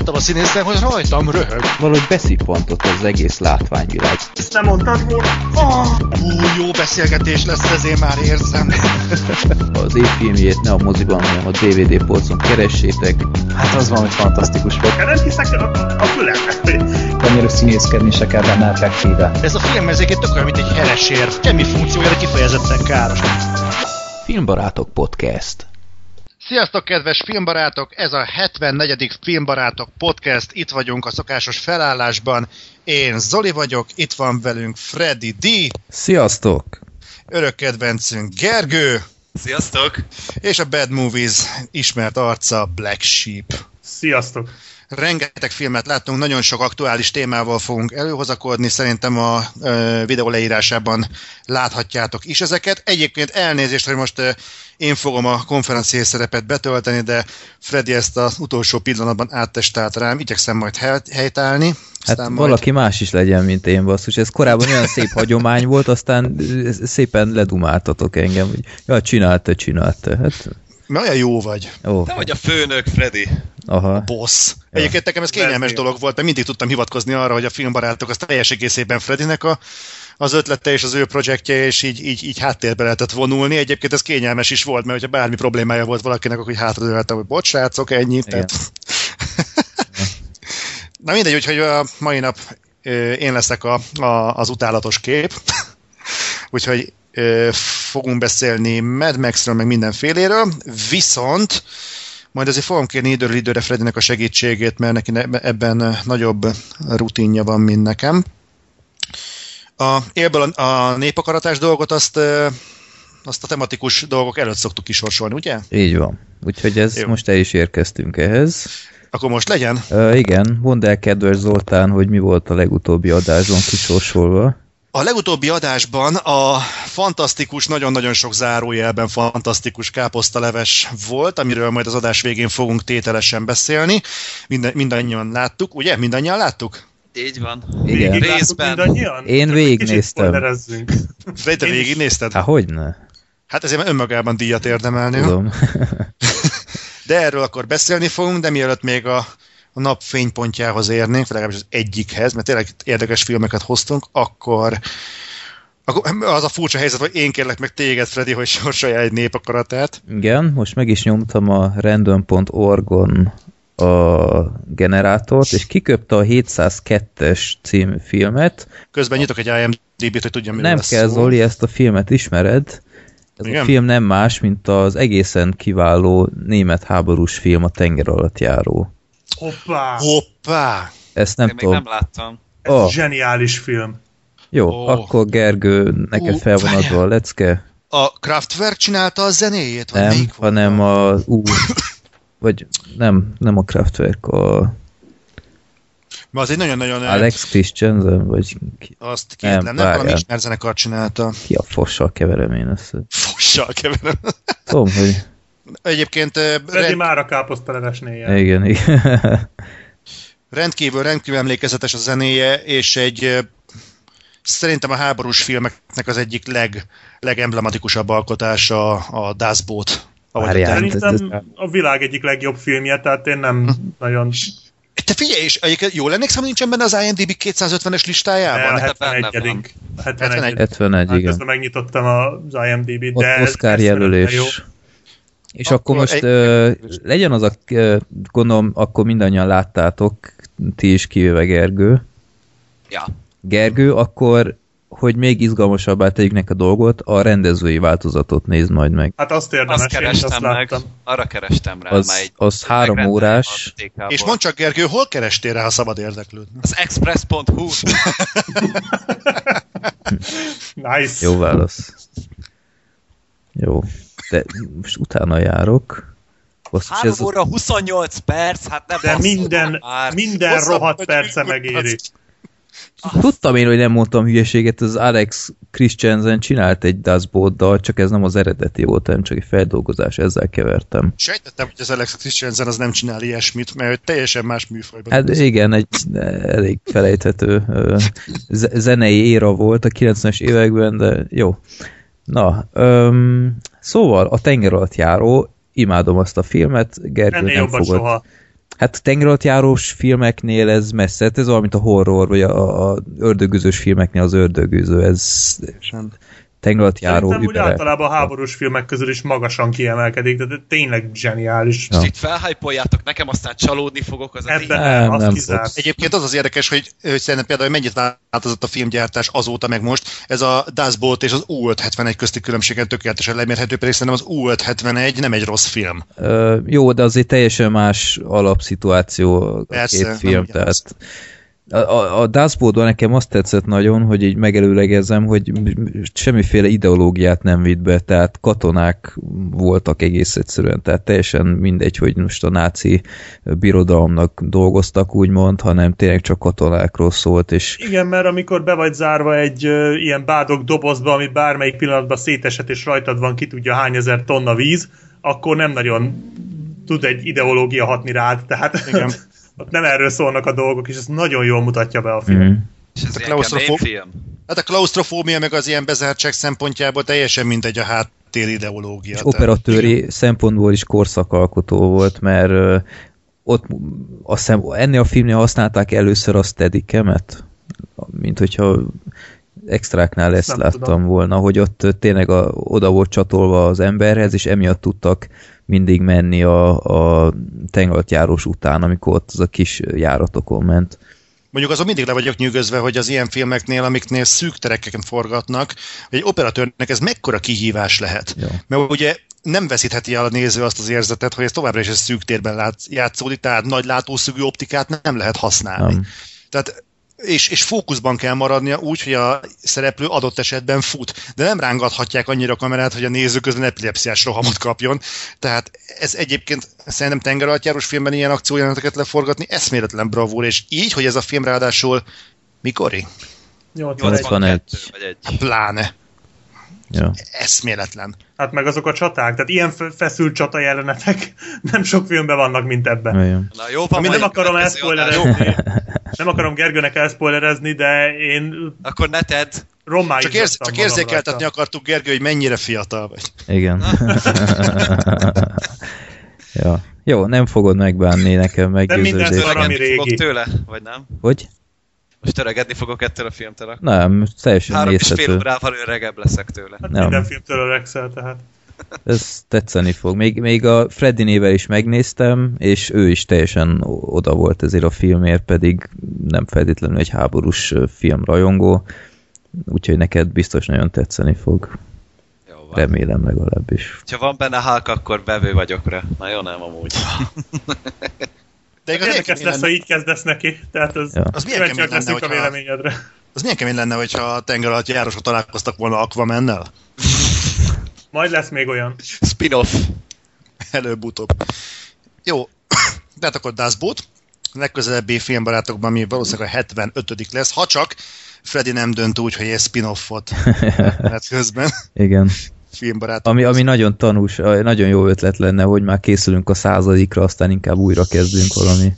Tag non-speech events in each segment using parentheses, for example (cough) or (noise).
láttam a színészen, hogy rajtam röhög. Valahogy beszippantott az egész látványvilág. Ezt nem mondtad volna? Oh, ú, jó beszélgetés lesz, ezért már érzem. (laughs) Az évfilmjét ne a moziban, hanem a DVD polcon keressétek. Hát az valami fantasztikus volt. Nem hiszek a, a fülemnek. Annyira színészkedni se kell benne effektíve. Ez a film ezeket tök olyan, mint egy heresér. Semmi funkciója, de kifejezetten káros. Filmbarátok Podcast. Sziasztok, kedves filmbarátok! Ez a 74. Filmbarátok Podcast. Itt vagyunk a szokásos felállásban. Én Zoli vagyok, itt van velünk Freddy D. Sziasztok! Örök kedvencünk Gergő. Sziasztok! És a Bad Movies ismert arca Black Sheep. Sziasztok! Rengeteg filmet láttunk, nagyon sok aktuális témával fogunk előhozakodni, szerintem a ö, videó leírásában láthatjátok is ezeket. Egyébként elnézést, hogy most ö, én fogom a konferenciás szerepet betölteni, de Freddy ezt az utolsó pillanatban áttestált rám, igyekszem majd helytállni. Hát majd... valaki más is legyen, mint én basszus. Ez korábban olyan szép hagyomány volt, aztán szépen ledumáltatok engem, hogy ja, csinálta, csinálta. Hát olyan jó vagy. Oh. Te vagy a főnök, Freddy. Aha. A boss. Ja. Egyébként nekem ez kényelmes dolog volt, mert mindig tudtam hivatkozni arra, hogy a filmbarátok az teljes egészében Freddynek a, az ötlete és az ő projektje, és így, így, így háttérbe lehetett vonulni. Egyébként ez kényelmes is volt, mert hogyha bármi problémája volt valakinek, akkor hátradőltem, hogy bocs, srácok, ennyi. Tehát... Na mindegy, úgyhogy a mai nap én leszek a, a, az utálatos kép. (laughs) úgyhogy fogunk beszélni Mad Maxről, meg mindenféléről, viszont majd azért fogom kérni időről időre Freddynek a segítségét, mert neki ebben nagyobb rutinja van, mint nekem. A, élből a, a népakaratás dolgot azt, azt a tematikus dolgok előtt szoktuk kisorsolni, ugye? Így van. Úgyhogy ez Jó. most el is érkeztünk ehhez. Akkor most legyen? Uh, igen, mondd el kedves Zoltán, hogy mi volt a legutóbbi adásban kisorsolva. A legutóbbi adásban a fantasztikus, nagyon-nagyon sok zárójelben fantasztikus káposztaleves volt, amiről majd az adás végén fogunk tételesen beszélni. Minden, mindannyian láttuk, ugye? Mindannyian láttuk? Így van. Igen. Végig Részben. Én végignéztem. Freddy, (laughs) te végignézted? Hát hogyne? Hát ezért önmagában díjat érdemelni. Tudom. (laughs) de erről akkor beszélni fogunk, de mielőtt még a a nap fénypontjához érnénk, vagy legalábbis az egyikhez, mert tényleg érdekes filmeket hoztunk, akkor, akkor az a furcsa helyzet, hogy én kérlek meg téged, Freddy, hogy sorsolja egy népakaratát. Igen, most meg is nyomtam a random.org-on a generátort, és kiköpte a 702-es című filmet. Közben nyitok egy IMDb-t, hogy tudjam, mi Nem lesz kell, szó. Zoli, ezt a filmet ismered. Ez Igen? a film nem más, mint az egészen kiváló német háborús film, a tenger alatt járó. Hoppá! Hoppá! Ezt nem Én tudom. még nem láttam. Ez oh. zseniális film. Jó, oh. akkor Gergő, neked uh, felvonatva a lecke. A Kraftwerk csinálta a zenéjét? Vagy nem, hanem a... Uh, (laughs) vagy nem, nem a Kraftwerk, a... Ma az egy nagyon-nagyon... Alex Christensen, vagy... Ki? Azt két nem, nem valami ismer zenekar csinálta. Ki a fossal keverem én ezt? Fossal keverem. Tudom, hogy... Egyébként... Freddy rend... már a káposztalevesnél Igen, igen. rendkívül, rendkívül emlékezetes a zenéje, és egy szerintem a háborús filmeknek az egyik leg, legemblematikusabb alkotása a Das Boot. Szerintem a világ egyik legjobb filmje, tehát én nem hm. nagyon... Te figyelj, és egyébként jól emlékszem, hogy nincsen benne az IMDb 250-es listájában? Ne, a 71. 71. 71, hát igen. Közben megnyitottam az IMDb-t, de... Ott Oscar jelölés. És akkor, akkor most egy... ö, legyen az a, gondolom, akkor mindannyian láttátok, ti is kivéve Gergő. Ja. Gergő, akkor hogy még izgalmasabbá tegyük neki a dolgot, a rendezői változatot nézd majd meg. Hát azt érdemes, azt kerestem azt meg, arra kerestem rá. Az, egy az három órás. És mondd csak, Gergő, hol kerestél rá, ha szabad érdeklődni? Az express.hu (laughs) Nice. Jó válasz. Jó de most utána járok. Basszus, 3 ez óra 28 perc, hát nem De minden, már. minden rohadt perce megéri. Tudtam én, hogy nem mondtam hülyeséget, az Alex Christensen csinált egy dashboard csak ez nem az eredeti volt, hanem csak egy feldolgozás, ezzel kevertem. Sejtettem, hogy az Alex Christensen az nem csinál ilyesmit, mert teljesen más műfajban. Hát között. igen, egy elég felejthető zenei éra volt a 90-es években, de jó. Na, öm, szóval a tenger alatt járó, imádom azt a filmet, Gergő nem fogod. Soha. Hát tengeralattjárós filmeknél ez messze, hát ez olyan, mint a horror, vagy a, a ördögűzős filmeknél az ördögűző, ez Sem. Tengeralattjáró Szerintem úgy általában a háborús filmek közül is magasan kiemelkedik, de, de tényleg zseniális. Ja. És itt felhájpoljátok, nekem aztán csalódni fogok, az Ebben. Nem, nem, az nem kizárt. Egyébként az az érdekes, hogy, hogy szerintem például hogy mennyit változott a filmgyártás azóta meg most. Ez a Das Boot és az U571 közti különbségen tökéletesen lemérhető, pedig szerintem az U571 nem egy rossz film. Ö, jó, de azért teljesen más alapszituáció a Persze, két film, tehát a, a, a Dashboardban nekem azt tetszett nagyon, hogy így megelőlegezem, hogy semmiféle ideológiát nem vitt be, tehát katonák voltak egész egyszerűen, tehát teljesen mindegy, hogy most a náci birodalomnak dolgoztak úgymond, hanem tényleg csak katonákról szólt, és Igen, mert amikor be vagy zárva egy ö, ilyen bádog dobozba, ami bármelyik pillanatban szétesett, és rajtad van ki tudja hány ezer tonna víz, akkor nem nagyon tud egy ideológia hatni rád, tehát Igen. (laughs) ott nem erről szólnak a dolgok, és ez nagyon jól mutatja be a film. mm, És ez a klaustrofób- film. Hát a klaustrofóbia meg az ilyen bezártság szempontjából teljesen mindegy a háttér ideológia. és operatőri szempontból is korszakalkotó volt, mert ott azt hiszem, ennél a filmnél használták először a Steadicamet, mint hogyha extráknál ezt Nem láttam tudom. volna, hogy ott tényleg a, oda volt csatolva az emberhez, és emiatt tudtak mindig menni a, a tengeralattjárós után, amikor ott az a kis járatokon ment. Mondjuk azon mindig le vagyok nyűgözve, hogy az ilyen filmeknél, amiknél szűk tereken forgatnak, egy operatőrnek ez mekkora kihívás lehet. Ja. Mert ugye nem veszítheti el a néző azt az érzetet, hogy ez továbbra is egy szűk térben lát, játszódik, tehát nagy látószögű optikát nem lehet használni. Nem. Tehát és, és fókuszban kell maradnia úgy, hogy a szereplő adott esetben fut. De nem rángathatják annyira a kamerát, hogy a néző közben epilepsziás rohamot kapjon. Tehát ez egyébként szerintem tengeralattjáros filmben ilyen akciójeleneteket leforgatni eszméletlen bravúr, és így, hogy ez a film ráadásul mikori? 81. 81. vagy egy. Pláne. Ja. Eszméletlen. Hát meg azok a csaták, tehát ilyen fe- feszült csata jelenetek (laughs) nem sok filmben vannak, mint ebben. Na jó, Ami nem akarom elszpoilerezni, (laughs) nem akarom Gergőnek elszpoilerezni, de én Akkor ne tedd. Csak, érz, csak érzékeltetni akartuk, Gergő, hogy mennyire fiatal vagy. Igen. (laughs) ja. Jó, nem fogod megbánni nekem meggyőződés. szar, ami Öregedni fogok régi. tőle, vagy nem? Hogy? Most öregedni fogok ettől a filmtől. akkor Nem, teljesen Három és fél nézhető. órával öregebb leszek tőle. Hát Nem. minden filmtől öregszel, tehát. (laughs) Ez tetszeni fog. Még, még a Freddy nével is megnéztem, és ő is teljesen oda volt ezért a filmért, pedig nem feltétlenül egy háborús filmrajongó, úgyhogy neked biztos nagyon tetszeni fog. Jó van. Remélem legalábbis. Ha van benne Hulk, akkor bevő vagyok rá. Na jó, nem amúgy. (laughs) De igaz, Érdekes lesz, ha lenne, így kezdesz neki. Tehát az, Ja. Az milyen kemény lenne, a véleményedre. az milyen kemény lenne, hogyha a tenger alatt járosok találkoztak volna Aquamennel? (laughs) Majd lesz még olyan. Spin-off. Előbb-utóbb. Jó, tehát akkor Das Boot. A legközelebbi filmbarátokban mi valószínűleg a 75 lesz, ha csak Freddy nem dönt úgy, hogy egy spin-offot mert közben (laughs) Igen. Filmbarátok. Ami, ami nagyon tanús, nagyon jó ötlet lenne, hogy már készülünk a századikra, aztán inkább újra kezdünk valami.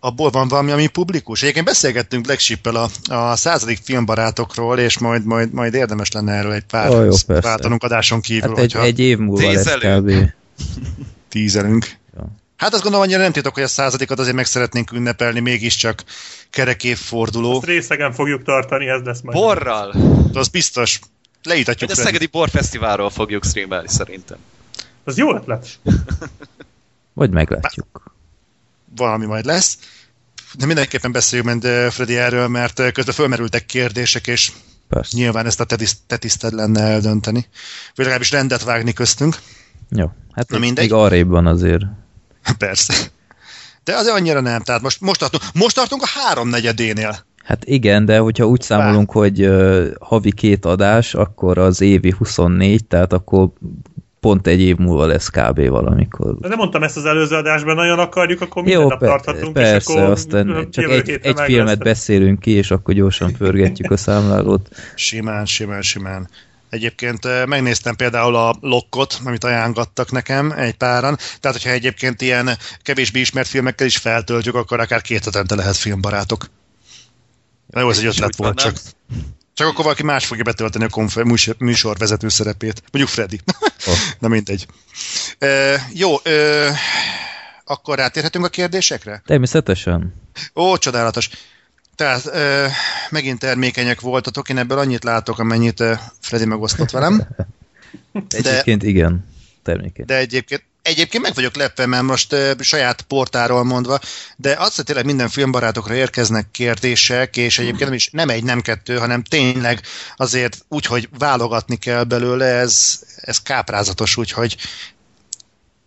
Abból van valami, ami publikus. Egyébként beszélgettünk Black Sheep-el a, a századik filmbarátokról, és majd, majd, majd érdemes lenne erről egy pár Ó, jó, váltanunk adáson kívül, Hát egy, hogyha egy év múlva lesz Tízelünk. kb. (laughs) tízelünk. Ja. Hát azt gondolom, annyira nem titok, hogy a századikat azért meg szeretnénk ünnepelni, mégiscsak kerek évforduló. Ezt részegen fogjuk tartani, ez lesz majd. Borral. De az biztos. Leítatjuk Vagy a. Szegedi Borfesztiválról fogjuk streamelni szerintem. Az jó ötlet. (laughs) Vagy meglátjuk. valami majd lesz. De mindenképpen beszéljünk ment eh, Freddy erről, mert eh, közben fölmerültek kérdések, és Persze. nyilván ezt a te, tiszt- te tiszted lenne eldönteni. Vagy legalábbis rendet vágni köztünk. Jó. Hát Na mindegy. még arrébb van azért. (laughs) Persze. De azért annyira nem. Tehát most, most, tartunk, most tartunk a háromnegyedénél. Hát igen, de hogyha úgy számolunk, hogy uh, havi két adás, akkor az évi 24, tehát akkor pont egy év múlva lesz kb. valamikor. De nem mondtam ezt az előző adásban, nagyon akarjuk, akkor minden Jó, nap pe- tarthatunk, persze, és akkor aztán csak egy, egy filmet lesz. beszélünk ki, és akkor gyorsan pörgetjük a számlálót. Simán, simán, simán. Egyébként megnéztem például a Lockot, amit ajánlottak nekem egy páran. Tehát, hogyha egyébként ilyen kevésbé ismert filmekkel is feltöltjük, akkor akár két hetente lehet filmbarátok. Na jó, ez egy ötlet volt csak. Csak akkor valaki más fogja betölteni a konfer- műsor, műsorvezető szerepét. Mondjuk Freddy. Oh. (laughs) Na mindegy. E, jó, e, akkor rátérhetünk a kérdésekre? Természetesen. Ó, csodálatos. Tehát ö, megint termékenyek voltatok, én ebből annyit látok, amennyit ö, Freddy megosztott velem. (laughs) Egyébként igen. Termékeny. De egyébként, egyébként meg vagyok lepve, mert most ö, saját portáról mondva, de az, hogy tényleg minden filmbarátokra érkeznek kérdések, és egyébként nem is nem egy, nem kettő, hanem tényleg azért úgy, hogy válogatni kell belőle, ez, ez káprázatos, úgyhogy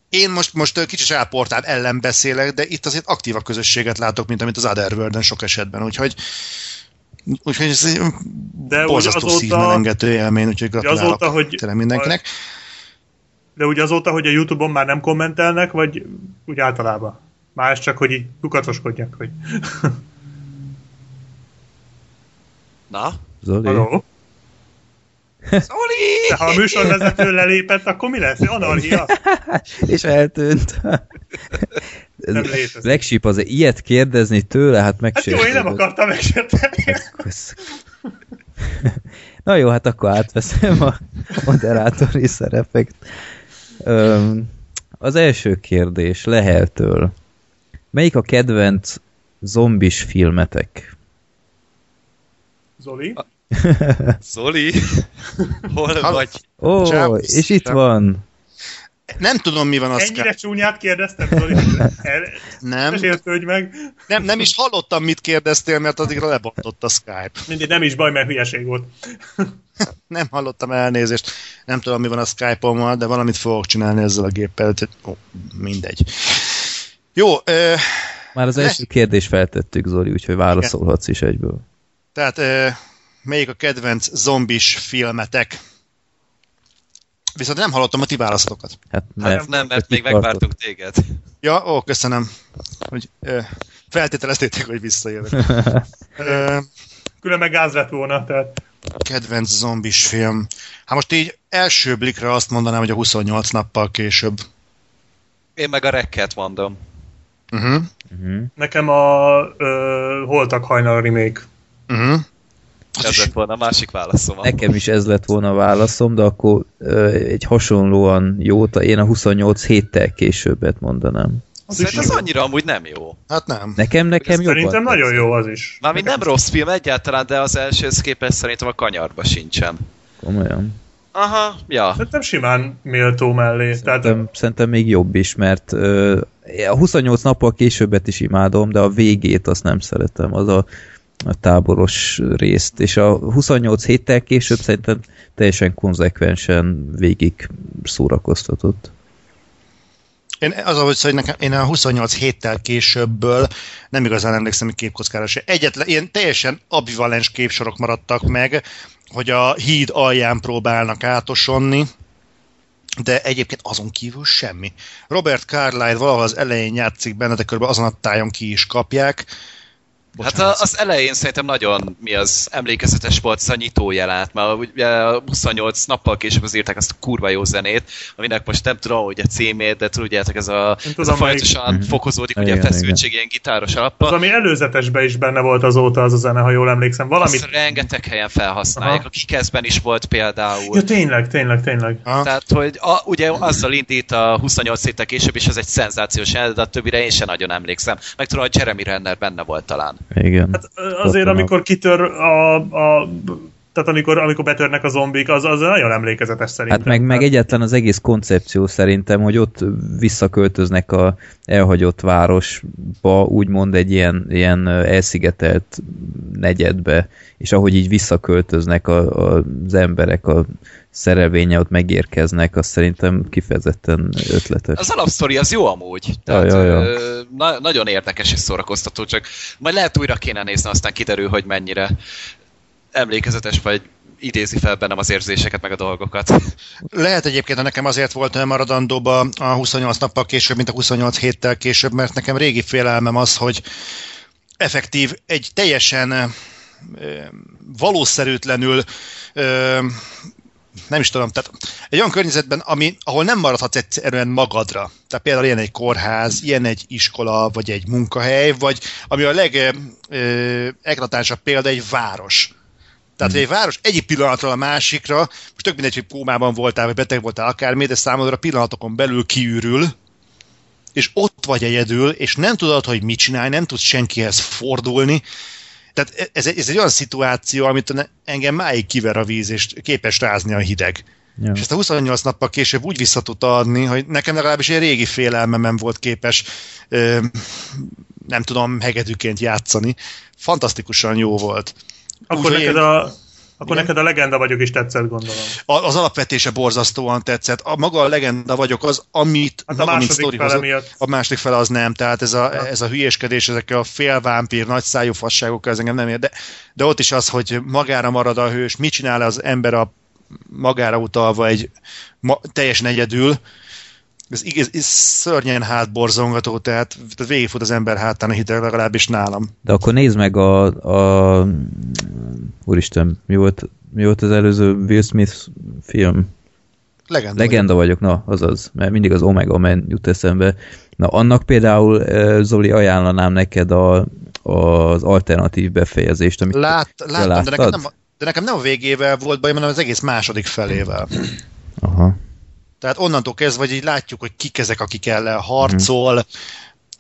én most, most kicsit saját portál ellen beszélek, de itt azért aktívabb közösséget látok, mint amit az Otherworld-en sok esetben, úgyhogy úgyhogy ez De borzasztó azóta- szívmelengető élmény, úgyhogy gratulálok azóta, hogy- tényleg mindenkinek. De úgy azóta, hogy a Youtube-on már nem kommentelnek, vagy úgy általában? Más csak, hogy így kukatoskodjak, hogy... (laughs) Na? Zoli? Haló? Zoli! De ha a műsorvezető lelépett, akkor mi lesz? Anarchia? (laughs) És eltűnt. Nem létezik. Black az ilyet kérdezni tőle, hát Hát jó, én megsértődött. nem akartam megsérteni. (laughs) Na jó, hát akkor átveszem a moderátori szerepet. Az első kérdés Leheltől. Melyik a kedvenc zombis filmetek? Zoli? Zoli? (laughs) Hol vagy? Ó, Csávusz. és itt van. Nem tudom, mi van az Ennyire csúnyát kérdeztem, Zoli? El, Nem, sértődj meg. nem, nem is hallottam, mit kérdeztél, mert addigra lebontott a Skype. Mindig nem is baj, mert hülyeség volt. Nem hallottam elnézést. Nem tudom, mi van a Skype-ommal, de valamit fogok csinálni ezzel a géppel. úgyhogy- Ó, mindegy. Jó, ö, Már az Le- első kérdést feltettük, Zoli, úgyhogy válaszolhatsz is egyből. tehát ö, melyik a kedvenc zombis filmetek? Viszont nem hallottam a ti választokat. Hát Hát mert, Nem, mert még kitartott. megvártunk téged. Ja, ó, köszönöm, hogy ö, feltételeztétek, hogy visszajövök. (laughs) Ö, Külön meg gáz lett volna, tehát kedvenc zombis film. Hát most így első blikre azt mondanám, hogy a 28 nappal később. Én meg a rekket mondom. Uh-huh. Uh-huh. nekem a ö, Holtak hajnal remake. Uh-huh. Ez lett volna a másik válaszom. Nekem is ez lett volna a válaszom, de akkor ö, egy hasonlóan jót, én a 28 héttel későbbet mondanám. Az Szerintem jó. ez annyira amúgy nem jó. Hát nem. Nekem, nekem jobban Szerintem nagyon jó az is. Mármint nem rossz film egyáltalán, de az elsőhöz képest szerintem a kanyarba sincsen. Komolyan. Aha, ja. Szerintem simán méltó mellé. Tehát Szerintem, szerintem még jobb is, mert ö, a 28 nappal későbbet is imádom, de a végét azt nem szeretem, az a, a táboros részt, és a 28 héttel később szerintem teljesen konzekvensen végig szórakoztatott. Én az, ahogy szóval nekem, én a 28 héttel későbbből nem igazán emlékszem, hogy képkockára se. Egyetlen, ilyen teljesen ambivalens képsorok maradtak meg, hogy a híd alján próbálnak átosonni, de egyébként azon kívül semmi. Robert Carlyle valahol az elején játszik benne, de körülbelül azon a tájon ki is kapják. Hát Bocsánat. a, az elején szerintem nagyon mi az emlékezetes volt az a nyitó jelent, mert ugye a 28 nappal később az írták azt a kurva jó zenét, aminek most nem tudom, hogy a címét, de tudjátok, ez a, ez tudom, a folyamatosan melyik. fokozódik, ugye Igen, a feszültség ilyen gitáros az, alappal. ami előzetesben is benne volt azóta az a zene, ha jól emlékszem. Valamit... Azt rengeteg helyen felhasználják, Aha. a kikeszben is volt például. Ja, tényleg, tényleg, tényleg. Aha. Tehát, hogy a, ugye azzal indít a 28 héttel később, és ez egy szenzációs jelenet, de a többire én sem nagyon emlékszem. Meg tudom, hogy Jeremy Renner benne volt talán. Igen. Hát azért, a- amikor kitör a, a tehát amikor, amikor betörnek a zombik, az, az nagyon emlékezetes szerintem. Hát meg, meg egyetlen az egész koncepció szerintem, hogy ott visszaköltöznek a elhagyott városba, úgymond egy ilyen, ilyen elszigetelt negyedbe, és ahogy így visszaköltöznek a, a, az emberek, a szerelvénye ott megérkeznek, az szerintem kifejezetten ötletes. Az alapsztori az jó amúgy. Tehát, ja, ja. ö, Na, nagyon érdekes és szórakoztató, csak majd lehet újra kéne nézni, aztán kiderül, hogy mennyire emlékezetes vagy idézi fel bennem az érzéseket, meg a dolgokat. Lehet egyébként, hogy nekem azért volt maradandóba a 28 nappal később, mint a 28 héttel később, mert nekem régi félelmem az, hogy effektív, egy teljesen valószerűtlenül nem is tudom, tehát egy olyan környezetben, ami, ahol nem maradhatsz egyszerűen magadra. Tehát például ilyen egy kórház, ilyen egy iskola, vagy egy munkahely, vagy ami a legeklatánsabb példa, egy város. Tehát, hogy egy város egyik pillanatról a másikra, most tök mindegy, hogy kómában voltál, vagy beteg voltál akármi, de számodra pillanatokon belül kiürül, és ott vagy egyedül, és nem tudod, hogy mit csinálj, nem tudsz senkihez fordulni. Tehát ez, egy- ez egy olyan szituáció, amit engem máig kiver a víz, és képes rázni a hideg. Ja. És ezt a 28 nappal később úgy vissza tudta adni, hogy nekem legalábbis egy régi félelmemem volt képes, ö, nem tudom, hegedűként játszani. Fantasztikusan jó volt. Akkor neked a, akkor Igen. neked a legenda vagyok is tetszett, gondolom. A, az alapvetése borzasztóan tetszett. A maga a legenda vagyok az, amit Hát a maga, második fele hozott, miatt. a második fele az nem, tehát ez a, ez a hülyéskedés, ezek a félvámpír, nagy szájú fasságokkal, ez engem nem ér, de, de ott is az, hogy magára marad a hős, mit csinál az ember a magára utalva egy ma, teljesen egyedül, ez, igaz, ez szörnyen hátborzongató, tehát, tehát végigfut az ember hátán a hideg, legalábbis nálam. De akkor nézd meg a, a úristen, mi volt, mi volt az előző Will Smith film? Legenda. Legenda vagyok, na, azaz, mert mindig az Omega Man jut eszembe. Na, annak például, eh, Zoli, ajánlanám neked a, az alternatív befejezést, amit Lát, láttam, de nekem, nem, de nekem nem a végével volt bajom, hanem az egész második felével. Aha. Tehát onnantól kezdve, hogy így látjuk, hogy kik ezek, akik ellen harcol.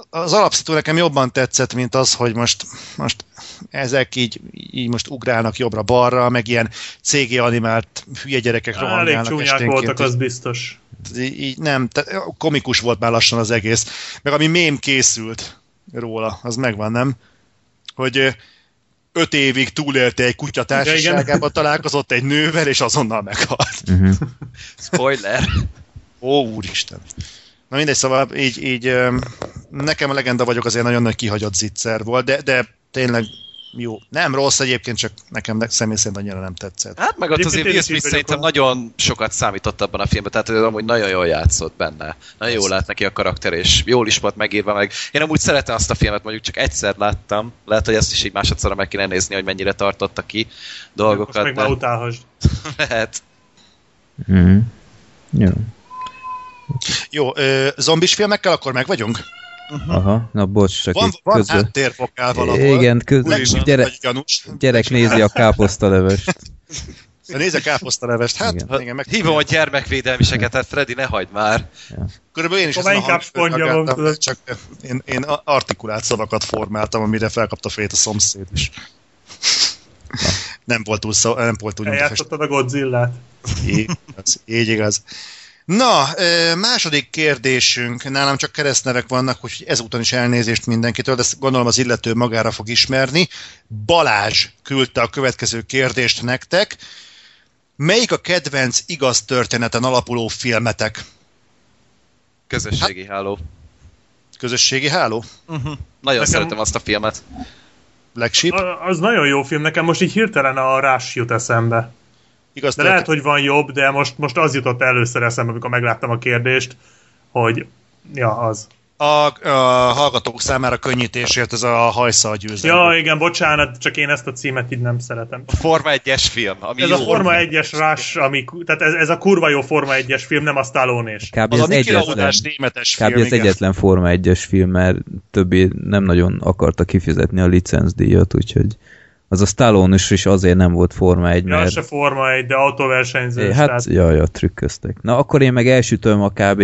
Az alapszító nekem jobban tetszett, mint az, hogy most, most ezek így, így most ugrálnak jobbra-balra, meg ilyen CG animált hülye gyerekek Elég rohangálnak csúnyák esténként. voltak, az biztos. így, így nem, tehát komikus volt már lassan az egész. Meg ami mém készült róla, az megvan, nem? Hogy öt évig túlélte egy kutya társaságában, találkozott egy nővel, és azonnal meghalt. Uh-huh. Spoiler. Ó, úristen. Na mindegy, szóval így, így nekem a legenda vagyok azért nagyon nagy kihagyott zicser volt, de, de tényleg jó. Nem rossz egyébként, csak nekem ne- személy szerint annyira nem tetszett. Hát meg ott azért én Will Smith szerintem a- nagyon sokat számított abban a filmben, tehát ő amúgy nagyon jól játszott benne. Nagyon jól lát neki a karakter, és jól is volt megírva meg. Én amúgy szeretem azt a filmet, mondjuk csak egyszer láttam. Lehet, hogy ezt is így másodszorra meg kéne nézni, hogy mennyire tartotta ki Most dolgokat. meg már De utálhasd. (laughs) lehet. Uh-huh. Jó. Jó, ö, zombis filmekkel akkor meg vagyunk? Aha, na bocs, csak Van, van közben. háttérvokál valahol. Igen, köz... Legsőbb gyere, vagy gyanús. gyerek nézi a káposztalevest. Nézd a káposztalevest. Hát, Igen. igen, igen meg Hívom a gyermekvédelmiseket, hát Freddy, ne hagyd már. Körülbelül én is a inkább reagáltam, csak én, én artikulált szavakat formáltam, amire felkapta fejét a szomszéd is. Nem volt túl, szó, nem volt túl nyomtatás. Eljátszottad a Godzillát. Így igaz. Így igaz. Na, második kérdésünk. Nálam csak keresztnevek vannak, úgyhogy ezúton is elnézést mindenkitől, de ezt gondolom az illető magára fog ismerni. Balázs küldte a következő kérdést nektek. Melyik a kedvenc igaz történeten alapuló filmetek? Közösségi háló. Közösségi háló? Nagyon Nekem- szeretem azt a filmet. Legship? A- Az nagyon jó film, nekem most így hirtelen a Rush jut eszembe. Igaz De lehet, hogy van jobb, de most, most az jutott először eszembe, amikor megláttam a kérdést, hogy ja, az. A, a hallgatók számára könnyítésért ez a hajszal győzelem. Ja, igen, bocsánat, csak én ezt a címet így nem szeretem. A Forma 1-es film, ami Ez jó. a Forma 1-es Rush, ami, tehát ez, ez a kurva jó Forma 1-es film, nem a stallone -és. Kb. Az az egyetlen, németes kb. film, az igen. egyetlen Forma 1-es film, mert többé nem nagyon akarta kifizetni a licencdíjat, úgyhogy az a stallone is azért nem volt Forma 1, Ja, az mert se Forma 1, de autóversenyző. É, hát, jaj, ja, trükköztek. Na, akkor én meg elsütöm a kb.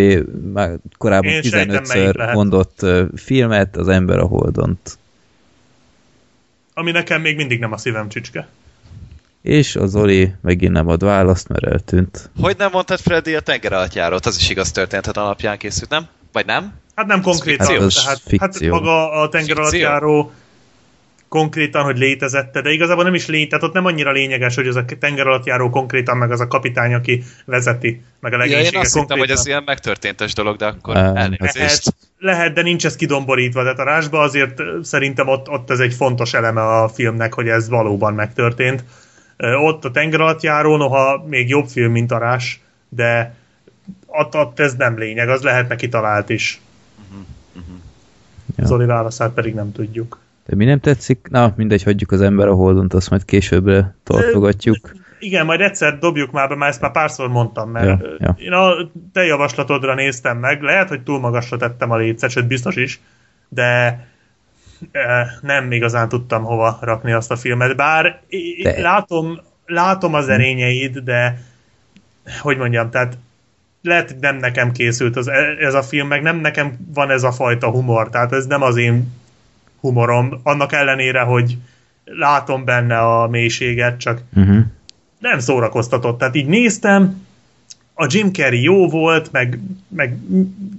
már korábban Én sejtem, melyik 15-ször lehet. mondott filmet, az Ember a Holdont. Ami nekem még mindig nem a szívem csücske. És az Oli megint nem ad választ, mert eltűnt. Hogy nem mondtad Freddy a tengeralattjárót? Az is igaz történet alapján készült, nem? Vagy nem? Hát nem konkrétan, fikció. Ez tehát hát maga a tenger alatt konkrétan, hogy létezette, de igazából nem is lény, tehát ott nem annyira lényeges, hogy az a tenger alatt járó konkrétan, meg az a kapitány, aki vezeti, meg a Ja, legénysége én azt hittem, konkrétan. hogy ez ilyen megtörténtes dolog, de akkor elnézést. Lehet, lehet, de nincs ez kidomborítva, tehát a rásba azért szerintem ott, ott ez egy fontos eleme a filmnek, hogy ez valóban megtörtént. Ott a tenger alatt járó, noha még jobb film, mint a rás, de ott, ott ez nem lényeg, az lehet neki talált is. Ja. Zoli válaszát pedig nem tudjuk. De mi nem tetszik? Na, mindegy, hagyjuk az Ember a Holdont, azt majd későbbre tartogatjuk. Igen, majd egyszer dobjuk már be, már ezt már párszor mondtam, mert Ja, ja, én a te javaslatodra néztem meg, lehet, hogy túl magasra tettem a létszet, sőt biztos is, de nem igazán tudtam hova rakni azt a filmet, bár De- látom, látom az erényeid, de hogy mondjam, tehát lehet, hogy nem nekem készült az, ez a film, meg nem nekem van ez a fajta humor, tehát ez nem az én humorom, annak ellenére, hogy látom benne a mélységet, csak Uh-huh. nem szórakoztatott. Tehát így néztem, a Jim Carrey jó volt, meg, meg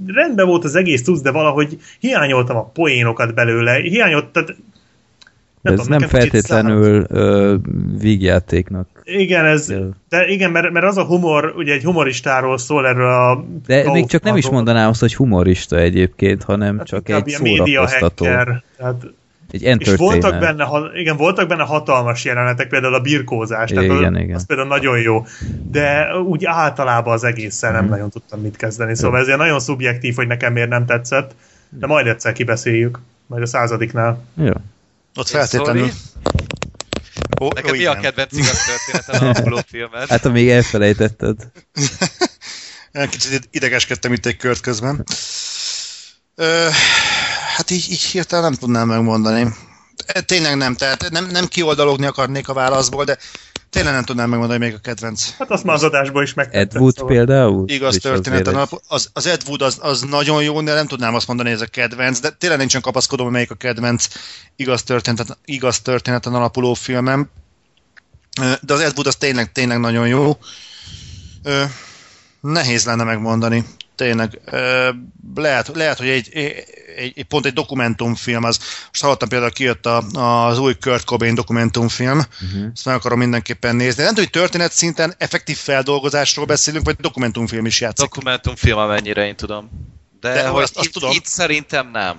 rendben volt az egész tudsz, de valahogy hiányoltam a poénokat belőle. Hiányolt, tehát Nem ez tudom, nem feltétlenül ö, vígjátéknak. Igen, ez, de igen, mert, mert az a humor, ugye egy humoristáról szól erről a... De még csak nem is mondanám azt, hogy humorista egyébként, hanem Hát csak egy média szórakoztató. hacker, tehát Egy És voltak benne, ha- igen, voltak benne hatalmas jelenetek, például a birkózás, tehát Igen, az, igen. az például nagyon jó, de úgy általában az egészen nem nagyon tudtam mit kezdeni, szóval ez ilyen nagyon szubjektív, hogy nekem miért nem tetszett, de majd egyszer kibeszéljük, majd a századiknál. Jó. Ott feltétlenül. Ó, Neked ó, mi a igen. kedvenc igaz történeten alapuló (laughs) filmed? Hát, amíg elfelejtetted. (laughs) Kicsit idegeskedtem itt egy kört közben. Ö, hát így, így hirtelen nem tudnám megmondani. E, Tényleg nem, tehát nem, nem kioldalogni akarnék a válaszból, de tényleg nem tudnám megmondani még a kedvenc. Hát azt már az adásból is megtetted. Ed Wood szóval. például? Igaz És az. Az, az Ed Wood az, az nagyon jó, de nem tudnám azt mondani, hogy ez a kedvenc, de tényleg nincsen kapaszkodom, hogy melyik a kedvenc igaz történeten, igaz történeten alapuló filmem. De az Ed Wood az tényleg, tényleg nagyon jó. Nehéz lenne megmondani. Tényleg. Lehet, lehet hogy egy, egy, egy, pont egy dokumentumfilm az. Most hallottam például, kijött a, az új Kurt Cobain dokumentumfilm. Uh-huh. Ezt meg akarom mindenképpen nézni. Nem tudom, hogy történet szinten effektív feldolgozásról beszélünk, vagy dokumentumfilm is játszik. Dokumentumfilm, amennyire én tudom. De, De hogy azt- azt itt, tudom. itt szerintem nem.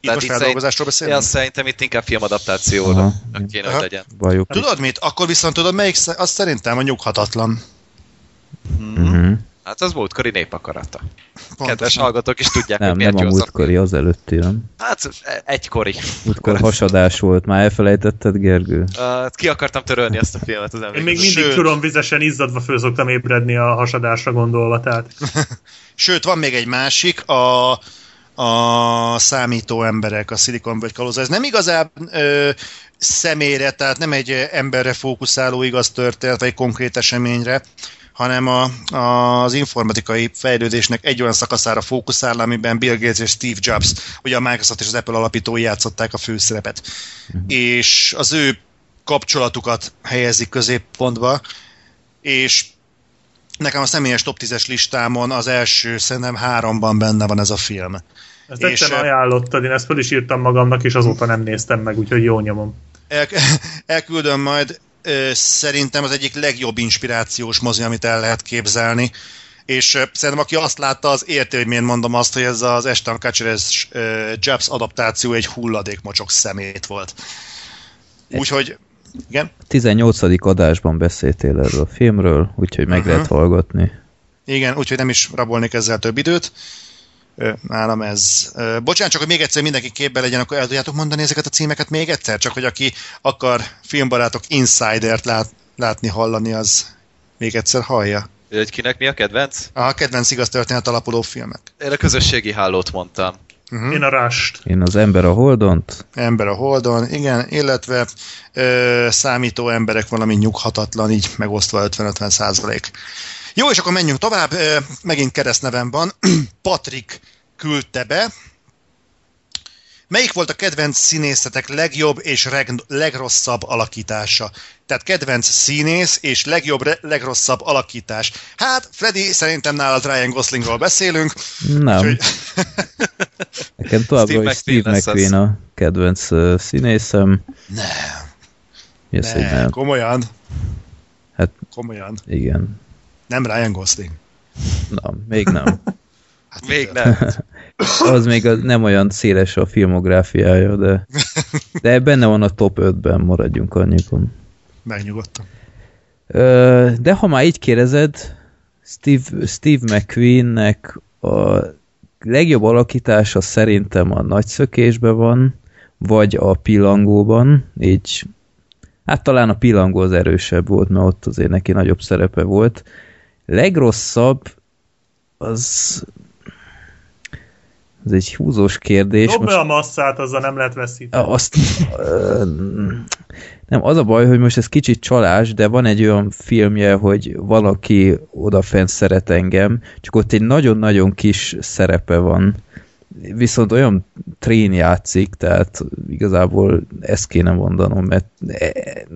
Itt most szerint- feldolgozásról beszélünk? azt szerintem itt inkább filmadaptációra Aha. kéne, Aha. hogy legyen. Bajuk. Tudod mit? Akkor viszont tudod, melyik, azt szerintem a nyughatatlan. Mhm. Hát az múltkori népakarata. Pontosan. Kedves hallgatók is tudják, Nem, hogy miért nem a múltkori, az előtti, nem? Hát egykori. Múltkor hasadás volt, már elfelejtetted, Gergő? Uh, ki akartam törölni ezt a filmet az Én emléket. még mindig Sőt. tudom vizesen izzadva föl szoktam ébredni a hasadásra gondolva, tehát (laughs) Sőt, van még egy másik, a, a számító emberek, a Silicon Valley kalóza. Ez nem igazán ö, személyre, tehát nem egy emberre fókuszáló igaz történet, vagy egy konkrét eseményre, hanem a, a, az informatikai fejlődésnek egy olyan szakaszára fókuszál, amiben Bill Gates és Steve Jobs, ugye a Microsoft és az Apple alapítói játszották a főszerepet. És az ő kapcsolatukat helyezik középpontba, és nekem a személyes top 10-es listámon az első, szerintem háromban benne van ez a film. ezt És, egyszer ajánlottad, én ezt fel is írtam magamnak, és azóta nem néztem meg, úgyhogy jó nyomom. El, (laughs) elküldöm majd, ö, szerintem az egyik legjobb inspirációs mozi, amit el lehet képzelni, és ö, szerintem aki azt látta, az érti, hogy miért mondom azt, hogy ez az Ashton Kutcher-es Jobs adaptáció egy hulladékmocsok szemét volt. Úgyhogy, igen, 18. adásban beszéltél erről a filmről, úgyhogy meg Aha. lehet hallgatni. igen, úgyhogy nem is rabolnék ezzel több időt. Nálam ez. Bocsánat, csak hogy még egyszer mindenki képbe legyen, akkor el tudjátok mondani ezeket a címeket még egyszer? Csak hogy aki akar filmbarátok Insidert lát, látni, hallani, az még egyszer hallja. Hogy kinek mi a kedvenc? A kedvenc igaz történet alapuló filmek. Én a közösségi hálót mondtam. Uh-huh. Én a Rust. Én az ember a Holdont, Ember a Holdon, igen, illetve ö, számító emberek valami nyughatatlan, így megosztva 50-50 százalék. Jó, és akkor menjünk tovább. Megint keresztnevem van. (clears throat) Patrik küldte be. Melyik volt a kedvenc színészetek legjobb és reg- legrosszabb alakítása? Tehát kedvenc színész és legjobb, re- legrosszabb alakítás. Hát, Freddy, szerintem nálad Ryan Goslingról beszélünk. nem. úgyhogy- (laughs) Nekem továbbra Steve is Steve McQueen a kedvenc uh, színészem. Nem, Mi az, nem? komolyan. Hát Komolyan. igen. Nem Ryan Gosling. Na, még nem. Hát Még nem. (laughs) Az még az nem olyan széles a filmográfiája, de, de benne van a top 5-ben, maradjunk annyikon. Megnyugodtam. De ha már így kérdezed, Steve, Steve McQueennek a legjobb alakítása szerintem a nagyszökésben van, vagy a pillangóban, így hát talán a pillangó az erősebb volt, mert ott azért neki nagyobb szerepe volt. Legrosszabb az ez egy húzós kérdés. Dob be a masszát, azzal nem lehet veszíteni. azt ö, Nem, az a baj, hogy most ez kicsit csalás, de van egy olyan filmje, hogy valaki odafent szeret engem, csak ott egy nagyon-nagyon kis szerepe van. Viszont olyan trén játszik, tehát igazából ezt kéne mondanom, mert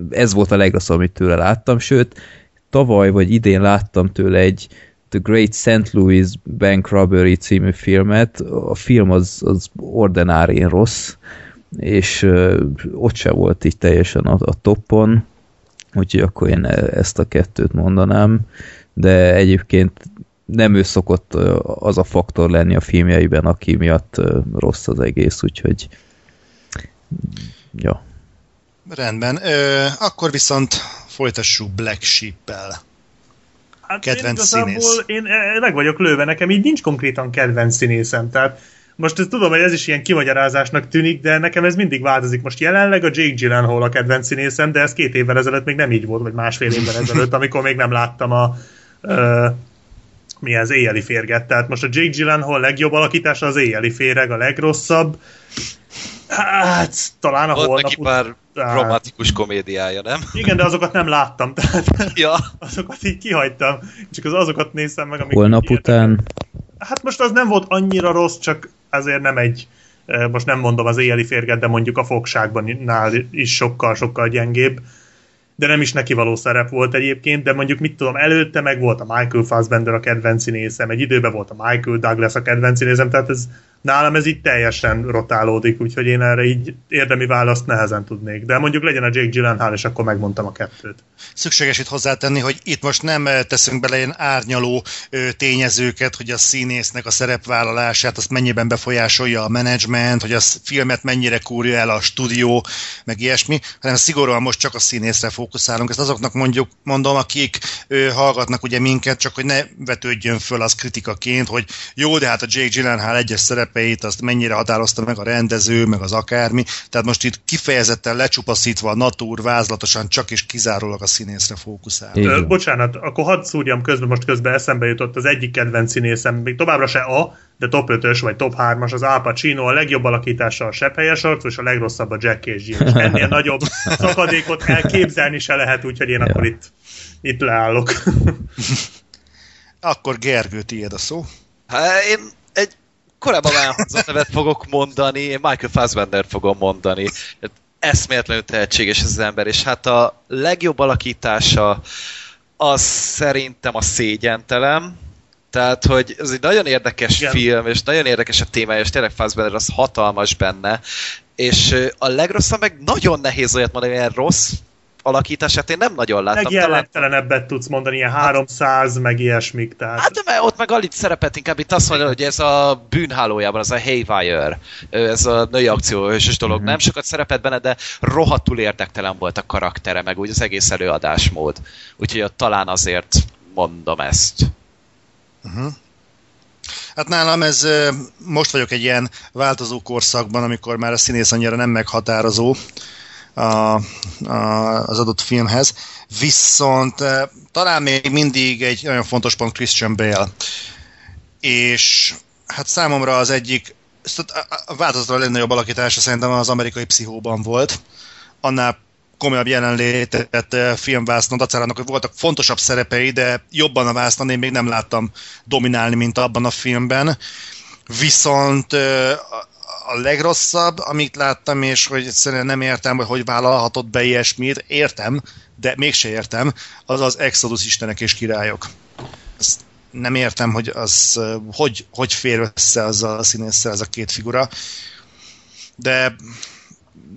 ez volt a legrosszabb, amit tőle láttam, sőt, tavaly vagy idén láttam tőle egy The Great St. Louis Bank Robbery című filmet. A film az, az ordinárén rossz, és uh, ott se volt így teljesen a, a toppon, úgyhogy akkor én ezt a kettőt mondanám, de egyébként nem ő szokott az a faktor lenni a filmjeiben, aki miatt rossz az egész, úgyhogy ja. Rendben, Ö, akkor viszont folytassuk Black Sheep-el. Hát Kedvenc én igazából színész. én eh, meg vagyok lőve, nekem így nincs konkrétan kedvenc színészem, tehát most ezt tudom, hogy ez is ilyen kimagyarázásnak tűnik, de nekem ez mindig változik. Most jelenleg a Jake Gyllenhaal a kedvenc színészem, de ez két évvel ezelőtt még nem így volt, vagy másfél évvel (laughs) ezelőtt, amikor még nem láttam a uh, mi az éjjeli férget. Tehát most a Jake Gyllenhaal legjobb alakítása az éjjeli féreg, a legrosszabb. Hát, talán a Volt holnap neki pár után. romantikus komédiája, nem? Igen, de azokat nem láttam, tehát (laughs) Ja. azokat így kihagytam. Csak az azokat néztem meg, amik Holnap után Hát most az nem volt annyira rossz, csak azért nem egy, eh, most nem mondom az éjjeli férget, de mondjuk a fogságban nál is sokkal-sokkal gyengébb. De nem is neki való szerep volt egyébként, de mondjuk mit tudom, előtte meg volt a Michael Fassbender a kedvenc színészem, egy időben volt a Michael Douglas a kedvenc színészem, tehát ez, nálam ez így teljesen rotálódik, úgyhogy én erre így érdemi választ nehezen tudnék. De mondjuk legyen a Jake Gyllenhaal, és akkor megmondtam a kettőt. Szükséges itt hozzátenni, hogy itt most nem eh, teszünk bele ilyen árnyaló tényezőket, hogy a színésznek a szerepvállalását, azt mennyiben befolyásolja a menedzsment, hogy a filmet mennyire kúrja el a stúdió, meg ilyesmi, hanem szigorúan most csak a színészre fókuszálunk. Ezt azoknak mondjuk, mondom, akik ö, hallgatnak ugye minket, csak hogy ne vetődjön föl az kritikaként, hogy jó, de hát a Jake Gyllenhaal egyes szerepeit, azt mennyire határozta meg a rendező, meg az akármi. Tehát most itt kifejezetten lecsupaszítva, natúr, vázlatosan csak és kizárólag a színészre fókuszál. Ö, bocsánat, akkor hadd szúrjam közben, most közben eszembe jutott az egyik kedvenc színészem, még továbbra se A, de top 5-ös vagy top 3-as az Al Pacino, a legjobb alakítása a sepphelyes arcú, és a legrosszabb a Jack és Jill. (laughs) Ennél nagyobb szakadékot elképzelni se lehet, úgyhogy én akkor itt, itt leállok. (laughs) (laughs) Akkor Gergő, tiéd a szó. Hát én korábban elhangzott nevet fogok mondani, én Michael Fassbender fogom mondani. Eszméletlenül tehetséges ez az ember, és hát a legjobb alakítása az szerintem a szégyentelem. Tehát, hogy ez egy nagyon érdekes Igen. Film, és nagyon érdekes a témája, és tényleg Fassbender az hatalmas benne. És a legrosszabb meg nagyon nehéz olyat mondani, ilyen rossz alakítását én nem nagyon láttam. Talán- Legjellegtelenebbet tudsz mondani, ilyen 300, meg ilyesmik, tehát... Hát de mert ott meg alig szerepelt, inkább itt azt mondja, hogy ez a bűnhálójában, az a Haywire, ez a női akcióhősös dolog, nem sokat szerepelt benne, de rohadtul érdektelen volt a karaktere, meg úgy az egész előadásmód. Úgyhogy ott talán azért mondom ezt. Hát nálam ez, most vagyok egy ilyen változó korszakban, amikor már a színész annyira nem meghatározó a, a, az adott filmhez. Viszont ö, talán még mindig egy nagyon fontos pont Christian Bale. És hát számomra az egyik, a változatlan legnagyobb alakítása szerintem az amerikai pszichóban volt. Annál komolyabb jelenlétet eh, filmvásznon dacárának, hogy voltak fontosabb szerepei, de jobban a vásznon én még nem láttam dominálni, mint abban a filmben. Viszont eh, a- legrosszabb, amit láttam, és hogy egyszerűen nem értem, hogy hogy vállalhatott be ilyesmit, értem, de mégse értem, az az Exodus Istenek és Királyok. Ezt nem értem, hogy az hogy, hogy fér össze azzal a színésszel ez a két figura. De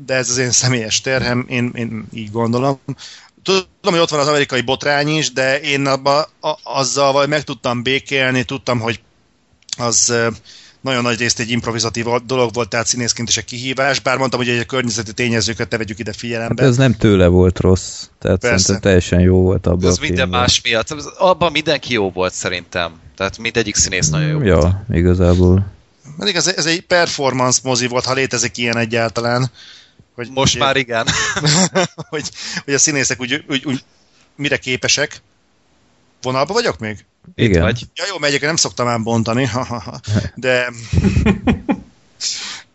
de ez az én személyes terhem, én, én így gondolom. Tudom, hogy ott van az amerikai botrány is, de én abba, a, azzal vagy meg tudtam békélni, tudtam, hogy az nagyon nagy részt egy improvizatív dolog volt, tehát színészként is egy kihívás, bár mondtam, hogy a környezeti tényezőket ne vegyük ide Hát figyelembe. ez nem tőle volt rossz, tehát Persze. szerintem teljesen jó volt abban Az a minden más miatt. Abban mindenki jó volt szerintem. Tehát mindegyik színész nagyon jó volt. Ja, igazából. Pedig ez, ez egy performance mozi volt, ha létezik ilyen egyáltalán. Hogy, Most hogy, már igen. (laughs) hogy, hogy a színészek úgy, úgy, úgy mire képesek. Vonalba vagyok még? Itt Igen. vagy. Ja jó, egyébként nem szoktam ám bontani, de (laughs)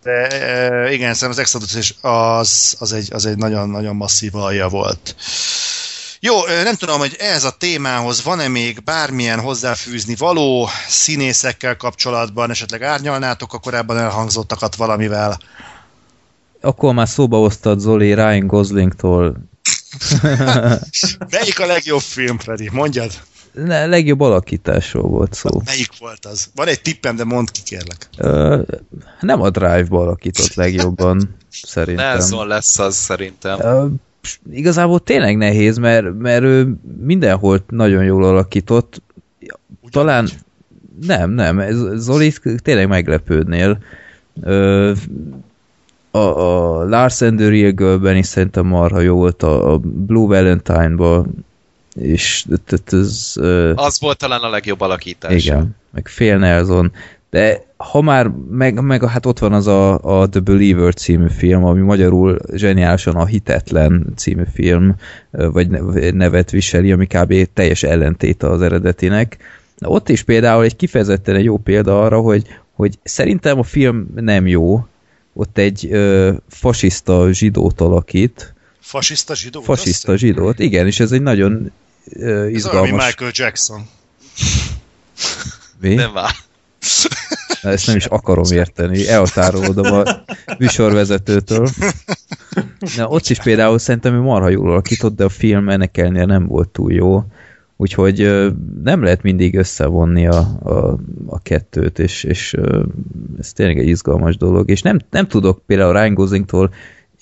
De e, igen, szerintem az Exodus is az, az egy, az egy nagyon-nagyon masszív alja volt. Jó, nem tudom, hogy ez a témához van-e még bármilyen hozzáfűzni való színészekkel kapcsolatban, esetleg árnyalnátok a korábban elhangzottakat valamivel? Akkor már szóba hoztad Zoli Ryan Goslingtól. (laughs) Melyik a legjobb film, Freddy? Mondjad. Ne, legjobb alakításról volt szó. Melyik volt az? Van egy tippem, de mondd ki, kérlek. Ö, nem a Drive-ba alakított legjobban, (laughs) szerintem. Nelson lesz az szerintem. Ö, igazából tényleg nehéz, mert, mert ő mindenhol nagyon jól alakított. Talán nem, nem, ez, Zoli tényleg meglepődnél. Ö, a, a Lars and the Real Girl-ben is szerintem marha jó volt, a, a Blue Valentine-ban és tehát ez... Az volt talán a legjobb alakítás. igen, meg Phil Nelson, de ha már, meg, meg hát ott van az a, a The Believer című film, ami magyarul zseniálisan a Hitetlen című film, vagy ne- nevet viseli, ami kb. teljes ellentéte az eredetinek. Na, ott is például egy kifejezetten egy jó példa arra, hogy, hogy szerintem a film nem jó, ott egy ö, fasiszta zsidót alakít, Fasiszta zsidó? fasiszta zsidót, igen, és ez egy nagyon Ez mint izgalmas... Michael Jackson. Mi? Nem vár. Na, ezt nem is akarom érteni, elhatárolódom a műsorvezetőtől. Na, ott is például szerintem ő marha jól alakított, de a film ennek ellenére nem volt túl jó. Úgyhogy nem lehet mindig összevonni a, a, a kettőt, és, és ez tényleg egy izgalmas dolog. És nem, nem tudok például Ryan Goslingtól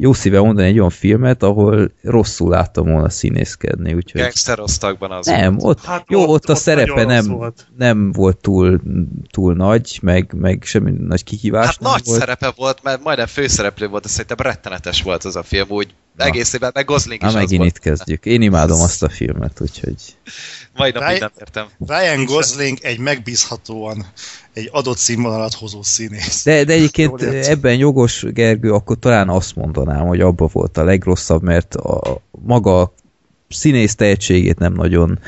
jó szíve mondani egy olyan filmet, ahol rosszul láttam volna színészkedni. Úgyhogy... Gangster osztagban az Nem, volt. ott, Hát jó, ott, ott- a ott szerepe nem, volt. nem volt túl, túl nagy, meg, meg semmi nagy kihívás Hát nem nagy volt. szerepe volt, mert majdnem főszereplő volt, de szerintem rettenetes volt az a film, úgy egészében, meg Gosling is Na, az megint volt. itt kezdjük. Én imádom azt a filmet, úgyhogy... Majdnem Ryan- mindent értem. Ryan Gosling egy megbízhatóan egy adott színvonalat hozó színész. De, de egyébként ebben jogos, Gergő, akkor talán azt mondanám, hogy abba volt a legrosszabb, mert a maga színész tehetségét nem nagyon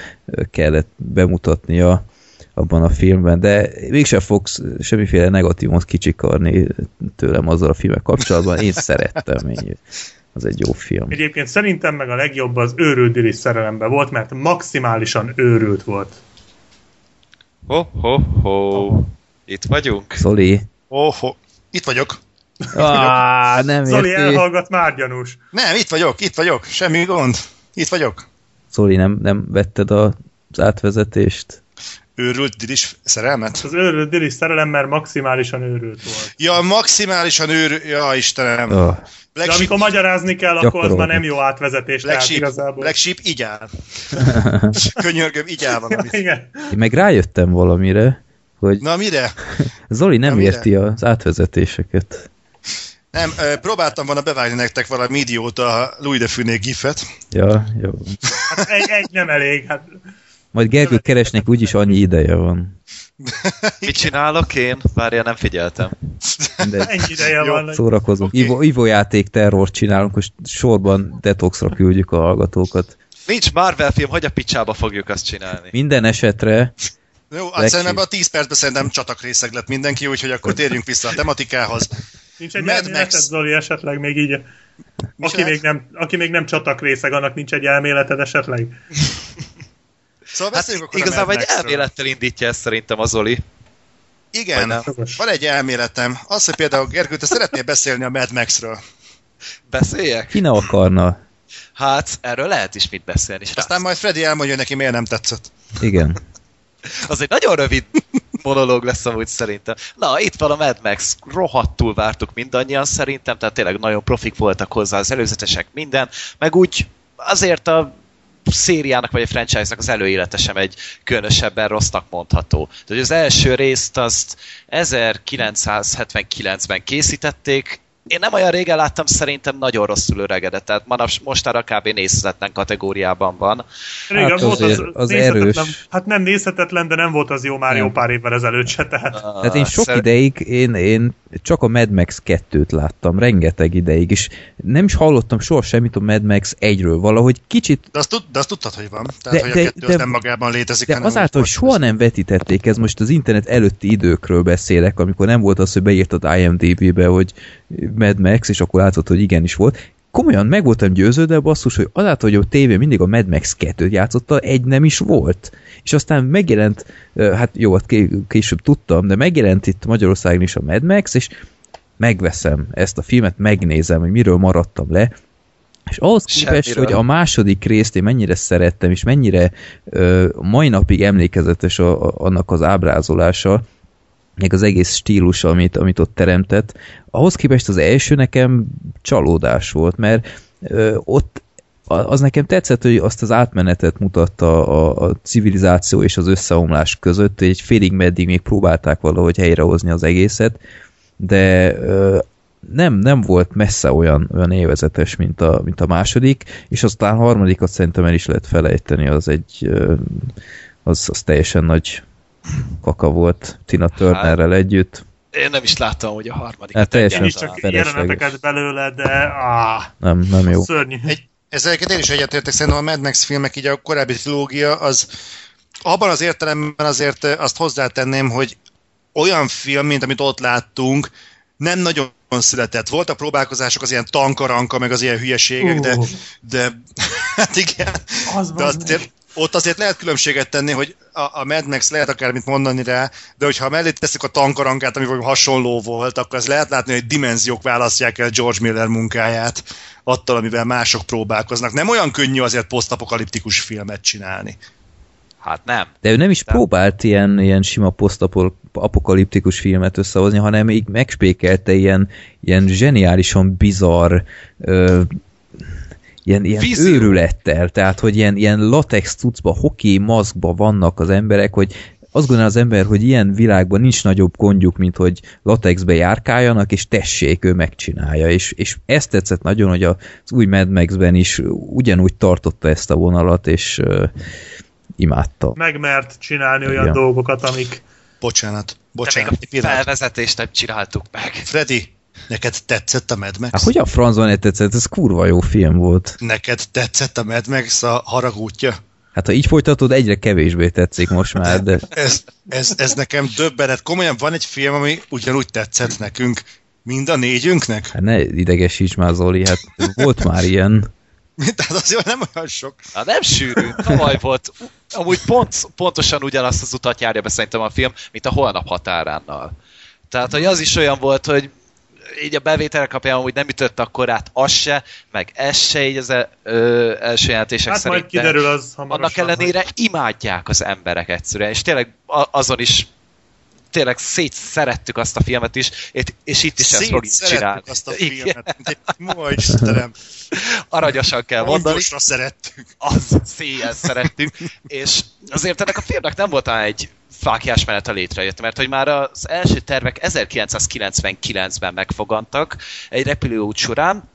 kellett bemutatnia abban a filmben, de mégsem fogsz semmiféle negatívumot kicsikarni tőlem azzal a filmek kapcsolatban. Én szerettem, én, az egy jó film. Egyébként szerintem meg a legjobb az őrült szerelemben volt, mert maximálisan őrült volt. Ho, ho, ho. Itt vagyunk. Zoli? Oho, itt vagyok. Ah, nem Zoli érti. elhallgat már gyanús. Nem, itt vagyok, itt vagyok, semmi gond. Itt vagyok. Zoli, nem, nem vetted a, az átvezetést? Őrült dilis szerelmet? Az őrült Dilis szerelem, mert maximálisan őrült volt. Ja, maximálisan őr... Ja, Istenem. Oh, De Black Sheep, amikor magyarázni kell, akkor az már nem jó átvezetés. Black tehát Sheep, igazából. Black Sheep így áll. (laughs) Könyörgöm, így áll valamit. (laughs) Igen. én meg rájöttem valamire, hogy Na mire? Zoli nem Na, mire? érti az átvezetéseket. Nem, próbáltam volna bevágni nektek valami idióta Louis de Funé gifet. Ja, jó. Hát egy, egy nem elég. Hát Majd Gergő keresnek, úgyis annyi ideje van. Mit csinálok én? Várja, nem figyeltem. De ennyi ideje Jó, van. szórakozunk. Oké. Ivo, Ivo játék terrort csinálunk, most sorban detoxra küldjük a hallgatókat. Nincs Marvel film, hogy a picsába fogjuk azt csinálni? Minden esetre Jó, hát szerintem a 10 percben szerintem csatakrészeg lett mindenki, úgyhogy akkor térjünk vissza a tematikához. Nincs egy Mad Max. Zoli, esetleg még így. Aki csinált? még, nem, aki még nem csatak részeg, annak nincs egy elméleted esetleg? Szóval Hát beszéljünk akkor a igazából egy elmélettel indítja ezt szerintem az Oli. Igen, van egy elméletem. Az, hogy például Gergő, te szeretnél beszélni a Mad Max-ről. Beszéljek? ki ne akarna? Hát, erről lehet is mit beszélni. srác. Aztán majd Freddy elmondja, hogy neki miért nem tetszett. Igen. (laughs) Az egy nagyon rövid monológ lesz amúgy szerintem. Na, itt van a Mad Max. Rohadtul vártuk mindannyian szerintem, tehát tényleg nagyon profik voltak hozzá az előzetesek, minden. Meg úgy azért a szériának vagy a franchise-nak az előélete sem egy különösebben rossznak mondható. Tehát az első részt azt 1979-ben készítették, én nem olyan régen láttam, szerintem nagyon rosszul öregedett, tehát manaps, mostanra kb. nézhetetlen kategóriában van. Régen Hát volt az nézhetetlen- erős. Hát nem nézhetetlen, de nem volt az jó már jó pár évvel ezelőtt se, tehát. Tehát én sok Szer- ideig én, én csak a Mad Max 2-t láttam rengeteg ideig, és nem is hallottam soha semmit a Mad Max 1-ről, valahogy kicsit De azt, tud, de azt tudtad, hogy van. Tehát, De- hogy de- a kettő de- az nem magában létezik. de azáltal, hogy soha nem vetítették, ez most az internet előtti időkről beszélek, amikor nem volt az, hogy beírtad IMDB-be, hogy Mad Max, és akkor látod, hogy igenis volt. Komolyan meg voltam győződve, basszus, hogy azáltal, hogy a tévé mindig a Mad Max 2-t játszotta, egy nem is volt. És aztán megjelent, hát jó, hát ké- később tudtam, de megjelent itt Magyarországon is a Mad Max, és megveszem ezt a filmet, megnézem, hogy miről maradtam le, és ahhoz képest, Semmiről. hogy a második részt én mennyire szerettem, és mennyire ö, mai napig emlékezetes a, a, annak az ábrázolása, meg az egész stílus, amit, amit ott teremtett, ahhoz képest az első nekem csalódás volt, mert ö, ott az nekem tetszett, hogy azt az átmenetet mutatta a, a civilizáció és az összeomlás között, egy félig meddig még próbálták valahogy helyrehozni az egészet, de ö, nem, nem volt messze olyan, olyan élvezetes, mint a, mint a második, és aztán a harmadikat szerintem el is lehet felejteni, az egy ö, az, az teljesen nagy kaka volt Tina Turnerrel együtt. Én nem is láttam, hogy a harmadik. Hát teljesen Én is csak felesleges. jeleneteket belőle, de áh, Nem, nem jó. szörnyű. Egy, egyébként én is egyetértek, szerintem a Mad Max filmek, így a korábbi trilógia, az abban az értelemben azért eh, azt hozzátenném, hogy olyan film, mint amit ott láttunk, nem nagyon született. Voltak próbálkozások az ilyen tankaranka, meg az ilyen hülyeségek, de, Ú. de (laughs) hát igen, Az de van azért, ott azért lehet különbséget tenni, hogy a, a Mad Max lehet akármit mondani rá, de hogyha mellé tesszük a tankarankát, ami hasonló volt, akkor az lehet látni, hogy dimenziók választják el George Miller munkáját attól, amivel mások próbálkoznak. Nem olyan könnyű azért posztapokaliptikus filmet csinálni. Hát nem. De ő nem is próbált ilyen, ilyen sima posztapokaliptikus filmet összehozni, hanem így megspékelte ilyen, ilyen zseniálisan bizarr ö, ilyen, ilyen Vízió. őrülettel, tehát hogy ilyen, ilyen latex cuccba, hoki maszkba vannak az emberek, hogy azt gondolja az ember, hogy ilyen világban nincs nagyobb gondjuk, mint hogy latexbe járkáljanak, és tessék, ő megcsinálja. És, és ezt tetszett nagyon, hogy az új Mad Max-ben is ugyanúgy tartotta ezt a vonalat, és uh, imádta. Megmert csinálni olyan Igen. dolgokat, amik Bocsánat, De még bocsánat. a felvezetést nem csináltuk meg. Freddy, neked tetszett a Mad Max? Hát hogy a francban ne tetszett? Ez kurva jó film volt. Neked tetszett a Mad Max a haragútja? Hát ha így folytatod, egyre kevésbé tetszik most már, de (laughs) Ez, ez, ez nekem döbbenet. Komolyan van egy film, ami ugyanúgy tetszett nekünk, mind a négyünknek? hát ne idegesíts már Zoli, hát volt már ilyen. (laughs) Tehát azért nem olyan sok. Na nem sűrű, tavaly volt. Amúgy pont, pontosan ugyanazt az utat járja be szerintem a film, mint a Holnap határánnal. Tehát, hogy az is olyan volt, hogy így a bevételek kapján úgy nem ütött akkor át az se, meg ez se így az e, ö, első jelentések hát szerint. majd kiderül az hamarosan. Annak ellenére imádják az emberek egyszerűen, és tényleg azon is tényleg szét szerettük azt a filmet is, és, itt is ezt fogjuk Szétszerettük csinálni. azt a filmet. Ma Istenem, aranyosan kell mondani. szerettük. az széjjel szerettük, és azért ennek a filmnek nem volt egy fákjás menete létrejött, mert hogy már az első tervek 1999-ben megfogantak egy repülőút során,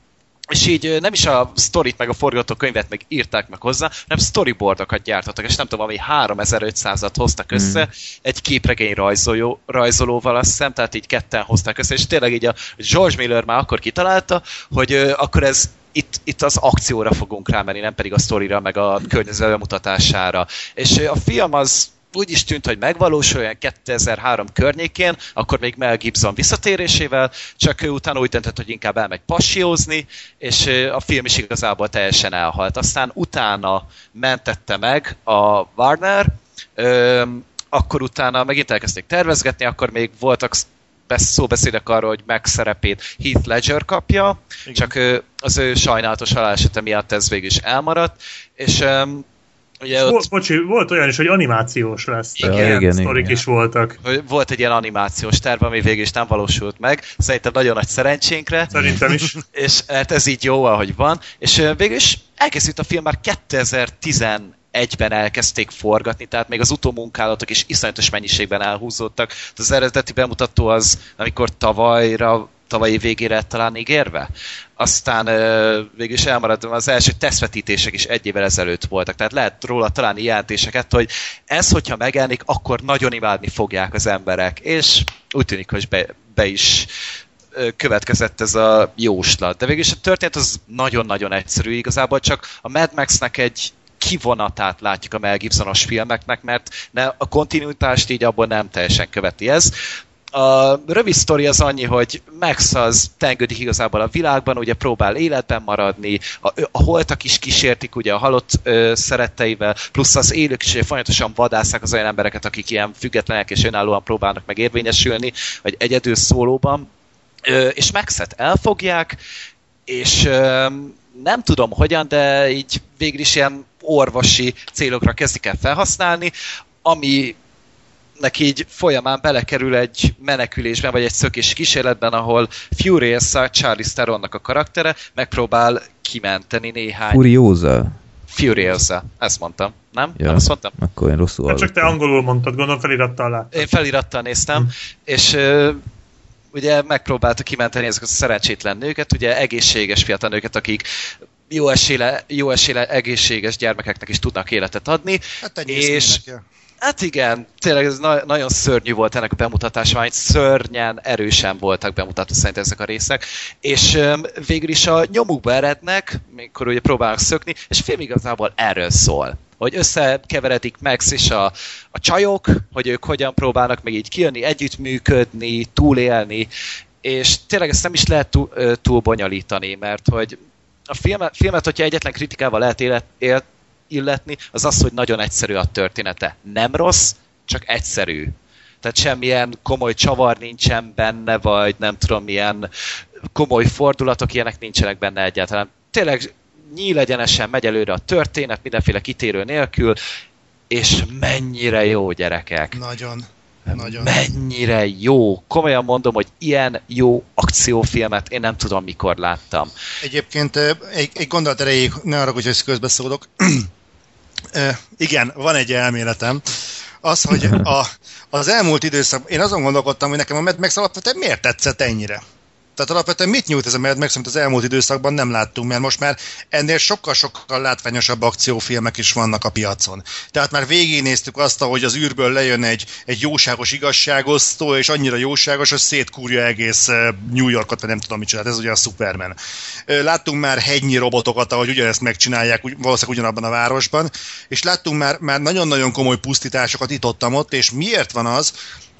és így nem is a sztorit meg a forgatókönyvet meg írták meg hozzá, hanem storyboardokat gyártottak, és nem tudom, ami 3500-at hoztak össze, egy képregény rajzoló, rajzolóval azt hiszem, tehát így ketten hozták össze, és tényleg így a George Miller már akkor kitalálta, hogy ö, akkor ez itt, itt az akcióra fogunk rámenni, nem pedig a sztorira, meg a környező bemutatására. És a film az úgy is tűnt, hogy megvalósul olyan 2003 környékén, akkor még Mel Gibson visszatérésével, csak ő utána úgy döntött, hogy inkább elmegy passiózni, és a film is igazából teljesen elhalt. Aztán utána mentette meg a Warner, akkor utána megint elkezdték tervezgetni, akkor még voltak sz- besz- szóbeszédek arról, hogy megszerepét Heath Ledger kapja, Igen. csak az ő sajnálatos halálesete miatt ez végül is elmaradt, és öm, ugye ott Volt, bocsi, volt olyan is, hogy animációs lesz. Igen, ilyen igen, sztorik igen. is voltak. volt egy ilyen animációs terv, ami végül is nem valósult meg, szerintem nagyon nagy szerencsénkre, Szerintem is. (laughs) és hát ez így jó, ahogy van, és végül is elkészült a film már 2011-ben elkezdték forgatni, tehát még az utómunkálatok is iszonyatos mennyiségben elhúzódtak. Az eredeti bemutató az, amikor tavalyra tavalyi végére talán ígérve. Aztán végül is elmaradtam, az első tesztvetítések is egy évvel ezelőtt voltak, tehát lehet róla találni jelentéseket, hogy ez, hogyha megjelenik, akkor nagyon imádni fogják az emberek, és úgy tűnik, hogy be, be is következett ez a jóslat. De végül is a történet az nagyon-nagyon egyszerű, igazából csak a Mad Max-nek egy kivonatát látjuk a Mel Gibsonos filmeknek, mert ne, a kontinuitást így abból nem teljesen követi ez. A rövid sztori az annyi, hogy Max az tengődik igazából a világban, ugye próbál életben maradni, a, a holtak is kísértik ugye a halott ö, szeretteivel, plusz az élők is folyamatosan vadászák az olyan embereket, akik ilyen függetlenek és önállóan próbálnak meg érvényesülni, vagy egyedül szólóban. Ö, és Maxet elfogják, és ö, nem tudom hogyan, de így végül is ilyen orvosi célokra kezdik el felhasználni, ami neki így folyamán belekerül egy menekülésben, vagy egy szökés kísérletben, ahol Furiosa, Charlie Theronnak a karaktere megpróbál kimenteni néhány... Furiosa. Furiosa, ezt mondtam. Nem? Ja. Nem azt mondtam? Akkor én rosszul Hát csak te hallottam. angolul mondtad, gondolom felirattal lát. Én felirattal néztem, és ö, ugye megpróbálta kimenteni ezeket a szerencsétlen nőket, ugye egészséges fiatal nőket, akik jó esélye, jó esélye egészséges gyermekeknek is tudnak életet adni. Hát És- és... Hát igen, tényleg ez na- nagyon szörnyű volt ennek a bemutatása, mert szörnyen, erősen voltak bemutatva szerintem ezek a részek, és öm, végül is a nyomukba erednek, mikor ugye próbálnak szökni, és a film igazából erről szól. Hogy összekeveredik Max és a, a csajok, hogy ők hogyan próbálnak meg így kijönni, együttműködni, túlélni, és tényleg ezt nem is lehet túl, túl bonyolítani, mert hogy a filmet, filmet hogyha egyetlen kritikával lehet élet, élt, illetni, az az, hogy nagyon egyszerű a története. Nem rossz, csak egyszerű. Tehát semmilyen komoly csavar nincsen benne, vagy nem tudom, milyen komoly fordulatok, ilyenek nincsenek benne egyáltalán. Tényleg nyílegyenesen megy előre a történet, mindenféle kitérő nélkül, és mennyire jó gyerekek. Nagyon. Nagyon. Mennyire jó. Komolyan mondom, hogy ilyen jó akciófilmet én nem tudom, mikor láttam. Egyébként ö, egy, egy gondolat erejéig, ne arra, hogy közbeszólok. (clears throat) Igen, van egy elméletem. Az, hogy a, (laughs) az elmúlt időszak, én azon gondolkodtam, hogy nekem a Mad Max alapvetően miért tetszett ennyire. Tehát alapvetően mit nyújt ez a Mad Max, amit az elmúlt időszakban nem láttunk, mert most már ennél sokkal-sokkal látványosabb akciófilmek is vannak a piacon. Tehát már végignéztük azt, hogy az űrből lejön egy, egy jóságos igazságosztó, és annyira jóságos, hogy szétkúrja egész New Yorkot, vagy nem tudom csinált, ez ugye a Superman. Láttunk már hegynyi robotokat, ahogy ugyanezt megcsinálják, valószínűleg ugyanabban a városban, és láttunk már, már nagyon-nagyon komoly pusztításokat itt ott, ott és miért van az,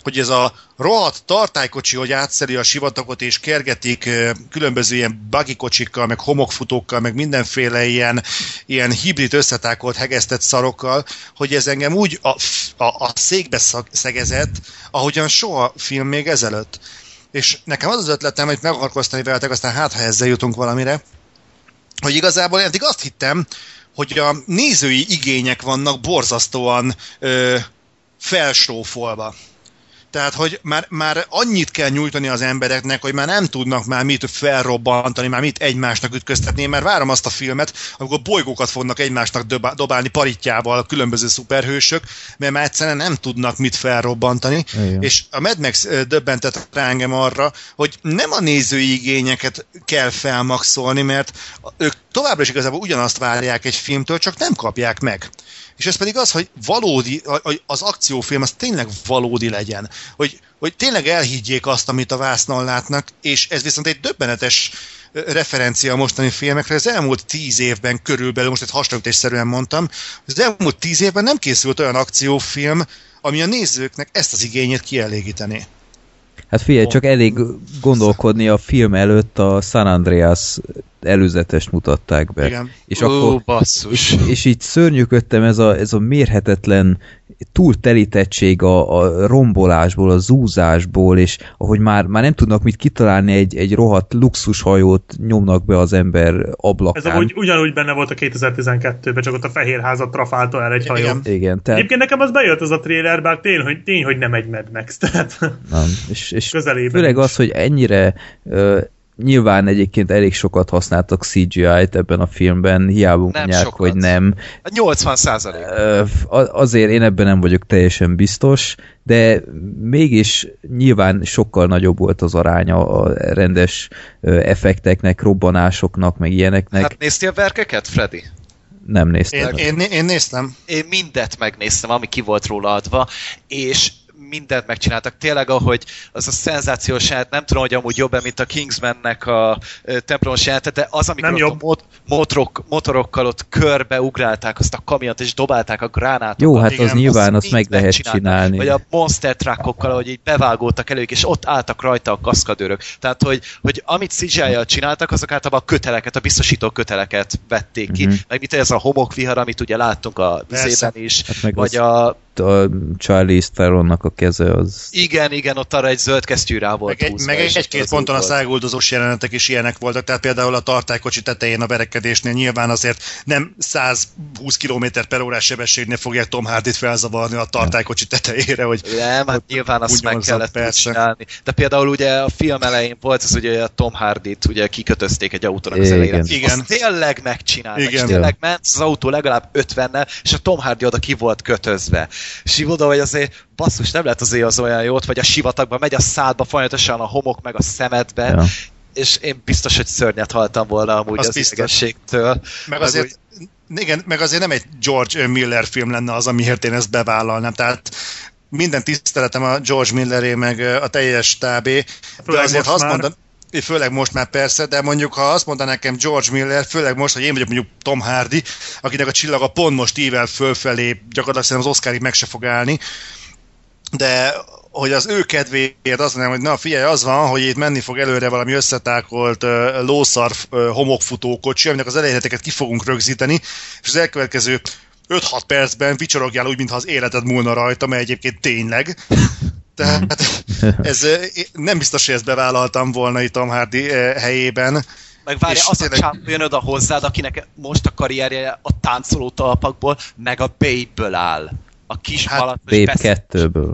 hogy ez a rohadt tartálykocsi, hogy átszeli a sivatagot és kergetik különböző ilyen buggy kocsikkal, meg homokfutókkal, meg mindenféle ilyen, ilyen hibrid összetákolt, hegesztett szarokkal, hogy ez engem úgy a, a, a székbe szegezett, ahogyan soha film még ezelőtt. És nekem az az ötletem, hogy meg akarok osztani veletek, aztán hát, ha ezzel jutunk valamire, hogy igazából eddig azt hittem, hogy a nézői igények vannak borzasztóan ö, felsófolva. Tehát, hogy már, már annyit kell nyújtani az embereknek, hogy már nem tudnak már mit felrobbantani, már mit egymásnak ütköztetni. Én már várom azt a filmet, amikor bolygókat fognak egymásnak dobá- dobálni paritjával a különböző szuperhősök, mert már egyszerűen nem tudnak mit felrobbantani. Igen. És a Mad Max döbbentett rá engem arra, hogy nem a nézői igényeket kell felmaxolni, mert ők továbbra is igazából ugyanazt várják egy filmtől, csak nem kapják meg. És ez pedig az, hogy valódi, hogy az akciófilm az tényleg valódi legyen. Hogy, hogy tényleg elhiggyék azt, amit a vásznon látnak, és ez viszont egy döbbenetes referencia a mostani filmekre. Az elmúlt tíz évben körülbelül, most egy hasonlítésszerűen mondtam, az elmúlt tíz évben nem készült olyan akciófilm, ami a nézőknek ezt az igényét kielégíteni. Hát figyelj, csak elég gondolkodni a film előtt a San Andreas előzetest mutatták be. Igen. És Ó, akkor basszus. és, és így szörnyűködtem ez a, ez a mérhetetlen túltelítettség a, a rombolásból, a zúzásból, és ahogy már, már nem tudnak mit kitalálni, egy, egy rohadt luxushajót nyomnak be az ember ablakán. Ez amúgy ugyanúgy benne volt a 2012-ben, csak ott a Fehérházat trafálta el egy hajó. Igen. Igen, tehát Egyébként nekem az bejött az a trailer, bár tény, hogy, tény, hogy nem egy Mad Max, tehát nem. És, és közelében. főleg az, hogy ennyire ö, nyilván egyébként elég sokat használtak CGI-t ebben a filmben, hiába Nem mondják, sokat. hogy nem. A 80 százalék. Azért én ebben nem vagyok teljesen biztos, de mégis nyilván sokkal nagyobb volt az aránya a rendes effekteknek, robbanásoknak, meg ilyeneknek. Hát néztél a verkeket, Freddy? nem néztem. Én, én, én néztem. Én mindet megnéztem, ami ki volt róla adva, és mindent megcsináltak. Tényleg, ahogy az a szenzációs jelenet, nem tudom, hogy amúgy jobb mint a Kingsmannek a templomos jelenet, de az, amikor Nem ott jobb. a mot- motorok, motorokkal ott körbe ugrálták azt a kamiont, és dobálták a gránátokat. Jó, hát igen, az nyilván Azt azt meg lehet csinálni. Vagy a monster truckokkal, ahogy így bevágódtak elők, és ott álltak rajta a kaszkadőrök. Tehát, hogy, hogy amit CGI-jal csináltak, azok általában a köteleket, a biztosító köteleket vették ki. Mhm. Meg mit ez a homokvihar, amit ugye láttunk a vizében is, Hát vagy az- a A Charlie Theronnak a keze az... igen, igen, ott arra egy zöld kesztyű rá volt Meg, egy, húzva, meg egy-két ponton a volt. száguldozós jelenetek is ilyenek voltak, tehát például a tartálykocsi tetején a verekedésnél nyilván azért nem 120 km per órás sebességnél fogják Tom Hardy-t felzavarni a tartálykocsi tetejére, hogy Nem, hát nyilván azt meg kellett persze. csinálni. De például ugye a film elején volt az ugye a Tom Hardy-t ugye kikötözték egy autónak az Igen. elejére. Igen. Azt tényleg megcsinálták, Igen. és tényleg ment az autó legalább 50-nel, és a Tom Hardy oda ki volt kötözve. És így oda, hogy azért basszus, nem lehet azért az olyan jót, vagy a sivatagban megy a szádba folyamatosan a homok meg a szemedbe, Ja. és én biztos, hogy szörnyet haltam volna amúgy Az az, idegességtől. meg azért, igen, meg azért nem egy George Miller film lenne az, amiért én ezt bevállalnám, tehát minden tiszteletem a George Milleré, meg a teljes stábé, de azért ha azt mondan, főleg most már persze, de mondjuk ha azt mondaná nekem George Miller, főleg most, hogy én vagyok mondjuk Tom Hardy, akinek a csillaga pont most ível fölfelé, gyakorlatilag szerintem az Oscarig meg se fog állni, de hogy az ő kedvéért azt mondanám, hogy na figyelj, az van, hogy itt menni fog előre valami összetákolt uh, lószar uh, homokfutó kocsi, aminek az elejéleteket ki fogunk rögzíteni, és az elkövetkező 5-6 percben vicsorogjál úgy, mintha az életed múlna rajta, mert egyébként tényleg. Tehát ez, nem biztos, hogy ezt bevállaltam volna itt Tom Hardy helyében. Meg várja, És az a tényleg- csávó jön oda hozzád, akinek most a karrierje a táncoló talpakból, meg a Babe-ből áll. A kis Hát, malatos Babe beszéd- 2-ből.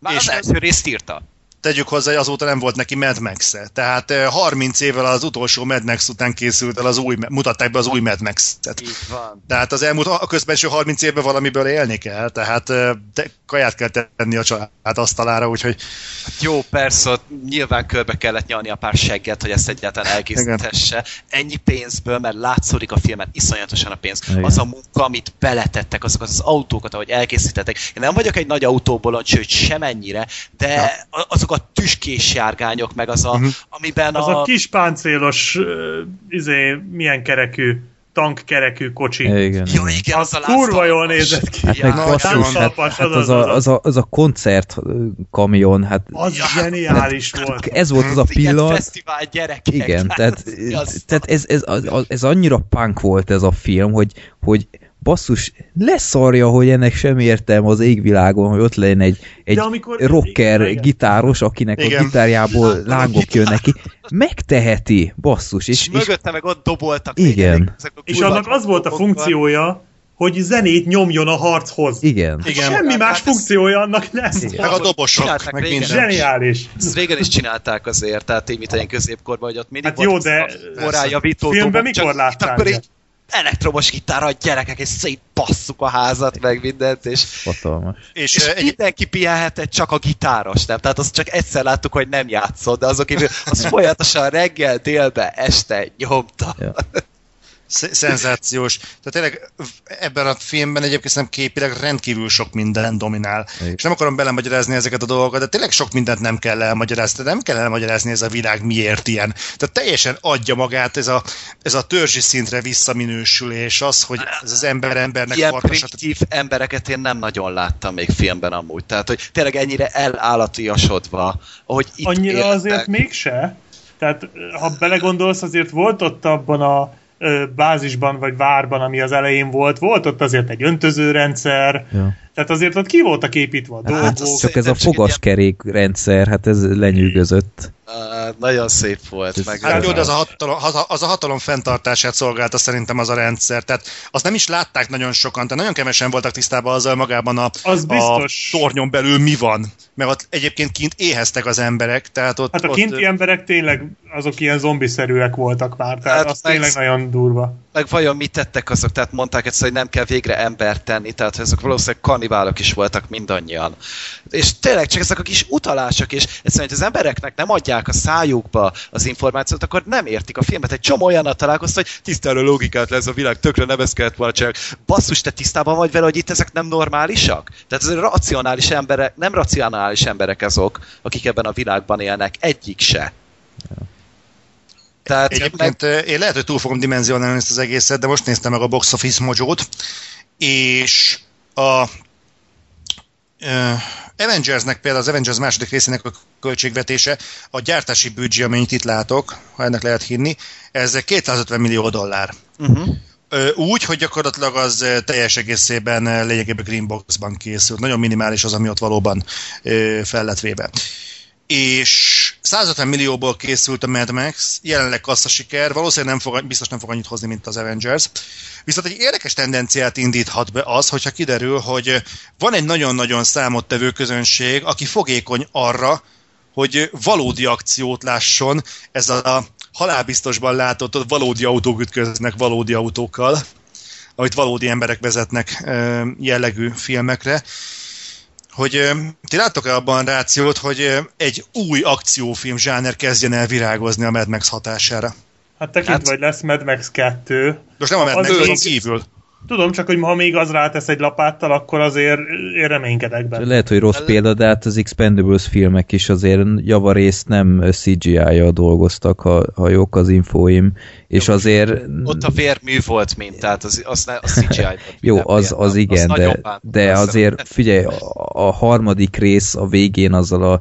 Már És az első részt írta. Tegyük hozzá, hogy azóta nem volt neki Mad max -e. Tehát uh, 30 évvel az utolsó Mad Max után készült el az új, mutatták be az új Mad Max-et. Tehát az elmúlt, a közbenső 30 évben valamiből élni kell, tehát de kaját kell tenni a család asztalára, úgyhogy Jó, persze, nyilván körbe kellett nyalni a pár segget, hogy ezt egyáltalán elkészíthesse. Ennyi pénzből, mert látszódik a filmen iszonyatosan a pénz. Igen. Az a munka, amit beletettek, azokat az autókat, ahogy elkészítettek. Én nem vagyok egy nagy autóbolond, sőt semennyire, de a- azok a tüskés járgányok, meg az a, Mhm. amiben Az a... a kis páncélos, ö, izé, milyen kerekű, tankkerekű kocsi. Igen. Jó, igen, az a Kurva jól nézett ki. Hát Ja, meg na, basszus, hát, hát az az, az, a, az. az, a, az a koncert kamion, hát Az zseniális volt. ez volt az a Igen, pillanat, fesztivál gyerekek. igen, tehát, (laughs) az- tehát ez, ez, ez, ez annyira punk volt ez a film, hogy, hogy basszus, leszarja, hogy ennek semmi értelme az égvilágon, hogy ott legyen egy, egy amikor- rocker igen. gitáros, akinek Igen. a gitárjából lángok jönnek ki. Megteheti, basszus. És, És, mögötte meg ott doboltak. Igen. még ezek a És annak az volt a funkciója, hogy zenét nyomjon a harchoz. igen. igen, Semmi Hát más ez- funkciója annak nem Igen. meg a dobosok, Csinálták meg régen. minden. Zseniális. Ezt régen is csinálták azért, tehát így, mint ilyen középkorban, hogy ott mindig Hát jó, de- az a morálljavító Filmben dobok, mikor csak láttál itt akkor így elektromos gitárral gyerekek, és szétpasszuk a házat, meg mindent, és, Hatalmas. És, és egy, mindenki pihenhetett, csak a gitáros, nem? Tehát azt csak egyszer láttuk, hogy nem játszott, de azok kívül az (laughs) folyamatosan reggel, délbe, este nyomta. Ja. Sz- szenzációs. Tehát tényleg ebben a filmben egyébként szerintem képileg rendkívül sok minden dominál. Igen. És nem akarom belemagyarázni ezeket a dolgokat, de tényleg sok mindent nem kell elmagyarázni. De nem kell elmagyarázni ez a világ miért ilyen. Tehát teljesen adja magát ez a, ez a törzsi szintre visszaminősülés, az, hogy ez az ember embernek Ilyen farkasat. primitív embereket én nem nagyon láttam még filmben amúgy. Tehát, hogy tényleg ennyire elállatiasodva, ahogy itt Annyira éltek. azért mégse. Tehát ha belegondolsz, azért volt ott abban a ö, bázisban vagy várban, ami az elején volt, volt ott azért egy öntözőrendszer, Ja. tehát azért ott ki voltak építve a dolgok. Hát, az- csak ez a fogaskerék rendszer, hát ez lenyűgözött. Uh, nagyon szép volt. Ez- Meg Hát jó, de az a, hatalom, az, a, az a hatalom fenntartását szolgálta szerintem az a rendszer. Tehát azt nem is látták nagyon sokan, tehát nagyon kevesen voltak tisztában azzal magában a, Az a biztos. tornyon belül mi van. Mert ott egyébként kint éheztek az emberek, tehát ott... Hát a ott, kinti emberek tényleg azok ilyen zombiszerűek voltak már, tehát Hát az meg- tényleg nagyon durva. meg vajon mit tettek azok? Tehát mondták egyszer, hogy nem kell végre embert tenni, tehát ezek valószínűleg kannibálok is voltak mindannyian. És tényleg csak ezek a kis utalások, és egyszerűen, hogy az embereknek nem adják a szájukba az információt, akkor nem értik a filmet. Egy csomó olyannal találkoztam, hogy tisztára logikát lesz a világ, tökre nem ezt kellett volna csinálni. Basszus, te tisztában vagy vele, hogy itt ezek nem normálisak? Tehát ez racionális emberek, nem racionális emberek azok, akik ebben a világban élnek. Egyik se. Tehát Egyébként meg... én lehet, hogy túl fogom dimenzionálni ezt az egészet, de most néztem meg a Box Office Mojo-t, és a uh, Avengersnek például az Avengers második részének a költségvetése, a gyártási büdzsé, amennyit itt látok, ha ennek lehet hinni, ez 250 millió dollár. Uh-huh. Úgy, hogy gyakorlatilag az teljes egészében lényegében Greenboxban készült. Nagyon minimális az, ami ott valóban fel lett véve. És 150 millióból készült a Mad Max, jelenleg kassza siker, valószínűleg nem fog, biztos nem fog annyit hozni, mint az Avengers. Viszont egy érdekes tendenciát indíthat be az, hogyha kiderül, hogy van egy nagyon-nagyon számottevő közönség, aki fogékony arra, hogy valódi akciót lásson, ez a halálbiztosban látott, hogy valódi autók ütköznek valódi autókkal, amit valódi emberek vezetnek jellegű filmekre hogy ti láttok-e abban a rációt, hogy egy új akciófilm zsáner kezdjen el virágozni a Mad Max hatására? Hát tekint hát, vagy lesz Mad Max 2. Most nem a Mad Max, még... kívül. Tudom, csak hogy ha még az rátesz egy lapáttal, akkor azért én reménykedek benne. Lehet, hogy rossz példa, de hát az Expendables filmek is azért javarészt nem CGI-jal dolgoztak, ha, ha jók az infóim, és Jó, azért... Ott a vérmű volt mint, tehát az, az, ne, az CGI (laughs) volt. Jó, az, az igen, az de, de azért figyelj, a harmadik rész a végén azzal a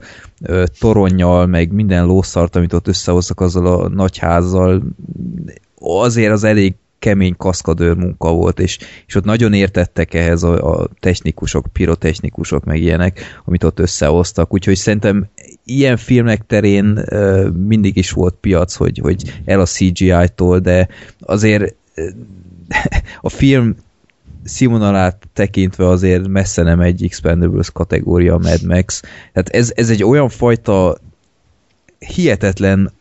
toronnyal, meg minden lószart, amit ott összehoztak azzal a nagyházzal, azért az elég kemény kaszkadőr munka volt, és, és ott nagyon értettek ehhez a, a technikusok, pirotechnikusok, meg ilyenek, amit ott összehoztak, úgyhogy szerintem ilyen filmek terén uh, mindig is volt piac, hogy, hogy el a CGI-tól, de azért (laughs) a film színvonalát tekintve azért messze nem egy Expendables kategória Mad Max. Tehát ez, ez egy olyan fajta hihetetlen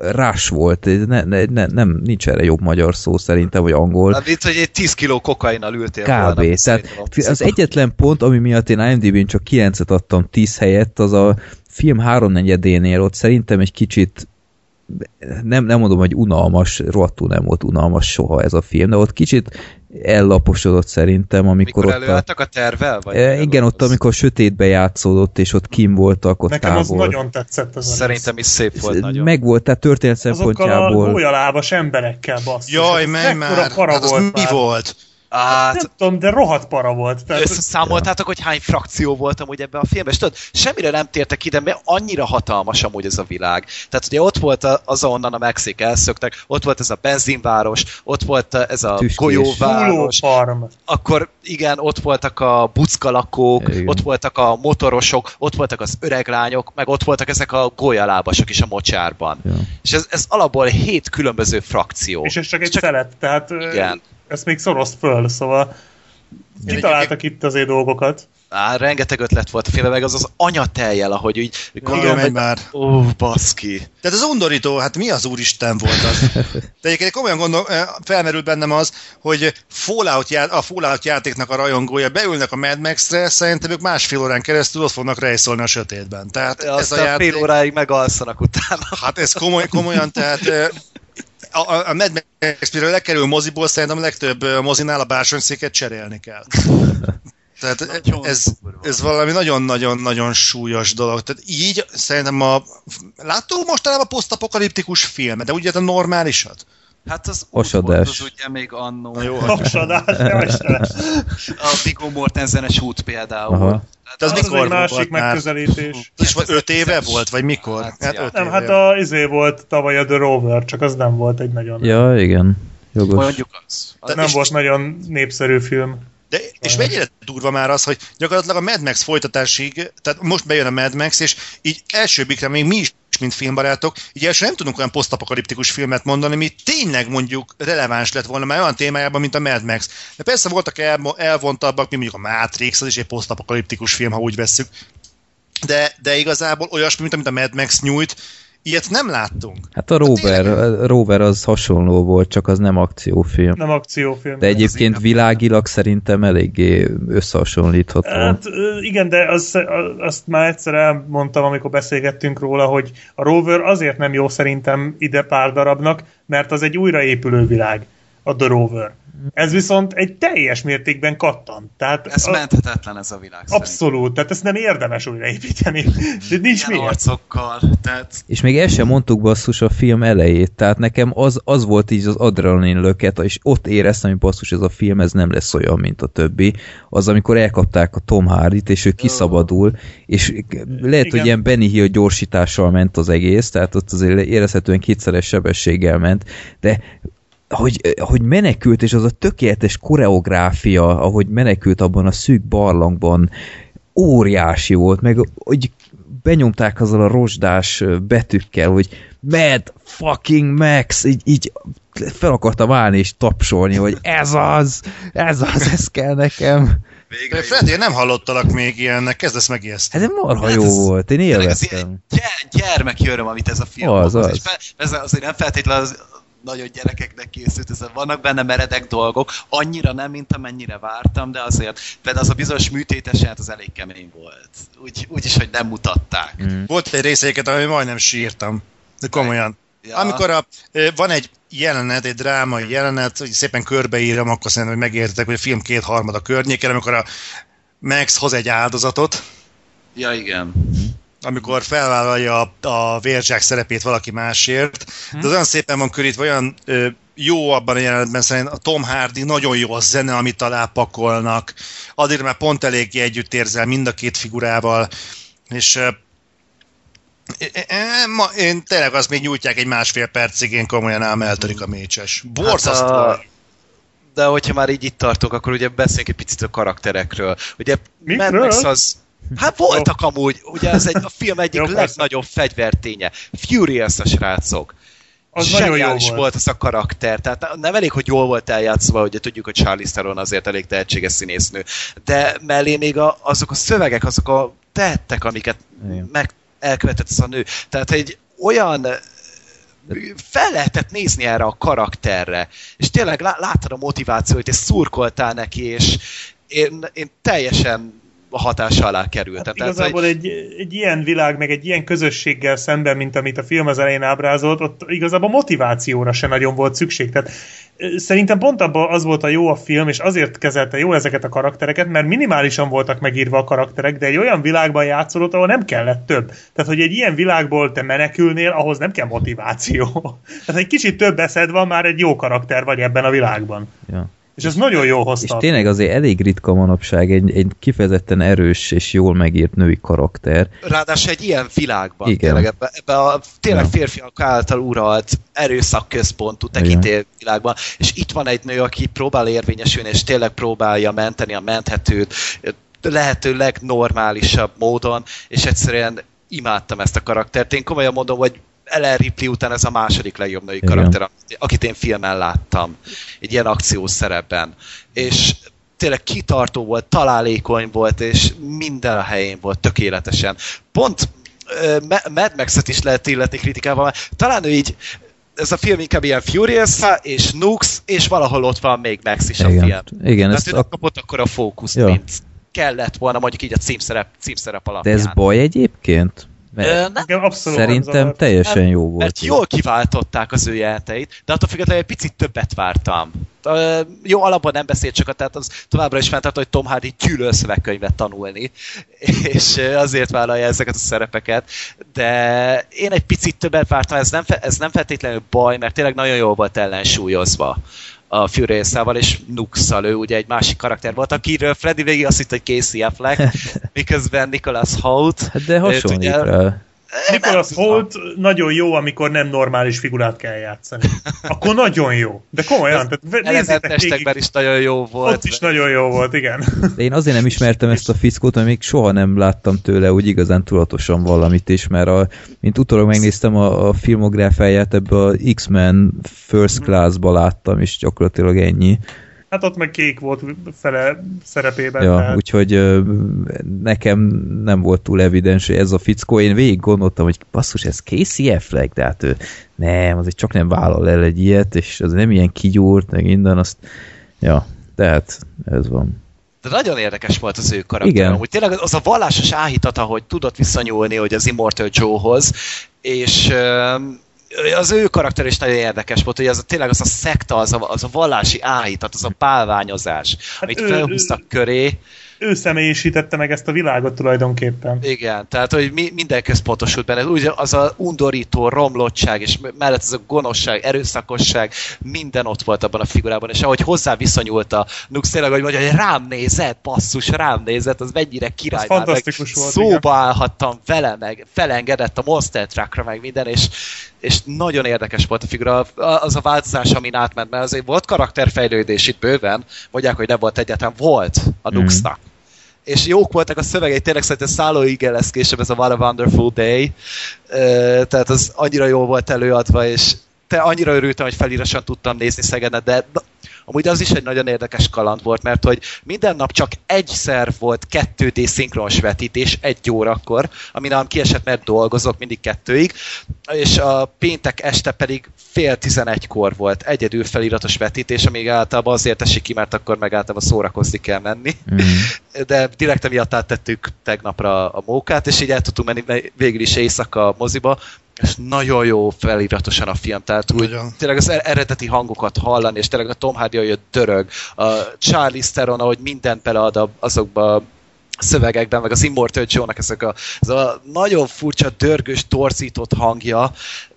rás volt, ne, ne, ne, nem, nincs erre jobb magyar szó szerintem, vagy angol. Hát mint, hogy egy 10 kiló kokainnal ültél Kb. Volna, Tehát az egyetlen pont, ami miatt én IMDb-n csak 9-et adtam 10 helyett, az a film háromnegyedénél ott szerintem egy kicsit nem, nem mondom, hogy unalmas, rohadtul nem volt unalmas soha ez a film, de ott kicsit ellaposodott szerintem, amikor, amikor ott a... a tervel? Vagy e, igen, ott amikor sötétbe játszódott, és ott kim voltak ott Nekem távol. az nagyon tetszett az Szerintem is szép volt nagyon. Meg volt, tehát történet szempontjából. Azokkal a gólyalábas emberekkel basszus. Jaj, menj már! Hát az mi volt? Hát, nem tudom, de rohadt para volt. Tehát... Összeszámoltátok, hogy hány frakció volt amúgy ebben a filmben, és tudod, semmire nem tértek ide, mert annyira hatalmas amúgy ez a világ. Tehát ugye ott volt az, ahonnan a Mexik elszöktek, ott volt ez a benzinváros, ott volt ez a Tüskés. golyóváros. Akkor igen, ott voltak a buckalakók, igen. ott voltak a motorosok, ott voltak az öreg lányok, meg ott voltak ezek a golyalábasok is a mocsárban. Ja. És ez, ez alapból hét különböző frakció. És ez csak egy csak, szelet, tehát igen ezt még szorozt föl, szóval kitaláltak itt azért dolgokat. Á, rengeteg ötlet volt a filmben, meg az az anyateljel, ahogy úgy gondolom, hogy... már. Ó, baszki. Tehát az undorító, hát mi az úristen volt az? De egyébként komolyan gondol, eh, felmerült bennem az, hogy Fallout já, a Fallout játéknak a rajongója beülnek a Mad Max-re, szerintem ők másfél órán keresztül ott fognak rejszolni a sötétben. Tehát ja, ez a játék... fél óráig megalszanak utána. Hát ez komoly, komolyan, tehát eh, a, a Mad Max mire lekerül moziból, szerintem a legtöbb mozinál a bársonyszéket cserélni kell. (laughs) Tehát ez, ez valami nagyon-nagyon-nagyon súlyos dolog. Tehát így szerintem a... Láttuk mostanában posztapokaliptikus film, de ugye a normálisat? Hát az Osadás. az ugye még annó. Jó, (laughs) A Viggo Mortensenes út például. Aha. De az, az mikor egy másik volt megközelítés. És hát öt éve volt, vagy mikor? Hát, hát öt nem, éve. hát a izé volt tavaly a The Rover, csak az nem volt egy nagyon... Ja, igen. Jogos. Mondjuk az. az nem volt nagyon népszerű film. De, és mennyire durva már az, hogy gyakorlatilag a Mad Max folytatásig, tehát most bejön a Mad Max, és így első bikre még mi is mint filmbarátok, így első nem tudunk olyan posztapokaliptikus filmet mondani, ami tényleg mondjuk releváns lett volna már olyan témájában, mint a Mad Max. De persze voltak el, elvontabbak, mint mondjuk a Matrix, az is egy posztapokaliptikus film, ha úgy vesszük. De, de igazából olyasmi, mint amit a Mad Max nyújt, Ilyet nem láttunk. Hát a Rover, a Rover az hasonló volt, csak az nem akciófilm. Nem akciófilm. De egyébként világilag szerintem eléggé összehasonlítható. Hát igen, de az, azt már egyszer elmondtam, amikor beszélgettünk róla, hogy a Rover azért nem jó szerintem ide pár darabnak, mert az egy újraépülő világ, a The Rover. Ez viszont egy teljes mértékben kattant. Tehát Ez a, menthetetlen ez a világ abszolút, tehát ezt nem érdemes újraépíteni. De nincs Ilyen miért. arcokkal, tehát És még el sem mondtuk basszus a film elejét, tehát nekem az, az volt így az adrenalin löket, és ott éreztem, hogy basszus ez a film, ez nem lesz olyan, mint a többi. Az, amikor elkapták a Tom Hardy-t, és ő kiszabadul, és lehet, Igen. hogy ilyen Benny Hill gyorsítással ment az egész, tehát ott azért érezhetően kétszeres sebességgel ment, de hogy, hogy menekült, és az a tökéletes koreográfia, ahogy menekült abban a szűk barlangban, óriási volt, meg hogy benyomták azzal a rozsdás betűkkel, hogy Mad fucking Max, így, így fel akartam állni és tapsolni, hogy ez az, ez az, ez kell nekem. végre jó. Freddy, én nem hallottalak még ilyennek, kezdesz megijeszteni. Hát de marha Hát jó ez- volt, én Tényleg ez élveztem. ilyen gy- gyermeki öröm, amit ez a film Az, az. És be- ez azért nem feltétlenül az nagyon gyerekeknek készült, ez vannak benne meredek dolgok, annyira nem, mint amennyire vártam, de azért például az a bizonyos műtétes hát az elég kemény volt. Úgy, úgy is, hogy nem mutatták. Mm. Volt egy részeiket, ami majdnem sírtam. De komolyan. Ja. Amikor a, van egy jelenet, egy drámai jelenet, hogy szépen körbeírom, akkor szerintem, hogy megértek, hogy a film kétharmada környéken, amikor a Max hoz egy áldozatot, Ja, igen. Amikor felvállalja a, a vérzsák szerepét valaki másért. De az olyan szépen van körítve, olyan ö, jó abban a jelenetben szerintem a Tom Hardy, nagyon jó a zene, amit alá pakolnak. Addig már pont eléggé együtt érzel mind a két figurával, és ö, e- e- ma, én tényleg azt még nyújtják egy másfél percig, én komolyan ám eltörik a mécses. Borzasztó. Hát a- De hogyha már így itt tartunk, akkor ugye beszéljünk egy picit a karakterekről. Ugye Mikről? Mad Max az... Hát voltak amúgy, ugye ez egy, a film egyik Jó, persze. legnagyobb fegyverténye. Furious a srácok. Az nagyon jó volt. volt az a karakter, tehát nem elég, hogy jól volt eljátszva, ugye tudjuk, hogy Charlie Theron azért elég tehetséges színésznő, de mellé még a, azok a szövegek, azok a tettek, amiket Igen. meg elkövetett ez a nő. Tehát egy olyan fel lehetett nézni erre a karakterre, és tényleg lá- láttad a motivációt, és szurkoltál neki, és én, én teljesen hatása alá kerültem. Hát Tehát, igazából hogy, egy, egy ilyen világ, meg egy ilyen közösséggel szemben, mint amit a film az elején ábrázolt, ott igazából motivációra se nagyon volt szükség. Tehát szerintem pont abban az volt a jó a film, és azért kezelte jó ezeket a karaktereket, mert minimálisan voltak megírva a karakterek, de egy olyan világban játszolott, ahol nem kellett több. Tehát, hogy egy ilyen világból te menekülnél, ahhoz nem kell motiváció. (laughs) Tehát egy kicsit több eszed van, már egy jó karakter vagy ebben a világban. Ja. És ez nagyon jó És hozta. tényleg azért elég ritka manapság egy, egy kifejezetten erős és jól megírt női karakter. ráadásul egy ilyen világban, Igen. tényleg ebbe, ebbe a tényleg Ja. férfiak által uralt erőszakközpontú Igen. tekintély világban, és itt van egy nő, aki próbál érvényesülni, és tényleg próbálja menteni a menthetőt, lehető legnormálisabb módon, és egyszerűen imádtam ezt a karaktert. Én komolyan mondom, hogy Ellen Ripley után ez a második legjobb női Igen. karakter, akit én filmen láttam. Egy ilyen akciós szerepben. És tényleg kitartó volt, találékony volt, és minden a helyén volt tökéletesen. Pont Ma- Mad Max-et is lehet illetni kritikával, mert talán ő így ez a film inkább ilyen furious és Nux, és valahol ott van még Max is a Igen, film. igen Tehát ezt ő a, kapott akkor a fókuszt, Ja. mint kellett volna mondjuk így a címszerep, címszerep de alapján. ez baj egyébként? Mert nem, abszolút nem szerintem zavart. teljesen jó volt. mert jól kiváltották az ő jeleneteit, de attól függetlenül egy picit többet vártam. Jó, alapban nem beszélt sokat, tehát az továbbra is fenntartó, hogy Tom Hardy gyűlöl szövegkönyvet tanulni, (laughs) és azért vállalja ezeket a szerepeket, de én egy picit többet vártam, ez nem, fe- ez nem feltétlenül baj, mert tényleg nagyon jól volt ellensúlyozva a Furious-szával és Nuxal, ő ugye egy másik karakter volt, akiről Freddy végig azt hitt, hogy Casey Affleck, (laughs) miközben Nicholas Holt. Hát de hasonlít ugye- rá. Nicholas Nem tudom. Holt nagyon jó, amikor nem normális figurát kell játszani. Akkor nagyon jó. De komolyan, tehát nézzétek végig. is nagyon jó volt. Ott is nagyon jó volt, igen. De én azért nem ismertem ezt a fickót, mert még soha nem láttam tőle úgy igazán tudatosan valamit is, mert a, mint utólag megnéztem a, a filmográfáját, ebbe a X-Men First Class-ba láttam, és gyakorlatilag ennyi. Hát ott meg kék volt fele szerepében. Ja, tehát. úgyhogy nekem nem volt túl evidens, hogy ez a fickó. Én végig gondoltam, hogy basszus, ez Casey Affleck, de hát ő nem, azért csak nem vállal el egy ilyet, és az nem ilyen kigyúrt, meg minden, azt ja, tehát ez van. De nagyon érdekes volt az ő karakter. Igen. Amúgy tényleg az a vallásos áhítata, hogy tudott visszanyúlni hogy az Immortal Joe-hoz, és öm, az ő karakter is nagyon érdekes volt, hogy az a, tényleg az a szekta, az a, az a vallási áhítat, az a pálványozás, hát amit ő- felhúztak köré. Ő személyisítette meg ezt a világot tulajdonképpen. Igen, tehát hogy mi, minden központosult benne. Úgy az a undorító romlottság, és mellett az a gonoszság, erőszakosság, minden ott volt abban a figurában, és ahogy hozzá viszonyult a Nux, tényleg, hogy mondja, hogy rám nézett, basszus, rám nézett, az mennyire király. Az már, meg volt, Szóba állhattam vele, meg felengedett a Monster Truckra, meg minden, és, és nagyon érdekes volt a figura, az a változás, amin átment, mert azért volt karakterfejlődés itt bőven, mondják, hogy nem volt egyáltalán, volt a Mhm. Nuxnak és jók voltak a szövegei, tényleg szerintem szállóig lesz később ez a What a Wonderful Day, tehát az annyira jó volt előadva, és te annyira örültem, hogy felírásan tudtam nézni Szegedet, de amúgy az is egy nagyon érdekes kaland volt, mert hogy minden nap csak egyszer volt 2D szinkronos vetítés, egy órakor, ami nálam kiesett, mert dolgozok mindig kettőig, és a péntek este pedig fél tizenegykor volt egyedül feliratos vetítés, amíg általában azért esik ki, mert akkor meg általában szórakozni kell menni Mm. (laughs) de direkt emiatt áttettük tegnapra a mókát, és így el tudtunk menni végül is éjszaka a moziba, és nagyon jó feliratosan a film, tehát úgy Nagyon. tényleg az er- eredeti hangokat hallani, és tényleg a Tom Hardy, ahogy dörög, a Charlie Theron, ahogy mindent belead azokba szövegekben, meg az Immortal Joe-nak ezek a, ez a nagyon furcsa, dörgös, torzított hangja,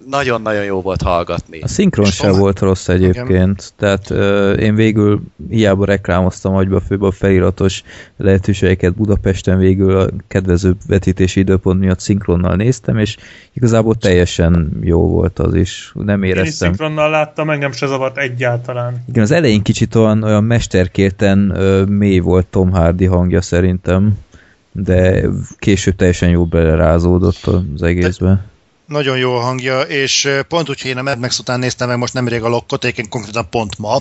nagyon-nagyon jó volt hallgatni. A szinkron sem Tom- volt rossz egyébként, tehát ö, én végül hiába reklámoztam agyba főbb a feliratos lehetőségeket Budapesten végül a kedvező vetítési időpont miatt szinkronnal néztem, és igazából teljesen jó volt az is. Nem Én is éreztem. szinkronnal láttam, engem se zavart egyáltalán. Igen, az elején kicsit olyan, olyan mesterkérten ö, mély volt Tom Hardy hangja szerintem, de később teljesen jó belerázódott az egészbe. Nagyon jó a hangja, és pont úgy, hogy én a Mad Max után néztem meg most nemrég a lokkot, egyébként konkrétan pont ma.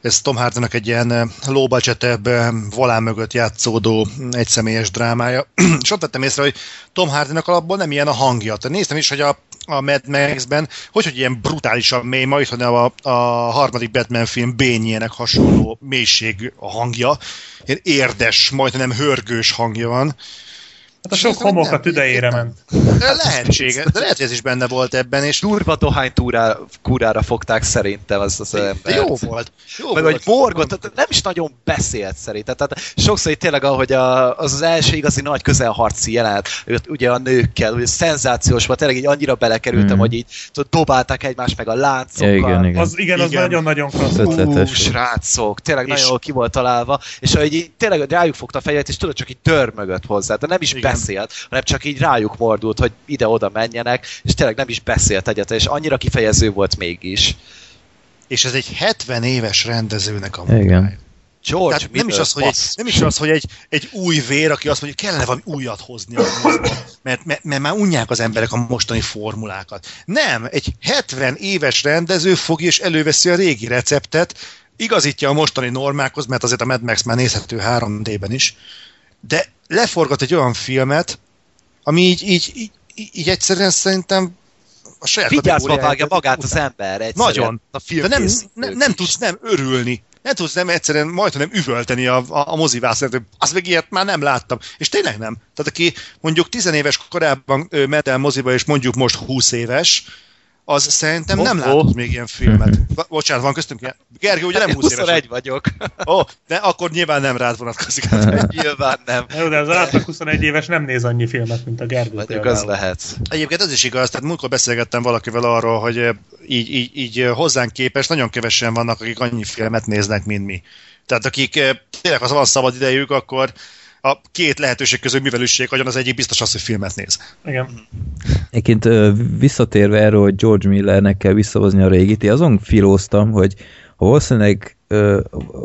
Ez Tom Hardy-nak egy ilyen ö, volán mögött játszódó egyszemélyes drámája. (clears throat) és ott vettem észre, hogy Tom Hardy-nak alapból nem ilyen a hangja. Tehát néztem is, hogy a, a Mad Max-ben, hogy, hogy ilyen brutálisan mély, majd, hogy a, a harmadik Batman film bényének hasonló mélység a hangja. Ilyen érdes, majdnem hörgős hangja van. Hát a sok homok a tüdejére ment. De lehetséges, de lehet, hogy ez is benne volt ebben, és Durva dohány túrá, kúrára fogták szerintem az az de embert. jó volt. Jó meg volt. hogy morgott, tehát nem is nagyon beszélt szerintem. Tehát sokszor itt tényleg, ahogy a, az az első igazi nagy közelharci jelenet, ugye a nőkkel, ugye szenzációs volt, tényleg így annyira belekerültem, Mhm. hogy így tudod, dobálták egymást meg a láncokkal. Ja, igen, igen. Az, igen, az Igen. nagyon-nagyon klassz. Srácok, tényleg És- nagyon jól ki volt találva, és ahogy így tényleg rájuk fogta a fegyvert, és tudod, csak így dörmögött hozzá, de nem is Igen. Beszélt, hanem csak így rájuk mordult, hogy ide-oda menjenek, és tényleg nem is beszélt egyet, és annyira kifejező volt mégis. És ez egy 70 éves rendezőnek a Igen. munkája. George Tehát nem is, az, hogy egy, nem is az, hogy egy, egy új vér, aki azt mondja, hogy kellene valami újat hozni, a mozba, mert, mert, mert már unják az emberek a mostani formulákat. Nem, egy 70 éves rendező fogja és előveszi a régi receptet, igazítja a mostani normákhoz, mert azért a Mad Max már nézhető 3D-ben is, de leforgat egy olyan filmet, ami így, így, így, így, egyszerűen szerintem a saját Vigyázva vágja magát az ember egyszerűen. Nagyon. A De nem, nem, nem tudsz nem örülni. Nem tudsz nem egyszerűen majdnem üvölteni a, a, a mozivászlát, hogy azt meg ilyet már nem láttam. És tényleg nem. Tehát aki mondjuk tizenéves korában ment el moziba, és mondjuk most 20 éves, az szerintem nem Oh, látott oh. még ilyen filmet. (laughs) Bocsánat, van köztünk ilyen. Gergő, ugye nem Én 20 éves? 21 vagyok. Ó, oh, de akkor nyilván nem rád vonatkozik. Hát, (laughs) Nyilván nem. Jó, de az átlag 21 éves nem néz annyi filmet, mint a Gergő. Mondjuk az lehet. Egyébként ez is igaz, tehát múltkor beszélgettem valakivel arról, hogy eh, így, így, így eh, hozzánk képest nagyon kevesen vannak, akik annyi filmet néznek, mint mi. Tehát akik eh, tényleg, ha van szabad idejük, akkor a két lehetőség közül mivel üssék agyon, az egyik biztos az, hogy filmet néz. Igen. Egyébként visszatérve erről, hogy George Millernek kell visszahozni a régit, én azon filóztam, hogy ha valószínűleg,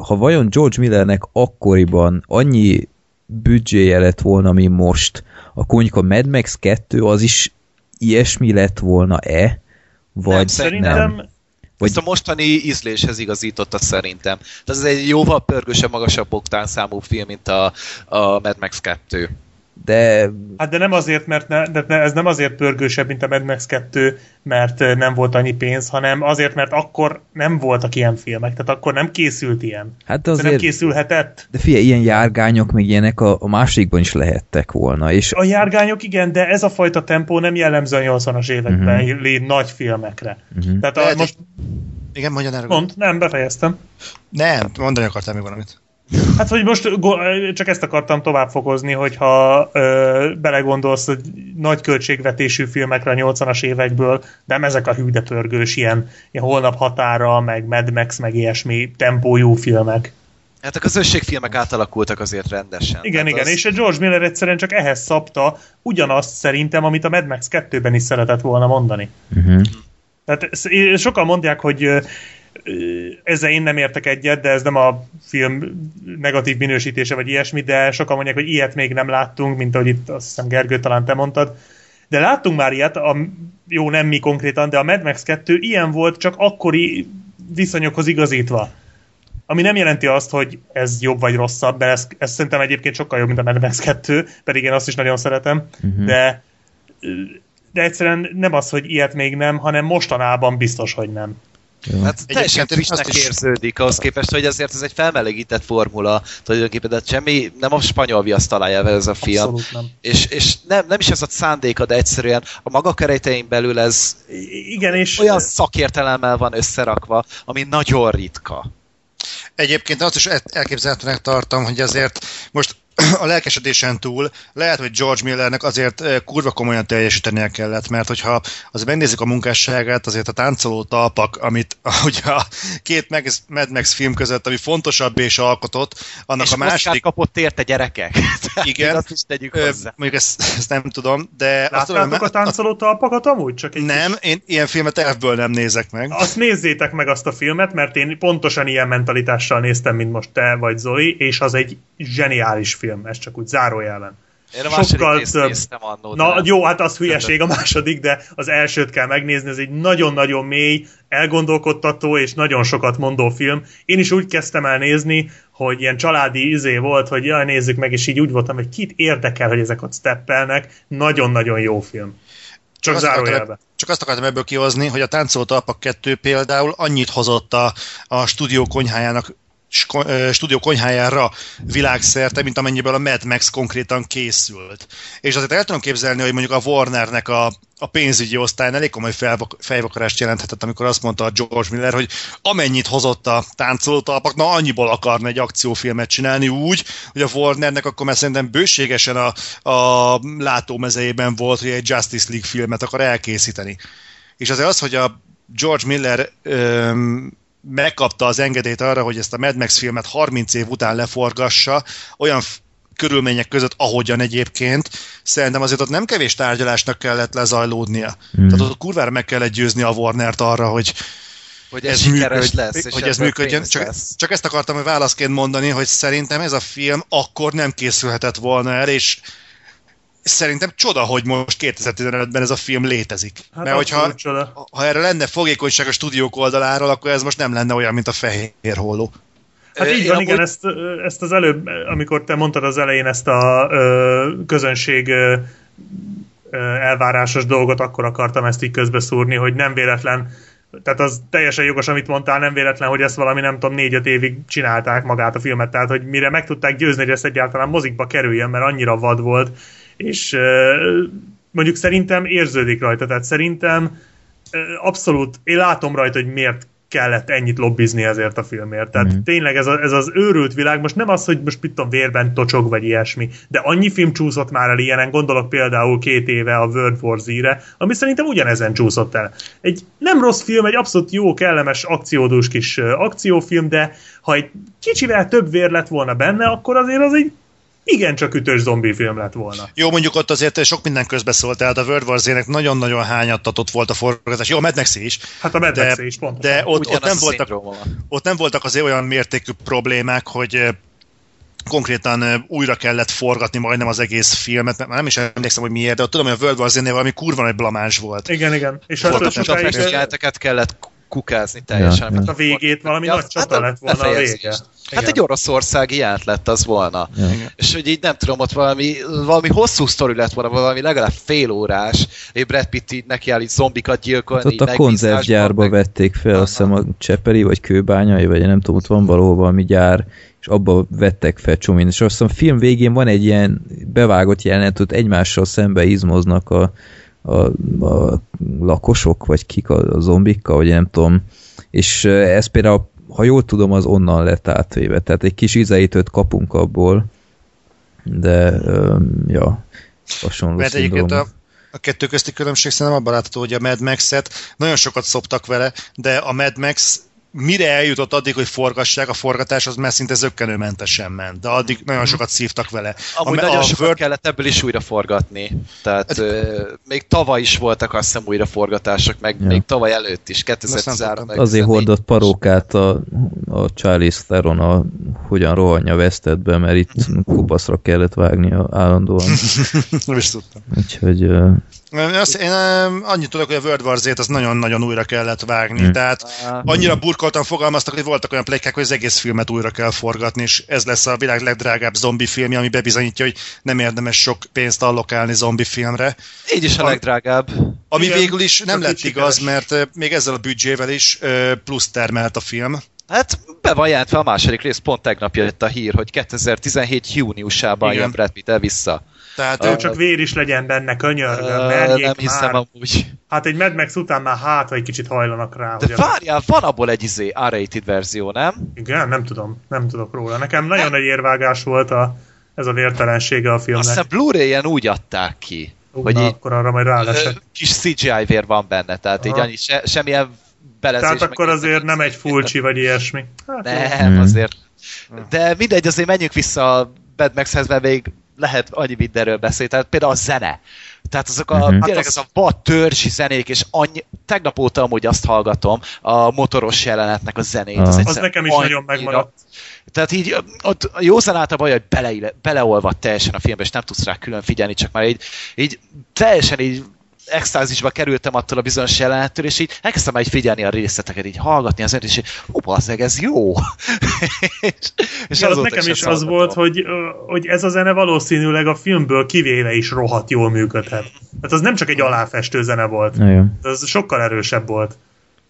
ha vajon George Millernek akkoriban annyi büdzséje lett volna, mi most, akkor mondjuk a Mad Max 2 az is ilyesmi lett volna-e? Vagy Nem, Szerintem nem? Vagy- Ezt a mostani ízléshez igazította szerintem. Tehát ez egy jóval pörgősebb, magasabb oktán számú film, mint a, a Mad Max 2. De Hát de nem azért, mert ne, de ez nem azért pörgősebb, mint a Mad Max 2, mert nem volt annyi pénz, hanem azért, mert akkor nem voltak ilyen filmek, tehát akkor nem készült ilyen. hát De nem azért... készülhetett. De figyelj, ilyen járgányok, meg ilyenek a, a másikban is lehettek volna, és A járgányok igen, de ez a fajta tempó nem jellemző a 80-as években uh-huh. nagy filmekre. Mhm. Tehát a, Lehet, most Igen, mondja mond, nem, befejeztem. Nem, mondani akartál még valamit. Hát, hogy most csak ezt akartam továbbfokozni, hogyha ö, belegondolsz, hogy nagy költségvetésű filmekre a 80-as évekből, nem ezek a hű de pörgős, ilyen, ilyen holnap határa, meg Mad Max, meg ilyesmi tempójú filmek. Hát a közösségfilmek átalakultak azért rendesen. Igen, Tehát igen, az... és a George Miller egyszerűen csak ehhez szabta ugyanazt szerintem, amit a Mad Max 2-ben is szeretett volna mondani. uh-huh. Tehát sokan mondják, hogy ezzel én nem értek egyet, de ez nem a film negatív minősítése, vagy ilyesmi, de sokan mondják, hogy ilyet még nem láttunk, mint ahogy itt azt hiszem Gergő talán te mondtad. De láttunk már ilyet, a, jó, nem mi konkrétan, de a Mad Max 2 ilyen volt, csak akkori viszonyokhoz igazítva. Ami nem jelenti azt, hogy ez jobb vagy rosszabb, de ez, ez szerintem egyébként sokkal jobb, mint a Mad Max 2, pedig én azt is nagyon szeretem, Mhm. de de egyszerűen nem az, hogy ilyet még nem, hanem mostanában biztos, hogy nem. Jó. Hát teljesen Egyébként én frissnek is- érződik ahhoz képest, hogy azért ez egy felmelegített formula tulajdonképpen, de semmi, nem a spanyol viaszt találja ez a film. Abszolút nem. És, és nem, nem is ez a szándéka, de egyszerűen a maga keretein belül ez Igen, és olyan szakértelemmel van összerakva, ami nagyon ritka. Egyébként azt is el- elképzelhetőnek tartom, hogy azért most a lelkesedésen túl lehet, hogy George Millernek azért eh, kurva komolyan teljesítenie kellett, mert hogyha azért megnézzük a munkásságát, azért a táncoló talpak, amit (laughs) ugye a két Max, Mad Max film között, ami fontosabb és alkotott, annak és a második... kapott érte gyerekek. (laughs) Tehát Igen. Azt is tegyük hozzá. mondjuk ezt, ezt nem tudom, de azt tudom, Láttátok a táncoló talpakat amúgy? Csak egy Nem, kis- én ilyen filmet elfből nem nézek meg. Azt nézzétek meg azt a filmet, mert én pontosan ilyen mentalitással néztem, mint most te vagy Zoli, és az egy zseniális film, ez csak úgy zárójelben. Én a második sokkal részt több. néztem annó. Na de- jó, hát az hülyeség a második, de az elsőt kell megnézni, ez egy nagyon-nagyon mély, elgondolkodtató és nagyon sokat mondó film. Én is úgy kezdtem el nézni, hogy ilyen családi izé volt, hogy jaj, nézzük meg, és így úgy voltam, hogy kit érdekel, hogy ezek ott steppelnek. Nagyon-nagyon jó film. Csak akartam, zárójelben. csak azt akartam ebből kihozni, hogy a Táncoló Talpak 2 például annyit hozott a, a stúdió konyhájának stúdió konyhájára világszerte, mint amennyiből a Mad Max konkrétan készült. És azért el tudom képzelni, hogy mondjuk a Warnernek a, a pénzügyi osztályon elég komoly fejvakarást jelenthetett, amikor azt mondta a George Miller, hogy amennyit hozott a táncoló talpak, na annyiból akarna egy akciófilmet csinálni úgy, hogy a Warnernek akkor már szerintem bőségesen a, a látómezejében volt, hogy egy Justice League filmet akar elkészíteni. És azért az, hogy a George Miller öm, megkapta az engedélyt arra, hogy ezt a Mad Max filmet 30 év után leforgassa, olyan körülmények között, ahogyan egyébként, szerintem azért ott nem kevés tárgyalásnak kellett lezajlódnia. Hmm. Tehát ott kurvára meg kellett győzni a Warnert arra, hogy hogy ez, ez működj, lesz. És hogy ez működjön. Csak, lesz. csak ezt akartam hogy válaszként mondani, hogy szerintem ez a film akkor nem készülhetett volna el, és szerintem csoda, hogy most 2015-ben ez a film létezik. Hát Mert hogyha csoda. ha erre lenne fogékonyság a stúdiók oldaláról, akkor ez most nem lenne olyan, mint a fehér holló. Hát így van, igen, ezt, ezt az előbb, amikor te mondtad az elején ezt a ö, közönség ö, elvárásos dolgot, akkor akartam ezt így közbeszúrni, hogy nem véletlen, tehát az teljesen jogos, amit mondtál, nem véletlen, hogy ezt valami nem tudom, négy-öt évig csinálták magát a filmet, tehát hogy mire meg tudták győzni, hogy ezt egyáltalán mozikba kerüljön, mert annyira vad volt, és mondjuk szerintem érződik rajta, tehát szerintem abszolút, én látom rajta, hogy miért kellett ennyit lobbizni ezért a filmért. Tehát mm. tényleg ez, a, ez az őrült világ, most nem az, hogy most mit tudom, vérben tocsog, vagy ilyesmi, de annyi film csúszott már el ilyenen, gondolok például két éve a World War Z-re, ami szerintem ugyanezen csúszott el. Egy nem rossz film, egy abszolút jó, kellemes, akciódús kis akciófilm, de ha egy kicsivel több vér lett volna benne, akkor azért az egy igencsak ütős zombi film lett volna. Jó, mondjuk ott azért sok minden közbeszólt, tehát a World War Z-nek nagyon-nagyon hányattatott volt a forgatás. Jó, a Mad Max is, Hát a Mad de, Max is pontosan. de ott, ott, nem a voltak, ott nem voltak azért olyan mértékű problémák, hogy eh, konkrétan eh, újra kellett forgatni majdnem az egész filmet, mert már nem is emlékszem, hogy miért, de ott tudom, hogy a World War Z-nél valami kurva nagy blamás volt. Igen, igen. És hát Forgatás sokáig, kellett kukázni teljesen. Ja, amit A végét valami Ja, nagy csata lett volna a vége. Hát Igen. egy oroszországi jelent lett az volna. Ja. És hogy így nem tudom, ott valami, valami hosszú sztori lett volna, valami legalább fél órás, egy Brad Pitt így nekiáll így zombikat gyilkolni. Ott így a konzervgyárba meg- vették fel, Aha. azt hiszem a Cseperi, vagy Kőbányai, vagy nem tudom, ott van valahol valami gyár, és abba vettek fel csomóin. És azt hiszem a film végén van egy ilyen bevágott jelenet, ott egymással szembe izmoznak a, a, a lakosok, vagy kik a, a zombikkal, vagy nem tudom. És ez például, ha jól tudom, az onnan lett átvéve. Tehát egy kis ízeítőt kapunk abból, de öm, ja, hasonló Mert egyébként a, a kettő közti különbség szerintem abban látható, hogy a Mad Max-et nagyon sokat szoptak vele, de a Mad Max mire eljutott addig, hogy forgassák, a forgatás az már szinte zöggenőmentesen ment, de addig nagyon sokat szívtak vele. Amúgy a, nagyon a sokat Word- kellett ebből is újra forgatni. Tehát ö, még tavaly is voltak azt hiszem újra forgatások, meg Ja. még tavaly előtt is, Azt 2013 nem meg Azért 14 hordott parókát a, a Charlize Theron a hogyan rohanja vesztetbe, mert itt (laughs) kupaszra kellett vágnia állandóan. Nem is tudtam. Úgyhogy azt, én annyit tudok, hogy a World War Z-t az nagyon-nagyon újra kellett vágni, Hmm. tehát annyira burkoltan fogalmaztak, hogy voltak olyan plegykák, hogy az egész filmet újra kell forgatni, és ez lesz a világ legdrágább zombi filmje, ami bebizonyítja, hogy nem érdemes sok pénzt allokálni zombi filmre. Így is a A- legdrágább. Ami Igen, végül is nem lett igaz, sikeres. mert még ezzel a büdzsével is plusz termelt a film. Hát be van jelentve a második rész, pont tegnap jött a hír, hogy 2017 júniusában Igen. jön Brad Pitt el vissza. Tehát Jó, ö, csak vér is legyen benne, könyörgöm, merjék nem hiszem már. amúgy. Hát egy Mad Max után már hát, vagy kicsit hajlanak rá. De az- várjál, van abból egy izé R-rated verzió, nem? Igen, nem tudom, nem tudok róla. Nekem nagyon nagy érvágás volt a, ez a vértelensége a Azt filmnek. hiszem Blu-ray-en úgy adták ki, Ú, hogy na, így akkor arra majd rálesek. kis CGI vér van benne, tehát így Aha. annyi, se, semmilyen belezés. Tehát akkor azért nem egy fulcsi vagy ilyesmi. Hát, jó. Nem, Hmm. azért. De mindegy, azért menjünk vissza a Bad Max-hez, mert még lehet annyi mindenről beszélni. Tehát például a zene. Tehát azok a, uh-huh. Hát tényleg az- ez a vad törzsi zenék, és annyi, tegnap óta amúgy azt hallgatom, a motoros jelenetnek a zenét. Ah. Az, Az nekem is annyira- nagyon megmaradt. Tehát így ott a józan által baj, hogy bele, beleolvad teljesen a filmbe, és nem tudsz rá külön figyelni, csak már így, így teljesen így extázisba kerültem attól a bizonyos jelenettől, és így elkezdtem már így figyelni a részleteket, így hallgatni az és így, ó, bazzeg, ez jó. (laughs) és, és Igen, az nekem is az volt, hogy, hogy ez a zene valószínűleg a filmből kivéve is rohadt jól működhet. Tehát az nem csak egy aláfestő zene volt. nagyon. Az sokkal erősebb volt.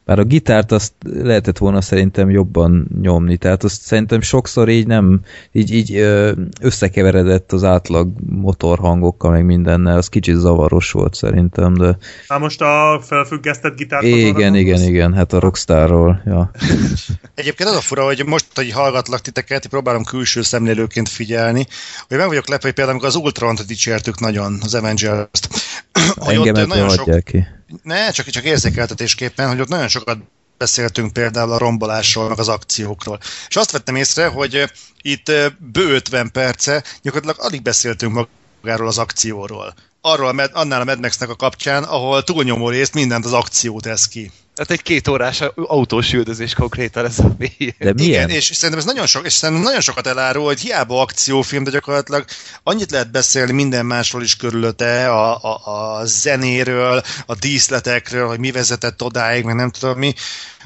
Bár a gitárt azt lehetett volna szerintem jobban nyomni, tehát azt szerintem sokszor így nem, így, így összekeveredett az átlag motorhangokkal, meg mindennel, az kicsit zavaros volt szerintem, de Hát most a felfüggesztett gitárt igen, igen, igen, hát a Rockstarról, ja. (laughs) Egyébként az a fura, hogy most, hogy hallgatlak titeket, próbálom külső szemlélőként figyelni, hogy meg vagyok lepve, hogy például amikor az Ultront dicsértük nagyon, az Avengers-t. (clears throat) Engemet nagyon sok, ki. Ne, csak, csak érzékeltetésképpen, hogy ott nagyon sokat beszéltünk például a rombolásról, meg az akciókról. És azt vettem észre, hogy itt bő 50 perce gyakorlatilag alig beszéltünk magáról az akcióról. Arról, annál a Mad Max-nek a kapcsán, ahol túlnyomó részt mindent az akció tesz ki. Hát egy két órás autós üldözés konkrétan ez a mi. De milyen? Igen, és szerintem ez nagyon, sok, és szerintem nagyon sokat elárul, hogy hiába akciófilm, de gyakorlatilag annyit lehet beszélni minden másról is körülötte, a, a, a zenéről, a díszletekről, hogy mi vezetett odáig, meg nem tudom mi,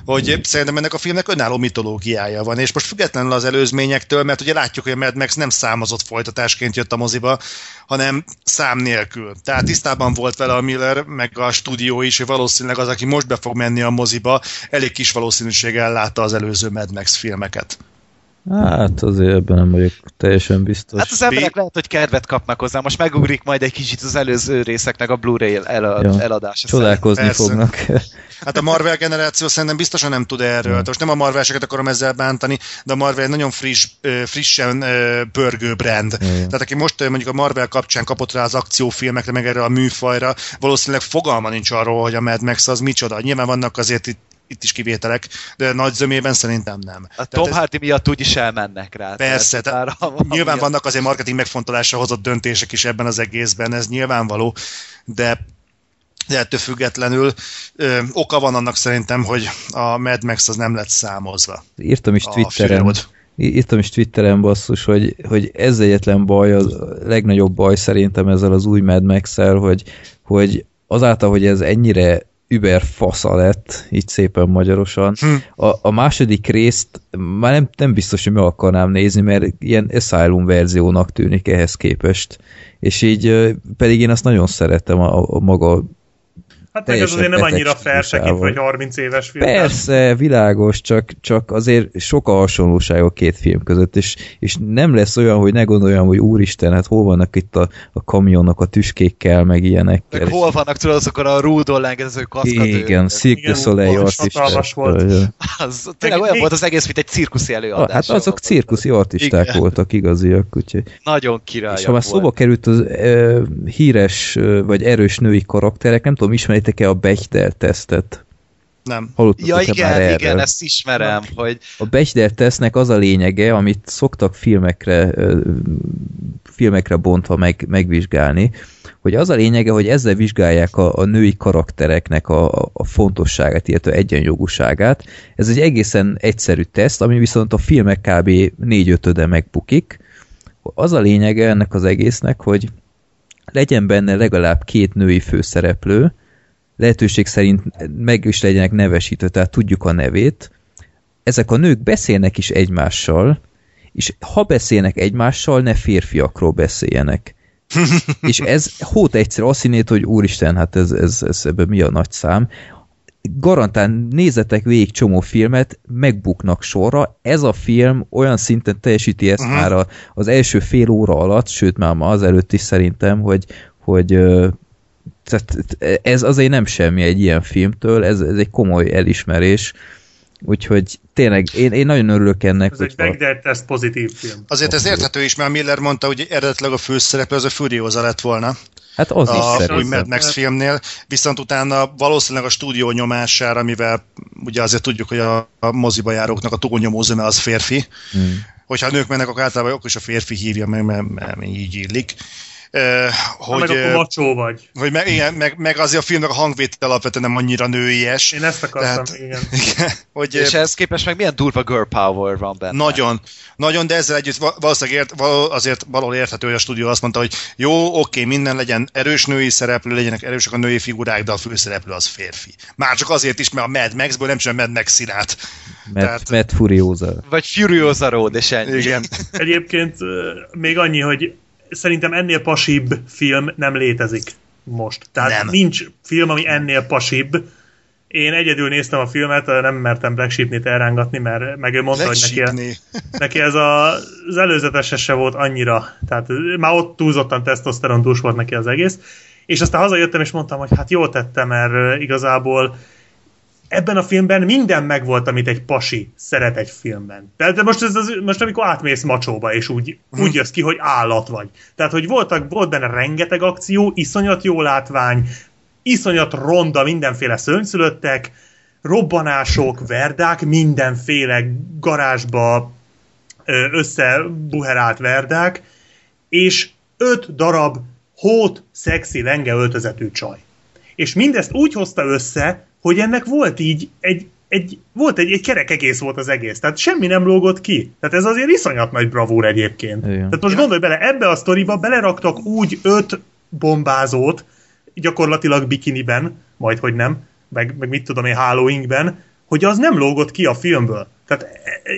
hogy szerintem ennek a filmnek önálló mitológiája van, és most függetlenül az előzményektől, mert ugye látjuk, hogy a Mad Max nem számozott folytatásként jött a moziba, hanem szám nélkül. Tehát tisztában volt vele a Miller, meg a stúdió is, hogy valószínűleg az, aki most be fog menni a moziba, elég kis valószínűséggel látta az előző Mad Max filmeket. Hát azért ebben nem vagyok teljesen biztos. Hát az emberek lehet, hogy kedvet kapnak hozzá. Most megugrik majd egy kicsit az előző részeknek a Blu-ray el, Ja. eladása. Csodálkozni Persze. fognak. Hát a Marvel generáció szerintem biztosan nem tud erről. Hmm. Most nem a Marvelseket akarom ezzel bántani, de a Marvel egy nagyon friss, frissen pörgő brand. Igen. Tehát aki most mondjuk a Marvel kapcsán kapott rá az akciófilmekre, meg erre a műfajra, valószínűleg fogalma nincs arról, hogy a Mad Max az micsoda. Nyilván vannak azért itt itt is kivételek, de nagy zömében szerintem nem. A Tom Tehát ez- Hardy miatt úgyis elmennek rá. Persze, tehát tehát nyilván ami- vannak azért marketing megfontolásra hozott döntések is ebben az egészben, ez nyilvánvaló, de de ettől függetlenül ö, oka van annak szerintem, hogy a Mad Max az nem lett számozva. Írtam is Twitteren, írtam is Twitteren basszus, hogy, hogy ez egyetlen baj, a legnagyobb baj szerintem ezzel az új Mad max hogy, hogy azáltal, hogy ez ennyire über fasza lett, így szépen magyarosan. Hm. A, a második részt már nem, nem biztos, hogy meg akarnám nézni, mert ilyen Asylum verziónak tűnik ehhez képest. És így pedig én azt nagyon szeretem a, a maga Hát meg Teljesen azért nem annyira stílusával. hogy 30 éves film. Persze, világos, csak, csak azért sok a hasonlóság a két film között, és, és nem lesz olyan, hogy ne gondoljam, hogy úristen, hát hol vannak itt a, a kamionok a tüskékkel, meg ilyenekkel. Meg hol vannak tudod azokon a rúdon lengező kaszkadőr. Igen, Cirque du Soleil az is artisták. volt. Az, tényleg olyan volt az egész, mint egy cirkuszi előadás. Hát azok cirkuszi artisták Igen. voltak igaziak, úgyhogy. Nagyon király. És ha már szóba került az ö, híres vagy erős női karakterek, nem tudom, ismeritek-e a Bechdel tesztet? Nem. Hallottatok-e Ja már igen, erről? igen, ezt ismerem, hogy A Bechdel tesznek az a lényege, amit szoktak filmekre, filmekre bontva meg, megvizsgálni, hogy az a lényege, hogy ezzel vizsgálják a, a női karaktereknek a, a- fontosságát, illetve egyenjogúságát. Ez egy egészen egyszerű teszt, ami viszont a filmek kb. négy-ötöde megbukik. Az a lényege ennek az egésznek, hogy legyen benne legalább két női főszereplő, lehetőség szerint meg is legyenek nevesítve, tehát tudjuk a nevét. Ezek a nők beszélnek is egymással, és ha beszélnek egymással, ne férfiakról beszéljenek. (laughs) és ez hót egyszer azt hinnét, hogy úristen, hát ez, ez, ez ebben mi a nagy szám. Garantán nézzetek végig csomó filmet, megbuknak sorra. Ez a film olyan szinten teljesíti ezt uh-huh. már a, az első fél óra alatt, sőt már ma azelőtt is szerintem, hogy, hogy tehát ez azért nem semmi egy ilyen filmtől, ez, ez egy komoly elismerés, úgyhogy tényleg én, én nagyon örülök ennek. Ez egy test pozitív film. Azért ez érthető is, mert Miller mondta, hogy eredetileg a főszereplő az a Furiosa lett volna Hát az is a új. Mad Max filmnél, viszont utána valószínűleg a stúdió nyomására, mivel ugye azért tudjuk, hogy a, a moziba járóknak a túlnyomó zöme az férfi, Hmm. hogyha a nők mennek, akkor általában akkor is a férfi hívja meg, mert, mert így illik. Ha meg hogy, akkor macsó vagy. hogy meg, igen, meg, meg azért a filmnek a hangvétel alapvetően nem annyira nőies. Én ezt akartam, Tehát- igen. (laughs) Igen, hogy, és ehhez képest meg milyen durva girl power van benne. Nagyon, nagyon, de ezzel együtt va- valószínűleg ért, azért valahol érthető, hogy a stúdió azt mondta, hogy jó, oké, minden legyen erős női szereplő, legyenek erősek a női figurák, de a főszereplő az férfi. Már csak azért is, mert a Mad Maxből nem csinál Mad Max szirát. Matt, Tehát- Matt Furiosa. Vagy Furiosa Road, és ennyi. Igen. Egyébként még annyi, hogy szerintem ennél pasibb film nem létezik most. Tehát Nem. nincs film, ami ennél pasibb. Én egyedül néztem a filmet, nem mertem Black Sheep-nét elrángatni, mert meg ő mondta, hogy neki, neki ez a, az előzetes se volt annyira, tehát már ott túlzottan tesztoszteron dús volt neki az egész, és aztán hazajöttem és mondtam, hogy hát jól tettem, mert igazából ebben a filmben minden megvolt, amit egy pasi szeret egy filmben. Tehát de most, ez az, most amikor átmész macsóba, és úgy, Mhm. úgy jössz ki, hogy állat vagy. Tehát, hogy voltak, volt benne rengeteg akció, iszonyat jó látvány, iszonyat ronda mindenféle szörnyszülöttek, robbanások, verdák, mindenféle garázsba összebuherált verdák, és öt darab hót, szexi, lenge öltözetű csaj. És mindezt úgy hozta össze, hogy ennek volt így egy, egy volt egy, egy kerek egész volt az egész. Tehát semmi nem lógott ki. Tehát ez azért iszonyat nagy bravúr egyébként. Igen. Tehát most gondolj bele, ebbe a sztoriba beleraktak úgy öt bombázót, gyakorlatilag bikiniben, majd hogy nem, meg, meg mit tudom én, hálóinkben, hogy az nem lógott ki a filmből. Tehát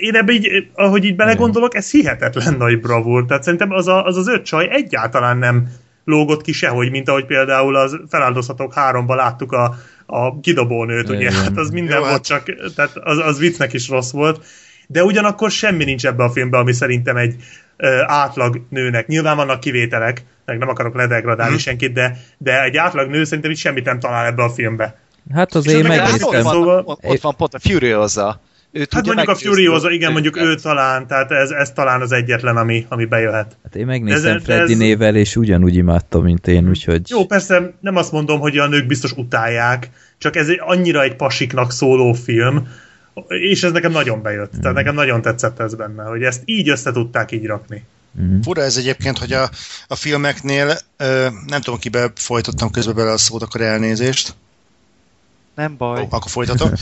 én ebbe így, ahogy így belegondolok, ez hihetetlen nagy bravúr. Tehát szerintem az a, az, az öt csaj egyáltalán nem lógott ki sehogy, mint ahogy például az feláldozhatók háromba láttuk a, a kidobónőt, ugye, hát az minden Jó, volt, hát- csak tehát az, az viccnek is rossz volt. De ugyanakkor semmi nincs ebbe a filmbe, ami szerintem egy ö, átlag nőnek. Nyilván vannak kivételek, meg nem akarok ledegradálni Mhm. senkit, de, de egy átlag nő szerintem itt semmit nem talál ebbe a filmbe. Hát És meg Hát Megnéztem. ott, megnéztem. van, Szóval- ott, ott van pont a Furiosa. Ő Hát mondjuk a Furiosa, igen, mondjuk őket. ő talán, tehát ez, ez talán az egyetlen, ami, ami bejöhet. Hát én megnéztem Ez- Freddy ez- nével, és ugyanúgy imádtam, mint én, úgyhogy... Jó, persze nem azt mondom, hogy a nők biztos utálják, csak ez egy, annyira egy pasiknak szóló film, és ez nekem nagyon bejött. Tehát nekem nagyon tetszett ez benne, hogy ezt így össze tudták így rakni. Mhm. Fura ez egyébként, hogy a, a filmeknél, ö, nem tudom, kibe folytottam közben bele a szót, akkor elnézést. Nem baj. Ó, akkor folytatom. (laughs)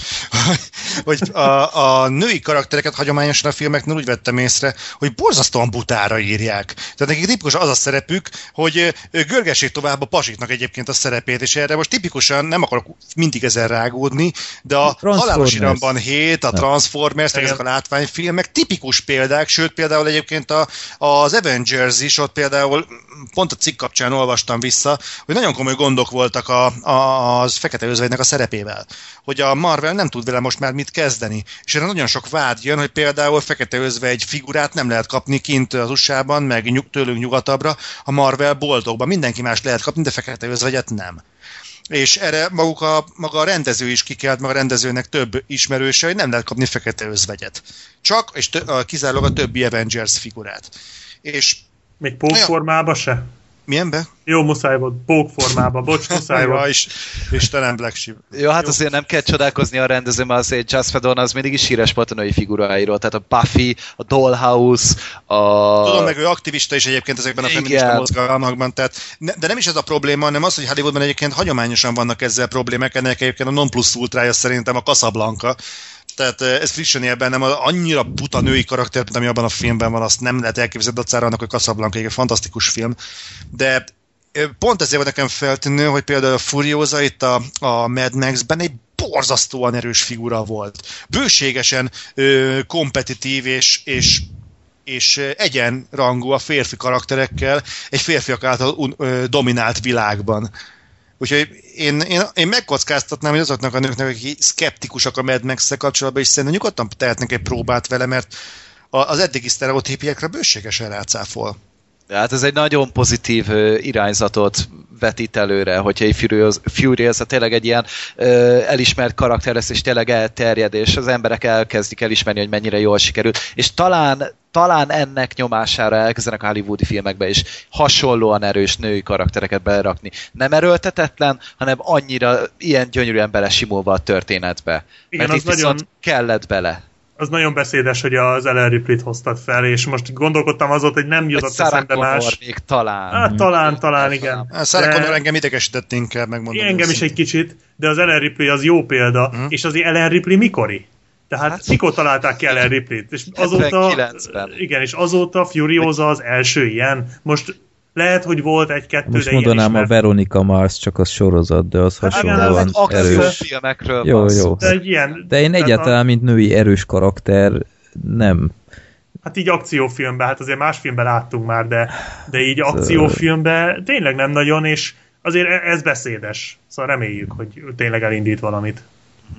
(laughs) hogy a, a női karaktereket hagyományosan a filmeknél úgy vettem észre, hogy borzasztóan butára írják. Tehát nekik tipikus az a szerepük, hogy görgessék tovább a pasiknak egyébként a szerepét, és erre most tipikusan nem akarok mindig ezen rágódni, de a Transformers. Halálos Iramban 7, a. Transformers, meg ezek a látványfilmek tipikus példák, sőt például egyébként a, az Avengers is, ott például pont a cikk kapcsán olvastam vissza, hogy nagyon komoly gondok voltak a, a, az Fekete Özvegynek a szerepével. Hogy a Marvel nem tud vele most már mit kezdeni. És erre nagyon sok vád jön, hogy például Fekete Özvegy figurát nem lehet kapni kint az USA-ban, meg nyug, tőlünk nyugatabbra, a Marvel boltokban. Mindenki más lehet kapni, de Fekete Özvegyet nem és erre maguk a, maga a rendező is kikelt, meg a rendezőnek több ismerőse, hogy nem lehet kapni fekete özvegyet. Csak, és tö, a, kizárólag a többi Avengers figurát. És Még pók Ja. formába se? Milyenbe? Jó, muszáj volt. Pók formába. Bocs, (laughs) muszáj Ja, volt. és, Istenem Black Sheep. Jó, hát azért nem kell csodálkozni a rendező, mert azért Just Fedon az mindig is híres volt a női figuráiról, tehát a Buffy, a Dollhouse, a... Tudom, meg ő aktivista is egyébként ezekben a feminista mozgalmakban, tehát, ne, de nem is ez a probléma, hanem az, hogy Hollywoodban egyébként hagyományosan vannak ezzel problémák, ennek egyébként a non plus ultrája szerintem a Casablanca, tehát eh, ez frissen él bennem, annyira buta női karakter, mint ami abban a filmben van, azt nem lehet elképzelni, dacára annak, hogy Casablanca egy fantasztikus film, de pont ezért van nekem feltűnő, hogy például a Furiosa itt a, a Mad Max-ben egy borzasztóan erős figura volt. Bőségesen ö, kompetitív és, és és egyenrangú a férfi karakterekkel egy férfiak által un, ö, dominált világban. Úgyhogy én, én, én megkockáztatnám, hogy azoknak a nőknek, akik szkeptikusak a Mad max kapcsolatban, és szerintem nyugodtan tehetnek egy próbát vele, mert az eddigi sztereotípiekre bőségesen rácáfol. Hát ez egy nagyon pozitív irányzatot vetít előre, hogyha egy Furious, Furious tényleg egy ilyen ö, elismert karakter lesz, és tényleg elterjed, és az emberek elkezdik elismerni, hogy mennyire jól sikerült. És talán, talán ennek nyomására elkezdenek a hollywoodi filmekbe is hasonlóan erős női karaktereket belerakni. Nem erőltetetlen, hanem annyira ilyen gyönyörűen belesimulva a történetbe. Igen, Mert az itt viszont nagyon- kellett bele. Az nagyon beszédes, hogy az Ellen Ripley-t hoztad fel, és most gondolkodtam azon, hogy nem jutott Sarah eszembe más. még talán. Hát talán, talán, igen. A Sarah De- Connor engem idegesített inkább, megmondom. Engem is egy kicsit, de az Ellen Ripley az jó példa, Mhm. és azért Ellen Ripley mikori? Tehát hát, mikor találták ki Ellen Ripley-t? És azóta, 79-ben. igen, és azóta Furiosa az első ilyen. Most lehet, hogy volt egy-kettő, Most de ilyen mondanám a ismert. Veronica Mars, csak az sorozat, de az Hát hasonlóan erős. Jó, jó. De, egy ilyen, De én egyáltalán, mint női erős karakter, nem. A, hát így akciófilmben, hát azért más filmben láttunk már, de, de így akciófilmben tényleg nem nagyon, és azért e- ez beszédes. Szóval reméljük, hogy tényleg elindít valamit.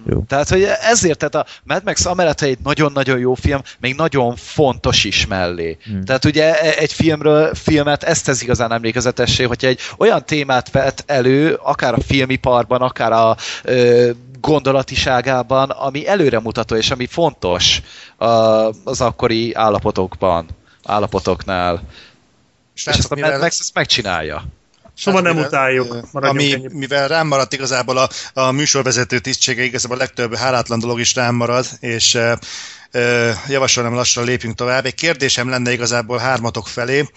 Jó. Tehát, hogy ezért, tehát a Mad Max amellett, hogy egy nagyon-nagyon jó film, még nagyon fontos is mellé. Hmm. Tehát ugye e- egy filmről, filmet ezt tesz igazán emlékezetessé, hogyha egy olyan témát vet elő, akár a filmiparban, akár a ö, gondolatiságában, ami előremutató és ami fontos a, az akkori állapotokban, állapotoknál. És ezt a Mad Max ezt megcsinálja. Soha nem mivel, utáljuk. ö, Maradjunk Ami, ennyi. mivel rám maradt igazából a, a műsorvezető tisztsége, igazából a legtöbb hálátlan dolog is rám marad, és ö, ö, javasolom lassan lépjünk tovább. Egy kérdésem lenne igazából hármatok felé,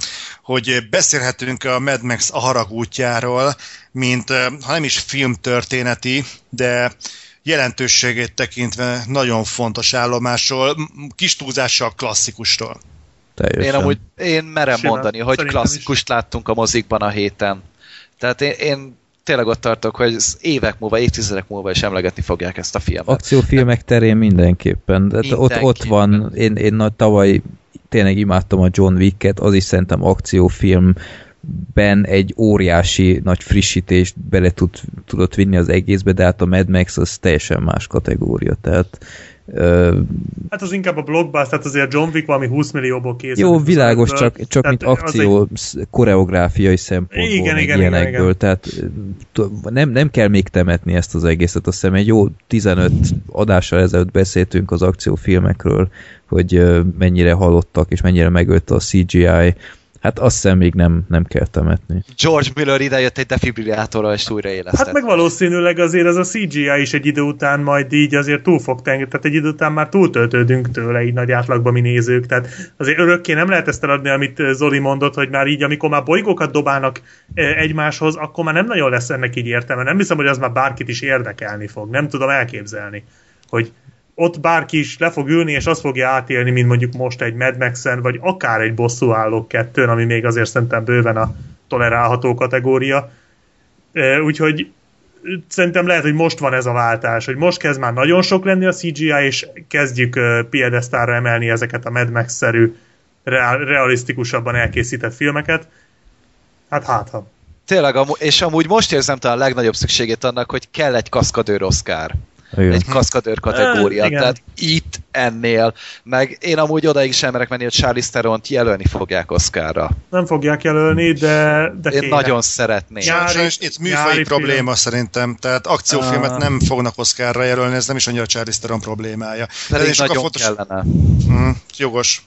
hogy beszélhetünk a Mad Max a harag útjáról, mint ha nem is filmtörténeti, de jelentőségét tekintve nagyon fontos állomásról, kis túlzással klasszikusról. Teljesen. Én amúgy én merem Simán. mondani, hogy Szerintem klasszikust láttunk a mozikban a héten. Tehát én, én tényleg ott tartok, hogy évek múlva, évtizedek múlva is emlegetni fogják ezt a filmet. Akciófilmek terén mindenképpen. De ott, ott van, Mindenképpen. én, én nagy tavaly tényleg imádtam a John Wick-et, az is szerintem akciófilmben egy óriási nagy frissítést bele tud, tudott vinni az egészbe, de hát a Mad Max az teljesen más kategória, tehát Hát az inkább a blockbuster, tehát azért John Wick valami 20 millióból készült. jó, világos, 25-ből. csak, csak mint Tehát az akció egy... koreográfiai szempontból, Igen, igen, igen, ilyenekből, igen. tehát t- nem, nem kell még temetni ezt az egészet, azt hiszem egy jó 15 adással ezelőtt beszéltünk az akciófilmekről, hogy mennyire halottak, és mennyire megölte a CGI, hát azt hiszem még nem, nem kell temetni. George Miller idejött egy defibrillátorral, és újraélesztett. Hát meg valószínűleg azért ez a CGI is egy idő után majd így azért túl fog tengni, tehát egy idő után már túltöltődünk tőle így nagy átlagban mi nézők, tehát azért örökké nem lehet ezt eladni, amit Zoli mondott, hogy már így, amikor már bolygókat dobálnak eh, egymáshoz, akkor már nem nagyon lesz ennek így értelme. Nem hiszem, hogy az már bárkit is érdekelni fog. Nem tudom elképzelni, hogy ott bárki is le fog ülni, és azt fogja átélni, mint mondjuk most egy Mad Max-en, vagy akár egy bosszúállók kettőn, ami még azért szerintem bőven a tolerálható kategória. Úgyhogy szerintem lehet, hogy most van ez a váltás, hogy most kezd már nagyon sok lenni a CGI, és kezdjük piedesztára emelni ezeket a Mad Max-szerű, real, realisztikusabban elkészített filmeket. Hát hát, ha. Tényleg, és amúgy most érzem talán a legnagyobb szükségét annak, hogy kell egy kaszkadőr Oscar. Igen. Egy kaszkadőr kategória. Ö, igen. Tehát itt ennél, meg én amúgy odaig sem merek menni, hogy Charlize Theron-t jelölni fogják Oscarra. Nem fogják jelölni, de, de Én kéne. nagyon szeretném. Nyári- Sajnos itt műfai nyári probléma film. szerintem, tehát akciófilmet Ah. nem fognak Oscarra jelölni, ez nem is annyira Charlize Theron problémája. Pedig sokkal nagyon fontos- kellene. Mm, jogos.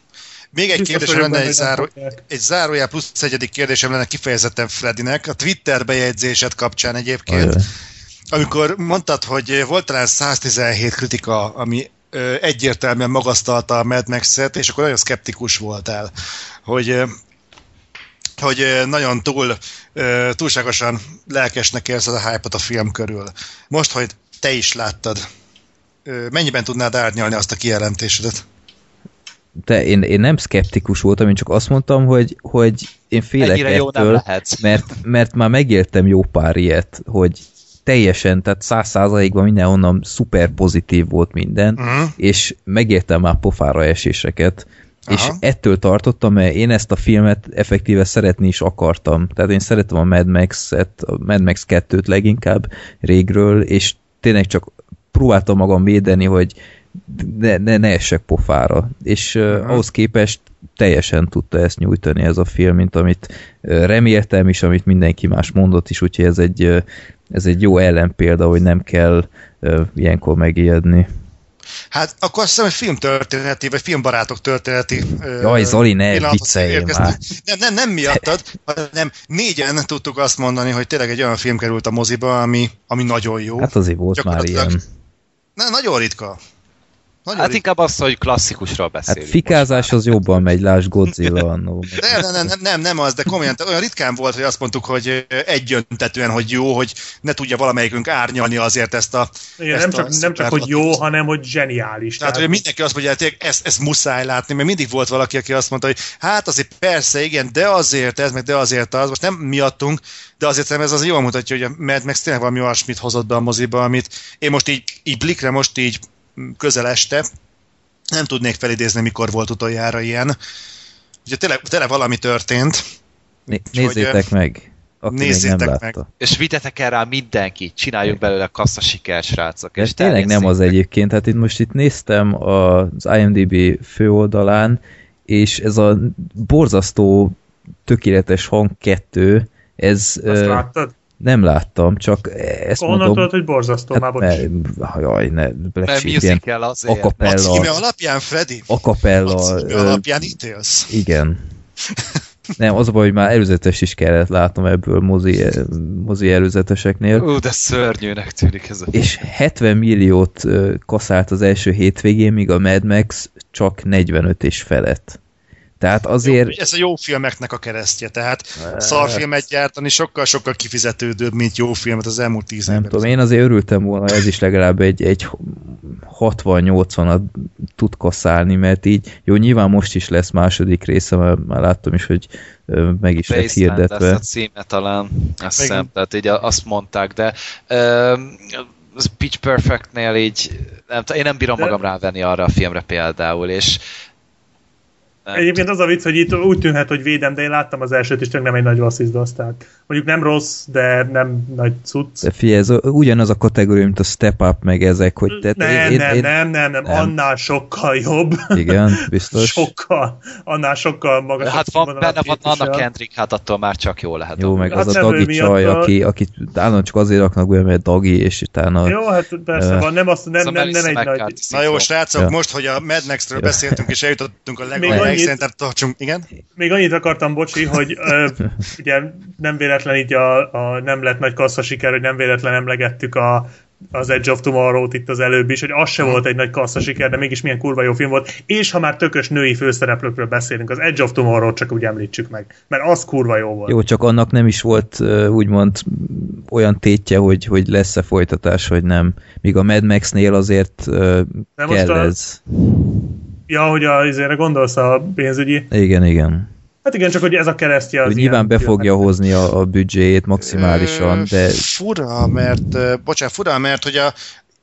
Még egy Biztos kérdés vagyok lenne, egy, záró, egy zárójel plusz egyedik kérdésem lenne kifejezetten Fredinek, a Twitter bejegyzésed kapcsán egyébként, Ajaj. Amikor mondtad, hogy volt talán 117 kritika, ami egyértelműen magasztalta a Mad Max-et, és akkor nagyon szkeptikus voltál, hogy hogy nagyon túl, túlságosan lelkesnek érzed a hype a film körül. Most, hogy te is láttad, mennyiben tudnád árnyalni azt a kijelentésedet? De én, én nem szkeptikus voltam, én csak azt mondtam, hogy, hogy én félek Ennyire jó nem ettől, mert, mert már megéltem jó pár ilyet, hogy teljesen, tehát száz százalékban mindenhonnan szuper pozitív volt minden, Uh-huh. és megéltem már pofára eséseket, és Aha. ettől tartottam, mert én ezt a filmet effektíve szeretni is akartam. Tehát én szeretem a Mad Max-et, a Mad Max 2-t leginkább régről, és tényleg csak próbáltam magam védeni, hogy ne, ne, ne essek pofára. És uh, ahhoz képest teljesen tudta ezt nyújtani ez a film, mint amit reméltem is, amit mindenki más mondott is, úgyhogy ez egy, ez egy jó ellenpélda, hogy nem kell uh, ilyenkor megijedni. Hát akkor azt hiszem, hogy filmtörténeti, vagy filmbarátok történeti Jaj, Zoli, ne vicceljél már. Nem, nem, nem miattad, hanem négyen tudtuk azt mondani, hogy tényleg egy olyan film került a moziba, ami, ami nagyon jó. Hát azért volt már ilyen. Na, nagyon ritka. Nagyon Hát inkább az, hogy klasszikusról Hát beszélünk. fikázás az jobban megy, lásd Godzilla (laughs) annó. Nem, nem, nem, nem, nem, az, de komolyan, olyan ritkán volt, hogy azt mondtuk, hogy egyöntetően, hogy jó, hogy ne tudja valamelyikünk árnyalni azért ezt a... Igen, ezt nem, a csak, nem csak, hogy jó, hanem hogy zseniális. Tehát, hogy mindenki azt mondja, hogy ezt, ezt muszáj látni, mert mindig volt valaki, aki azt mondta, hogy hát azért persze, igen, de azért ez, meg de azért az, most nem miattunk, de azért nem ez az jól mutatja, hogy a Mad Max tényleg valami olyasmit hozott be a moziba, amit én most így, így blikre most így közel este nem tudnék felidézni, mikor volt utoljára ilyen. Ugye tényleg, tényleg valami történt. Né- nézzétek meg, aki nézzétek nem meg. És vigyetek el rá mindenkit, csináljunk belőle kassza siker, srácok. És tényleg nem az egyébként, hát itt most itt néztem az IMDB főoldalán, és ez a borzasztó tökéletes hang kettő, ez Azt láttad? Nem láttam, csak ezt Honnan mondom, tudod, hogy borzasztó? már bocs. hát, ne, jaj, ne, Black Sheep, ilyen musical azért. A akapella, címe alapján, Freddy? A akapella, címe ö, alapján ítélsz? igen. (laughs) Nem, az a baj, hogy már előzetes is kellett látnom ebből mozi, mozi előzeteseknél. Ú, de szörnyűnek tűnik ez a... És 70 milliót kaszált az első hétvégén, míg a Mad Max csak 45 és felett. Tehát azért... Jó, ez a jó filmeknek a keresztje, tehát szarfilmet gyártani sokkal-sokkal kifizetődőbb, mint jó filmet az elmúlt tíz Nem évben. tudom, én azért örültem volna, ez is legalább egy, egy 60-80-at tud kaszálni, mert így, jó, nyilván most is lesz második része, mert már láttam is, hogy meg is lett Baseland lesz hirdetve. a címe talán, azt hiszem, tehát így azt mondták, de um, az Pitch Perfectnél így, nem, én nem bírom De- magam rávenni arra a filmre például, és nem Egyébként az a vicc, hogy itt úgy tűnhet, hogy védem, de én láttam az elsőt, és csak nem egy nagy rossz izdosz. Tehát mondjuk nem rossz, de nem nagy cucc. De figyelj, ez ugyanaz a kategória, mint a Step Up, meg ezek, hogy tehát Nem, én, nem, én, nem, nem, nem, nem. annál sokkal jobb. Igen, (laughs) biztos. Sokkal, annál sokkal magasabb Hát van, benne van. Anna Kendrick, hát attól már csak jó lehet. Jó, meg Hát az a nem ő Dagi csaj, a- aki, akit állandóan csak azért raknak be, mert Dagi, és utána... Jó, hát persze Ö, van, nem, azt, nem, Ez a nem, nem Melissa egy nagy... Na jó, srácok, most, hogy a Mad Max-ről beszéltünk, és eljutottunk a Még legaljáig, annyit- szerintem tartsunk, igen? Még annyit akartam, bocsi, hogy ö, (laughs) ugye nem véletlen így a, a nem lett nagy kassza siker, hogy nem véletlen emlegettük a az Edge of Tomorrow-t itt az előbb is, hogy az se volt egy nagy kassza siker, de mégis milyen kurva jó film volt. És ha már tökös női főszereplőkről beszélünk, az Edge of Tomorrow-t csak úgy említsük meg, mert az kurva jó volt. Jó, csak annak nem is volt úgymond olyan tétje, hogy, hogy lesz-e folytatás, vagy nem. Míg a Mad Max-nél azért ö, De most kell a- ez. Ja, hogy a, azért gondolsz a pénzügyi. Igen, igen. Hát igen, csak hogy ez a keresztje az Hogy nyilván be fogja filmeknek. hozni a, a büdzséjét maximálisan, de Fura, mert, bocsánat, fura, mert hogy a,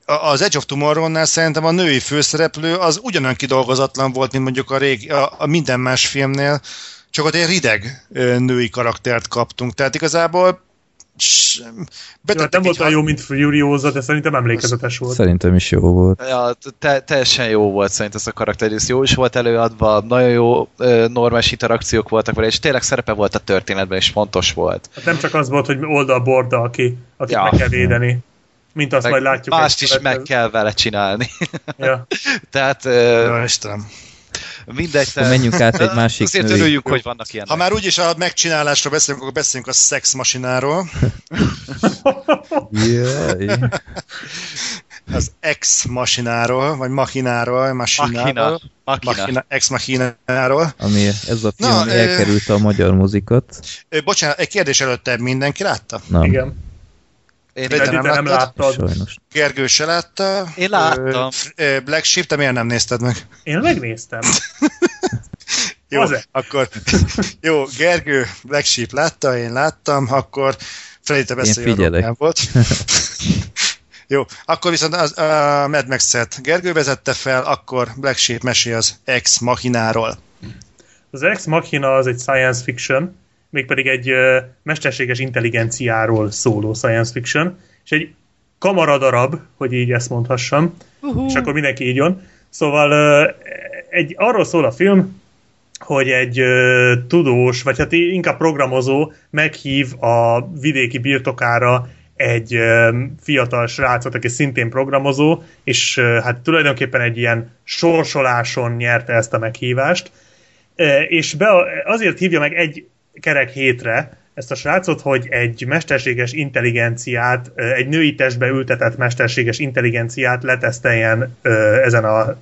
az Edge of Tomorrow-nál szerintem a női főszereplő az ugyanolyan kidolgozatlan volt, mint mondjuk a, rég, a, a minden más filmnél, csak ott egy rideg női karaktert kaptunk. Tehát igazából Jó, hát nem volt olyan jó, mint Furiosa, de szerintem emlékezetes volt. szerintem is jó volt. Ja, te, teljesen jó volt szerint ez a karakter, ez jó is volt előadva, nagyon jó normális interakciók voltak vele, és tényleg szerepe volt a történetben, és fontos volt. Hát nem csak az volt, hogy oldal-borda, aki, akit Ja. meg kell védeni. Mint azt Meg majd látjuk. mást is meg kell vele csinálni. Ja. (laughs) Tehát Ja, Istenem. Mindegy. Akkor menjünk át egy (laughs) másik Azért női. örüljük, hogy vannak ilyenek. Ha már úgyis a megcsinálásról beszélünk, akkor beszélünk a szexmasináról. (laughs) Jaj. Az ex-masináról, vagy machináról, masináról. Machina. Machina, ex-machináról. Ami ez a film, Na, ami ö- elkerülte a magyar mozikat. Ö, Bocsánat, egy kérdés előtte mindenki látta? Nem, Igen. Én, Freddy, nem nem láttad? sajnos. Gergő se látta. Én láttam. Black Sheep, te miért nem nézted meg? Én megnéztem. (laughs) Jó, Az-e? akkor jó, Gergő Black Sheep látta, én láttam, akkor Freddy, te beszélj volt. (laughs) jó, akkor viszont az, a Mad Max-et Gergő vezette fel, akkor Black Sheep mesél az Ex Machináról. Az Ex Machina az egy science fiction, mégpedig egy mesterséges intelligenciáról szóló science fiction, és egy kamaradarab, hogy így ezt mondhassam, uh-huh. és akkor mindenki így jön. Szóval egy, arról szól a film, hogy egy ö, tudós, vagy hát inkább programozó meghív a vidéki birtokára egy ö, fiatal srácot, aki szintén programozó, és ö, hát tulajdonképpen egy ilyen sorsoláson nyerte ezt a meghívást, és be, azért hívja meg egy kerek hétre ezt a srácot, hogy egy mesterséges intelligenciát, egy női testbe ültetett mesterséges intelligenciát leteszteljen ezen a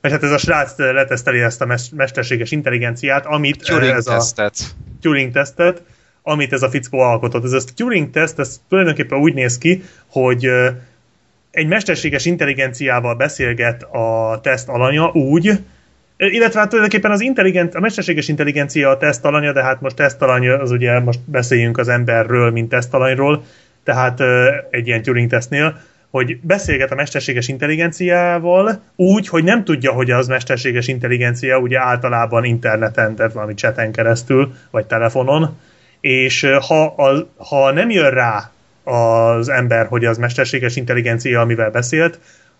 vagy hát ez a srác leteszteli ezt a mes- mesterséges intelligenciát, amit Turing ez a tesztet. Turing tesztet, amit ez a fickó alkotott. Ez a Turing teszt, ez tulajdonképpen úgy néz ki, hogy egy mesterséges intelligenciával beszélget a teszt alanya úgy, illetve hát tulajdonképpen az intelligent, a mesterséges intelligencia a teszt alanya, de hát most teszt alanya, az ugye most beszéljünk az emberről, mint tesztalanyról, tehát egy ilyen Turing tesztnél, hogy beszélget a mesterséges intelligenciával úgy, hogy nem tudja, hogy az mesterséges intelligencia ugye általában interneten, tehát valami chaten keresztül, vagy telefonon, és ha, a, ha nem jön rá az ember, hogy az mesterséges intelligencia, amivel beszélt,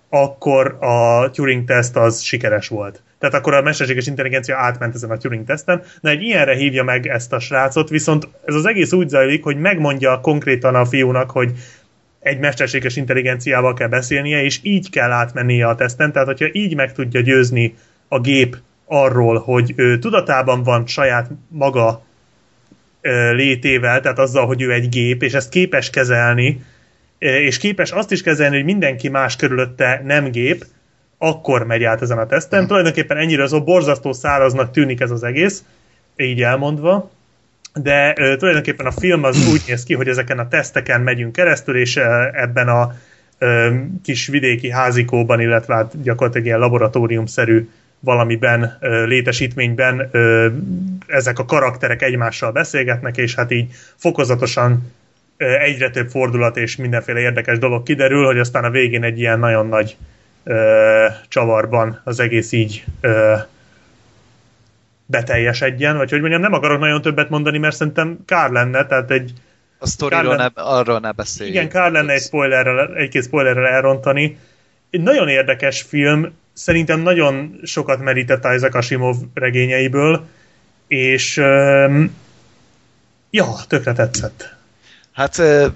akkor a Turing teszt az sikeres volt. Tehát akkor a mesterséges intelligencia átment ezen a Turing teszten. Na egy ilyenre hívja meg ezt a srácot, viszont ez az egész úgy zajlik, hogy megmondja konkrétan a fiúnak, hogy egy mesterséges intelligenciával kell beszélnie, és így kell átmennie a teszten. Tehát, hogyha így meg tudja győzni a gép arról, hogy ő tudatában van saját maga létével, tehát azzal, hogy ő egy gép, és ezt képes kezelni, és képes azt is kezelni, hogy mindenki más körülötte nem gép, akkor megy át ezen a teszten. Tulajdonképpen ennyire az borzasztó száraznak tűnik ez az egész, így elmondva, de ö, tulajdonképpen a film az úgy néz ki, hogy ezeken a teszteken megyünk keresztül, és ö, ebben a ö, kis vidéki házikóban, illetve hát gyakorlatilag ilyen laboratóriumszerű valamiben, ö, létesítményben ö, ezek a karakterek egymással beszélgetnek, és hát így fokozatosan ö, egyre több fordulat és mindenféle érdekes dolog kiderül, hogy aztán a végén egy ilyen nagyon nagy ö, csavarban az egész így ö, beteljesedjen, vagy hogy mondjam, nem akarok nagyon többet mondani, mert szerintem kár lenne, tehát egy, A sztoriról ne, arról ne beszéljünk. igen, kár lenne egy spoilerrel, egy-két spoilerrel elrontani. Egy nagyon érdekes film, szerintem nagyon sokat merített Isaac Asimov regényeiből, és um, ja, tökre tetszett. Hát ö,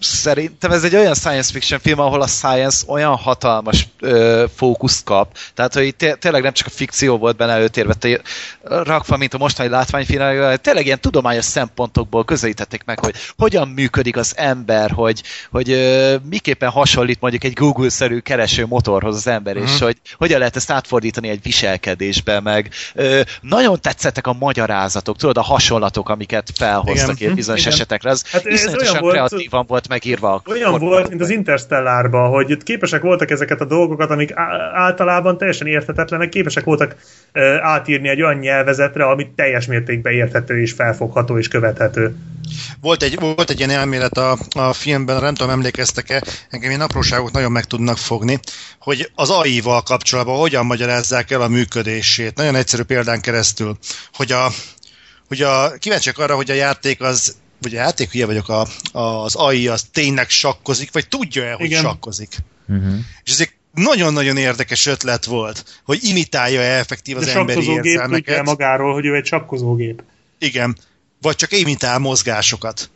szerintem ez egy olyan science fiction film, ahol a science olyan hatalmas ö, fókuszt kap, tehát hogy té- tényleg nem csak a fikció volt benne előtérve té- rakva, mint a mostani látványfilm, tényleg ilyen tudományos szempontokból közelítették meg, hogy hogyan működik az ember, hogy, hogy ö, miképpen hasonlít mondjuk egy Google-szerű kereső motorhoz az ember, uh-huh. és hogy hogyan lehet ezt átfordítani egy viselkedésbe, meg ö, nagyon tetszettek a magyarázatok, tudod, a hasonlatok, amiket felhoztak Igen. ilyen bizonyos Igen. esetekre, az Hát iszonyatosan olyan volt- kreatívan volt megírva. Olyan volt, mint az Interstellárban, hogy itt képesek voltak ezeket a dolgokat, amik általában teljesen érthetetlenek, képesek voltak ö, átírni egy olyan nyelvezetre, ami teljes mértékben érthető és felfogható és követhető. Volt egy, volt egy ilyen elmélet a, a filmben, nem tudom, emlékeztek-e, engem ilyen apróságok nagyon meg tudnak fogni, hogy az AI-val kapcsolatban hogyan magyarázzák el a működését. Nagyon egyszerű példán keresztül, hogy a, hogy a kíváncsiak arra, hogy a játék az, vagy a játék, hülye vagyok, a, az AI az tényleg sakkozik, vagy tudja-e, hogy Igen. sakkozik. Uh-huh. És ez egy nagyon-nagyon érdekes ötlet volt, hogy imitálja-e effektív az De emberi sakkozógép tudja érzelmeket. magáról, hogy ő egy sakkozógép. Igen. Vagy csak imitál mozgásokat.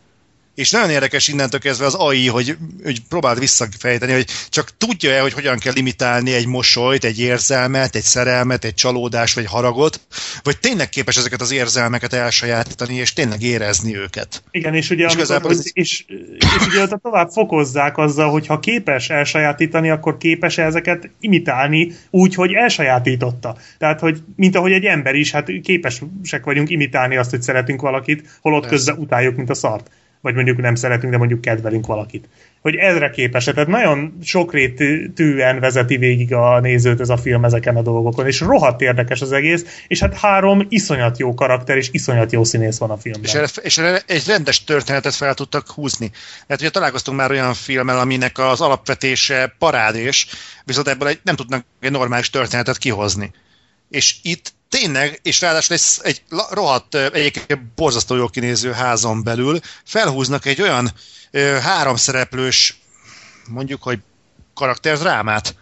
És nagyon érdekes innentől kezdve az AI, hogy, hogy próbáld visszafejteni, hogy csak tudja-e, hogy hogyan kell imitálni egy mosolyt, egy érzelmet, egy szerelmet, egy csalódást, vagy haragot, vagy tényleg képes ezeket az érzelmeket elsajátítani, és tényleg érezni őket. Igen, és ugye, És amikor, ez- és, és ugye tovább fokozzák azzal, hogy ha képes elsajátítani, akkor képes ezeket imitálni úgy, hogy elsajátította. Tehát, hogy mint ahogy egy ember is, hát képesek vagyunk imitálni azt, hogy szeretünk valakit, holott Persze. közben utáljuk, mint a szart. Vagy mondjuk nem szeretünk, de mondjuk kedvelünk valakit. Hogy ezre képes. Tehát nagyon sokrétűen vezeti végig a nézőt ez a film ezeken a dolgokon, és rohadt érdekes az egész, és hát három iszonyat jó karakter, és iszonyat jó színész van a filmben. És erre, és erre egy rendes történetet fel tudtak húzni. Mert ugye találkoztunk már olyan filmmel, aminek az alapvetése parádés, viszont ebből egy, nem tudnak egy normális történetet kihozni. És itt tényleg, és ráadásul egy, egy rohadt, egyébként borzasztó jól kinéző házon belül felhúznak egy olyan ö, háromszereplős, mondjuk, hogy karakterdrámát.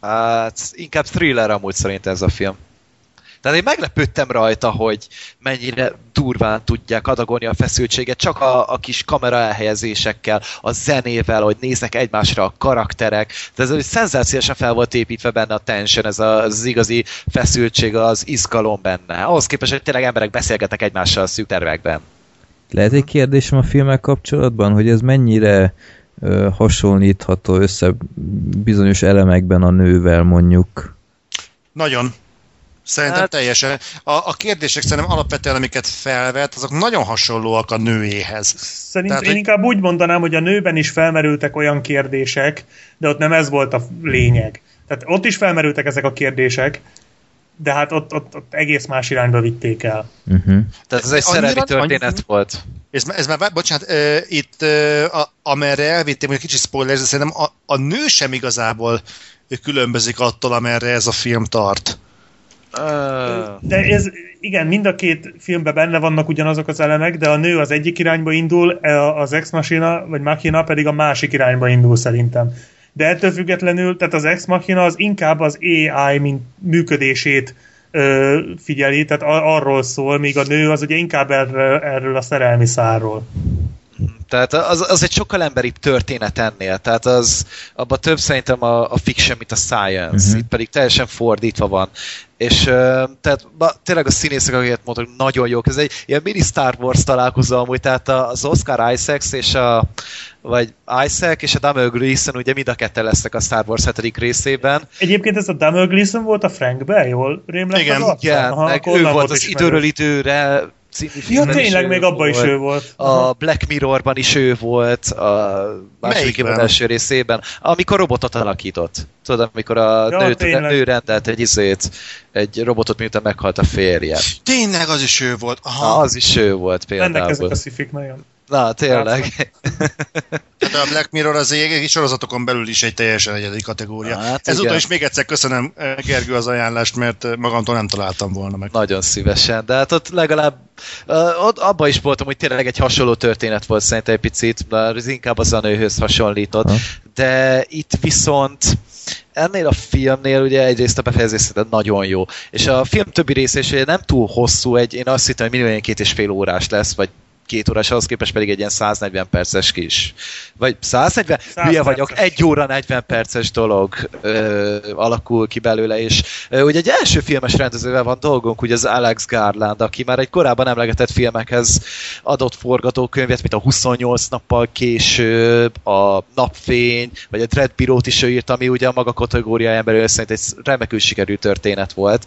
Hát inkább thriller amúgy szerint ez a film. Tehát én meglepődtem rajta, hogy mennyire durván tudják adagolni a feszültséget, csak a, a kis kamera elhelyezésekkel, a zenével, hogy néznek egymásra a karakterek. Tehát ez egy szenzációsan fel volt építve benne a tension, ez a- az igazi feszültség, az izgalom benne. Ahhoz képest, hogy tényleg emberek beszélgetnek egymással a szűk tervekben. Lehet egy kérdésem a filmek kapcsolatban, hogy ez mennyire ö, hasonlítható össze bizonyos elemekben a nővel mondjuk? Nagyon. Szerintem hát, teljesen. A, a kérdések szerintem alapvetően, amiket felvet, azok nagyon hasonlóak a nőéhez. Szerintem Tehát, én hogy- inkább úgy mondanám, hogy a nőben is felmerültek olyan kérdések, de ott nem ez volt a lényeg. Tehát ott is felmerültek ezek a kérdések, de hát ott, ott, ott egész más irányba vitték el. Uh-huh. Tehát ez egy szerelmi történet annyira- volt. Ez, ez már, bocsánat, uh, itt uh, a, amerre elvittem, hogy kicsit spoiler, de szerintem a, a nő sem igazából különbözik attól, amerre ez a film tart. De ez, igen, mind a két filmben benne vannak ugyanazok az elemek, de a nő az egyik irányba indul, e, az Ex Machina, vagy Machina pedig a másik irányba indul szerintem. De ettől függetlenül, tehát az Ex Machina az inkább az AI mint működését ö, figyeli, tehát arról szól, míg a nő az ugye inkább erről, erről a szerelmi szárról. Tehát az, az egy sokkal emberibb történet ennél. Tehát az, abban több szerintem a, a fiction, mint a science. Uh-huh. Itt pedig teljesen fordítva van. És uh, tehát ba, tényleg a színészek, akiket mondok, nagyon jók. Ez egy ilyen mini Star Wars találkozó amúgy, tehát az Oscar Isaacs és a vagy Isaac és a Damel Gleeson ugye mind a ketten lesznek a Star Wars 7. részében. Egyébként ez a Damel Gleeson volt a Frankbe, jól rémlek Igen, az? Igen, Aha, meg ő volt az ismerős. időről időre című Ja, filmben is tényleg, még abban is ő volt. A Black Mirrorban is ő volt, a második évad első részében, amikor robotot alakított. Tudod, amikor a Ja, nő, tényleg. nő rendelt egy izét, egy robotot, miután meghalt a férje. Tényleg az is ő volt. Aha. Na, az is ő volt Mennek ezek például. a szifik nagyon. Na, tényleg. Tehát a Black Mirror az egy, sorozatokon belül is egy teljesen egyedi kategória. Hát Ezúttal igen. is még egyszer köszönöm eh, Gergő az ajánlást, mert eh, magamtól nem találtam volna meg. Nagyon szívesen, de hát ott legalább uh, ott abban is voltam, hogy tényleg egy hasonló történet volt szerintem egy picit, de ez inkább az a nőhöz hasonlított, Ha. de itt viszont ennél a filmnél ugye egyrészt a befejezés nagyon jó, és a film többi része is ugye nem túl hosszú, egy, én azt hittem, hogy minimum két és fél órás lesz, vagy két órás, ahhoz képest pedig egy ilyen 140 perces kis. Vagy 140? 100 Hülye vagyok, egy óra 40 perces dolog ö, alakul ki belőle, és ö, ugye egy első filmes rendezővel van dolgunk, ugye az Alex Garland, aki már egy korábban emlegetett filmekhez adott forgatókönyvet, mint a 28 nappal később, a Napfény, vagy a Dread Bureau-t is ő írt, ami ugye a maga kategóriáján belül szerint egy remekül sikerű történet volt.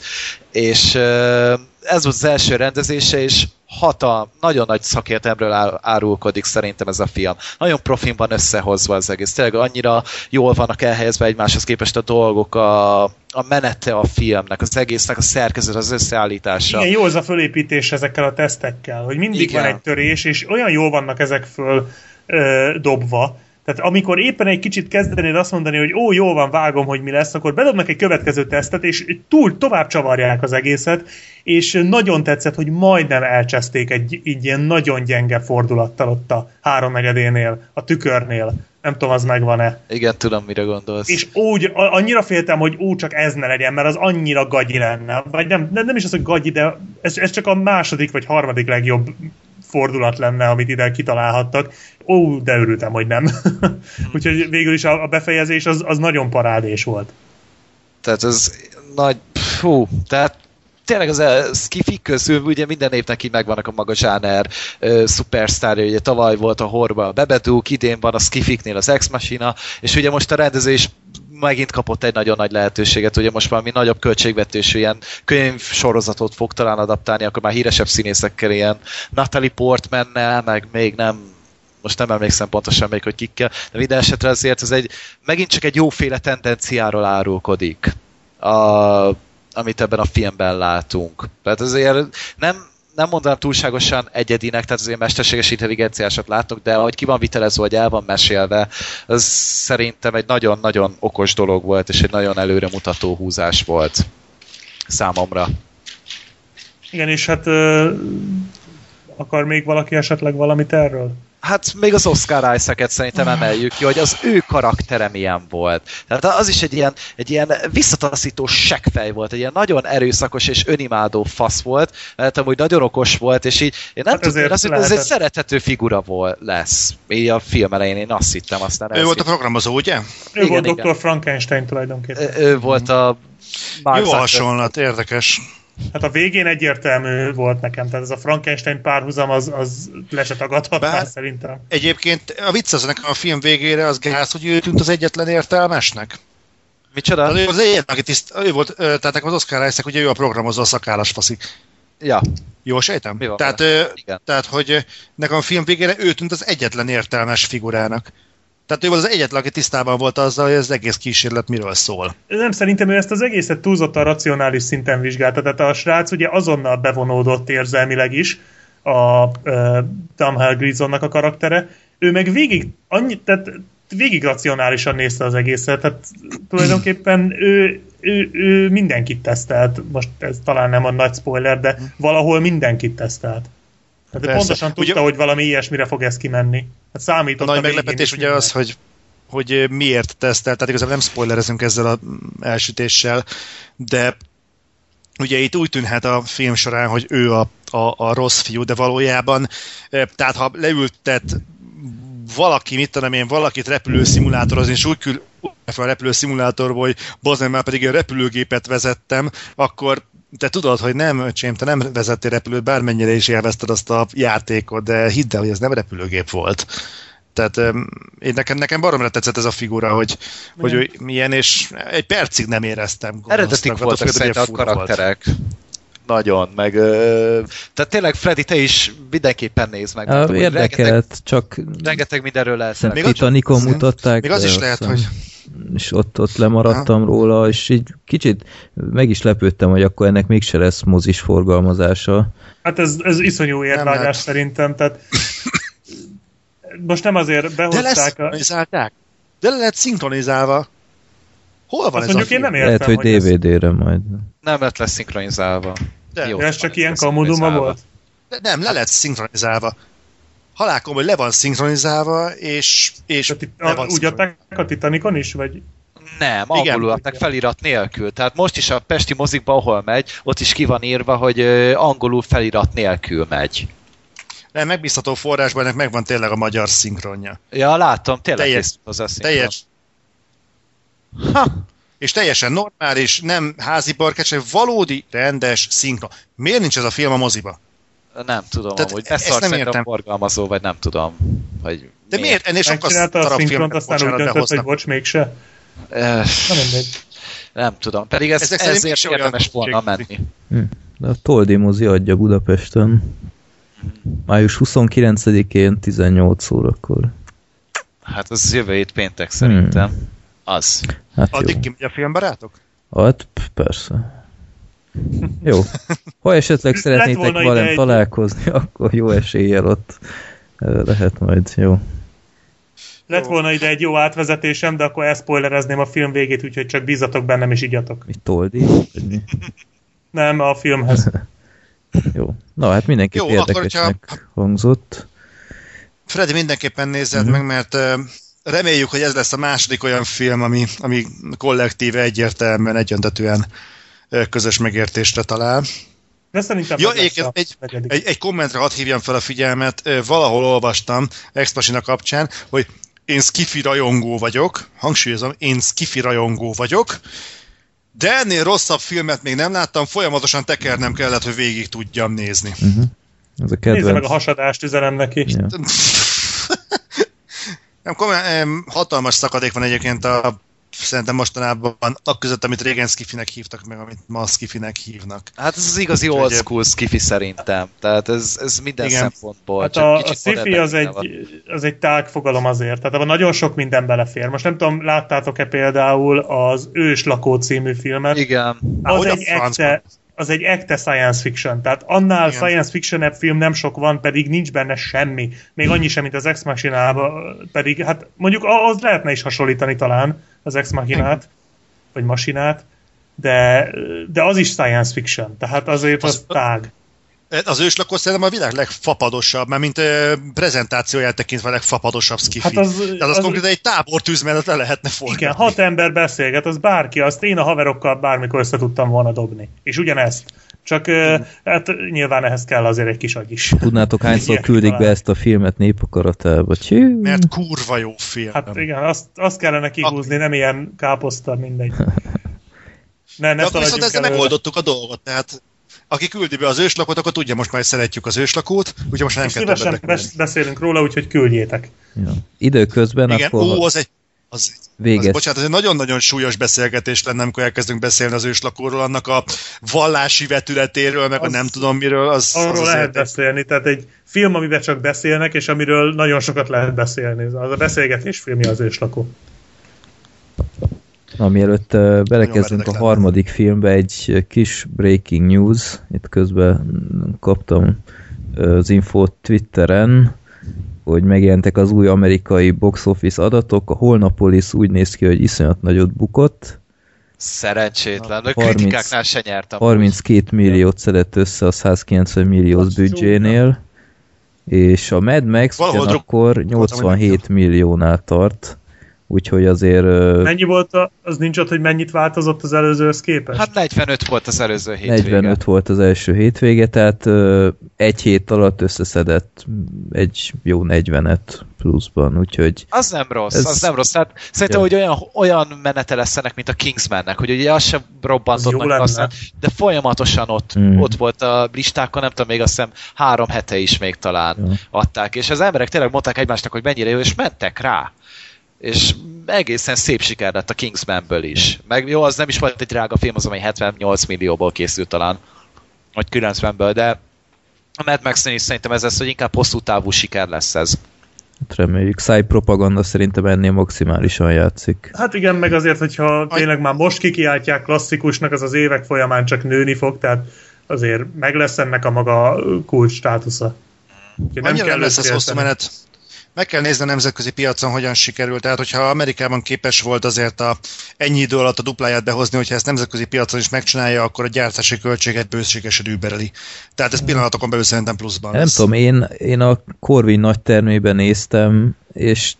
És ö, ez volt az első rendezése, és hatal, nagyon nagy szakértelmről ár- árulkodik szerintem ez a film. Nagyon profin van összehozva az egész. Tényleg annyira jól vannak elhelyezve egymáshoz képest a dolgok, a, a menete a filmnek, az egésznek a szerkezet, az összeállítása. Igen, jó az a fölépítés ezekkel a tesztekkel, hogy mindig Igen. van egy törés, és olyan jól vannak ezek föl ö, dobva, tehát amikor éppen egy kicsit kezdenéd azt mondani, hogy ó, jól van, vágom, hogy mi lesz, akkor bedobnak egy következő tesztet, és túl tovább csavarják az egészet, és nagyon tetszett, hogy majdnem elcseszték egy, egy ilyen nagyon gyenge fordulattal ott a háromnegyedénél, a tükörnél. Nem tudom, az megvan-e. Igen, tudom, mire gondolsz. És úgy, annyira féltem, hogy úgy csak ez ne legyen, mert az annyira gagyi lenne. Vagy nem, nem, nem is az, hogy gagyi, de ez, ez csak a második vagy harmadik legjobb fordulat lenne, amit ide kitalálhattak. Ó, de örültem, hogy nem. (laughs) Úgyhogy végül is a, a befejezés az, az nagyon parádés volt. Tehát ez nagy... Fú, tehát tényleg az a skifik közül ugye minden évnek így megvannak a maga zsáner uh, szupersztárja, ugye tavaly volt a Horba a Bebedúk, idén van a skifiknél az Ex Machina, és ugye most a rendező is megint kapott egy nagyon nagy lehetőséget, ugye most valami nagyobb költségvetésű ilyen könyvsorozatot fog talán adaptálni, akkor már híresebb színészekkel ilyen Natalie Portmannel, meg még nem most nem emlékszem pontosan még, hogy kikkel, de minden esetre azért ez egy, megint csak egy jóféle tendenciáról árulkodik, a, amit ebben a filmben látunk. Tehát azért nem, nem mondanám túlságosan egyedinek, tehát azért mesterséges intelligenciásat látok, de ahogy ki van vitelezve, hogy el van mesélve, az szerintem egy nagyon-nagyon okos dolog volt, és egy nagyon előremutató húzás volt számomra. Igen, és hát ö, akar még valaki esetleg valamit erről? Hát még az Oscar Isaac-et szerintem emeljük ki, hogy az ő karaktere milyen volt. Tehát az is egy ilyen, egy ilyen visszataszító seggfej volt, egy ilyen nagyon erőszakos és önimádó fasz volt, mert amúgy nagyon okos volt, és így én nem Hát tudom, én azt hittem, ez egy szerethető figura volt, lesz. Így a film elején én azt hittem, aztán Ő volt a programozó, ugye? Ő Igen, volt igen. Dr. Frankenstein tulajdonképpen. ő, ő volt a Mark Jó hasonlat, érdekes. Hát a végén egyértelmű volt nekem, tehát ez a Frankenstein párhuzam az, az le se tagadhatná szerintem. Egyébként a vicc az nekem a film végére az gáz, hogy ő tűnt az egyetlen értelmesnek. Micsoda? Az ő az egyetlen, aki tiszt, ő volt, tehát nekem az Oscar Isaac, ugye ő a programozó, a szakállas faszi. Ja, Jó sejtem? Mi van Tehát, ö, Igen. tehát, hogy nekem a film végére ő tűnt az egyetlen értelmes figurának. Tehát ő az egyetlen, aki tisztában volt azzal, hogy az egész kísérlet miről szól. Nem, szerintem ő ezt az egészet túlzottan racionális szinten vizsgálta. Tehát a srác ugye azonnal bevonódott érzelmileg is, a uh, Tom a karaktere. Ő meg végig, annyi, tehát végig racionálisan nézte az egészet. Tehát tulajdonképpen ő, ő, ő mindenkit tesztelt. Most ez talán nem a nagy spoiler, de valahol mindenkit tesztelt. Tehát Persze. pontosan tudta, Ugye- hogy valami ilyesmire fog ez kimenni. Hát A számított nagy végén meglepetés ugye az, hogy hogy miért tesztelt, tehát igazából nem spoilerezünk ezzel a mm, elsütéssel, de ugye itt úgy tűnhet a film során, hogy ő a, a, a rossz fiú, de valójában, tehát ha leültet valaki, mit tudom én, valakit repülőszimulátorozni, és úgy kül fel a repülőszimulátorból, hogy bazen már pedig én repülőgépet vezettem, akkor te tudod, hogy nem, öcsém, te nem vezettél repülőt, bármennyire is élvezted azt a játékot, de hidd el, hogy ez nem repülőgép volt. Tehát én nekem, nekem baromra tetszett ez a figura, hogy, hogy ő milyen, és egy percig nem éreztem. Eredetik voltak szerintem a hogy fura volt. karakterek. Nagyon, meg... Tehát tényleg, Freddy, te is mindenképpen nézd meg. Mondtam, hogy Érdekelt, Rengeteg, csak rengeteg mindenről lehet Még az- Titanicon mutatták. Még az is lehet, hogy És ott, ott lemaradtam róla, és így kicsit meg is lepődtem, hogy akkor ennek mégse lesz mozis forgalmazása. Hát ez, ez iszonyú érvágyás lehet. szerintem, tehát most nem azért de lesz behozták a... De le lehet szinkronizálva. Hol van Azt ez mondjuk a én film? nem értem, Lehet, hogy hogy ez- DVD-re majd. Nem lett lesz szinkronizálva. De, Jó. Ja, ez csak ilyen kamuduma volt? de nem, le lehet szinkronizálva. Halálkom, hogy le van szinkronizálva, és, és itt, le a, van úgy adták a Titanicon is, vagy? Nem, Igen. angolul adták felirat nélkül. Tehát most is a Pesti mozikba, ahol megy, ott is ki van írva, hogy angolul felirat nélkül megy. Nem, megbízható forrásban ennek megvan tényleg a magyar szinkronja. Ja, látom, tényleg Teljes- hozzá a szinkron. Teljes, Ha, és teljesen normális, nem házi barkács, hanem valódi, rendes szinkron. Miért nincs ez a film a moziba? Nem tudom, Tehát amúgy ezt beszart nem értem. forgalmazó, vagy nem tudom. Vagy De miért? Ennél sokkal Megcsinálta a szinkront, filmet, aztán úgy döntött, hogy bocs, mégse. Mindegy. nem tudom. Pedig ez, Ezek ezért érdemes volna menni. Hm. De a Toldi mozi adja Budapesten. Május 29-én 18 órakor. Hát az jövő hét péntek szerintem. Az. Hát jó. Addig kimegy a film, barátok? Hát persze. Jó. Ha esetleg szeretnétek velem egy- találkozni, (laughs) akkor jó eséllyel ott lehet majd, jó. Lett volna ide egy jó átvezetésem, de akkor elszpoilerezném a film végét, úgyhogy csak bízatok bennem és igyatok. Mi Toldi? Nem, a filmhez. (laughs) Jó. Na, hát mindenképp Jó, akkor, érdekesnek hangzott. Freddy, mindenképpen nézzed Mhm. meg, mert ö, reméljük, hogy ez lesz a második olyan film, ami, ami kollektíve egyértelműen, egyöntetően közös megértésre talál. De szerintem a egy, negyedik. egy, egy kommentre hadd hívjam fel a figyelmet, valahol olvastam Ex Machina kapcsán, hogy én skifi rajongó vagyok, hangsúlyozom, én skifi rajongó vagyok, de ennél rosszabb filmet még nem láttam, folyamatosan tekernem kellett, hogy végig tudjam nézni. Uh-huh. Ez a Nézze meg a hasadást, üzenem neki. Ja. (laughs) Nem, komolyan, hatalmas szakadék van egyébként a szerintem mostanában a között, amit régen skifinek hívtak, meg amit ma skifinek hívnak. Hát ez az igazi old school skifi szerintem. Tehát ez, ez minden Igen. szempontból. Hát csak a, a kicsit sci-fi az egy, van. az egy tág fogalom azért. Tehát abban nagyon sok minden belefér. Most nem tudom, láttátok-e például az Ős lakó című filmet? Igen. Az hogy a egy, francban? Az egy ekte science fiction. Tehát annál Igen. science fiction film nem sok van, pedig nincs benne semmi. Még annyi sem, mint az Ex machina pedig hát mondjuk ahhoz lehetne is hasonlítani talán az Ex Machinát, vagy Masinát, de, de az is science fiction. Tehát azért az, Az- tág. Az őslakó szerintem a világ legfapadosabb, mert mint ö, prezentációját tekintve a legfapadosabb skifi. Hát az- Tehát az, az- konkrétan egy tábortűz mellett le lehetne forgatni. Igen, hat ember beszélget, az bárki, azt én a haverokkal bármikor össze tudtam volna dobni. És ugyanezt. Csak ö, hát nyilván ehhez kell azért egy kis agy is. Tudnátok, hányszor küldik be talán. ezt a filmet népakaratába? Csű. Mert kurva jó film. Hát igen, azt, azt kellene kihúzni, nem ilyen káposzta, mindegy. (laughs) Ne, De ne akkor viszont ezzel előre. megoldottuk a dolgot, tehát aki küldi be az őslakót, akkor tudja, most már hogy szeretjük az őslakót, úgyhogy most már nem kell Szívesen beszélünk róla, úgyhogy küldjétek. Ja. Időközben Igen, akkor ó, az egy, az, az, végezt. bocsánat, ez egy nagyon-nagyon súlyos beszélgetés lenne, amikor elkezdünk beszélni az őslakóról, annak a vallási vetületéről, meg Az- a nem tudom miről, az, Arról az lehet egy- beszélni, tehát egy film, amiben csak beszélnek, és amiről nagyon sokat lehet beszélni. Az a beszélgetés filmje az őslakó. Na, mielőtt uh, belekezdünk a harmadik filmbe, egy kis breaking news. Itt közben kaptam az infót Twitteren, hogy megjelentek az új amerikai box office adatok. A Holnapolis úgy néz ki, hogy iszonyat nagyot bukott. Szerencsétlen. A 30 kritikáknál se nyertem. 32 milliót szedett össze a 190 milliós büdzsénél, és a Mad Max Valahol ugyanakkor 87 milliónál tart, úgyhogy azért Mennyi volt, a, az nincs ott, hogy mennyit változott az előzőhöz képest? Hát 45 volt az előző hétvége. 45 volt az első hétvége, tehát egy hét alatt összeszedett egy jó 40-et pluszban, úgyhogy Az nem rossz, Ez- az nem rossz. Hát szerintem, Ja. hogy olyan, olyan menete lesz ennek, mint a Kingsmannek, hogy ugye az sem robbantott Az meg aztán, de folyamatosan ott, mm. ott volt a listákon, nem tudom, még azt hiszem három hete is még talán Ja. adták, és az emberek tényleg mondták egymásnak, hogy mennyire jó, és mentek rá. És egészen szép siker lett a Kingsmanből is. Meg jó, az nem is volt egy drága film, az amely 78 millióból készült talán, vagy 90-ből, de a Mad max is szerintem ez lesz, hogy inkább hosszú távú siker lesz ez. hát reméljük. Szájpropaganda szerintem ennél maximálisan játszik. Hát igen, meg azért, hogyha tényleg már most kikiáltják klasszikusnak, az az évek folyamán csak nőni fog, tehát azért meg lesz ennek a maga kulcs státusza. Úgyhogy Annyira nem lesz ez hosszú menet. Meg kell nézni a nemzetközi piacon, hogyan sikerült. Tehát, hogyha Amerikában képes volt azért a, ennyi idő alatt a dupláját behozni, hogyha ezt nemzetközi piacon is megcsinálja, akkor a gyártási költséget bőségesen übereli. Tehát ez pillanatokon belül szerintem pluszban Nem lesz. tudom, én, én a Corvin nagy termében néztem, és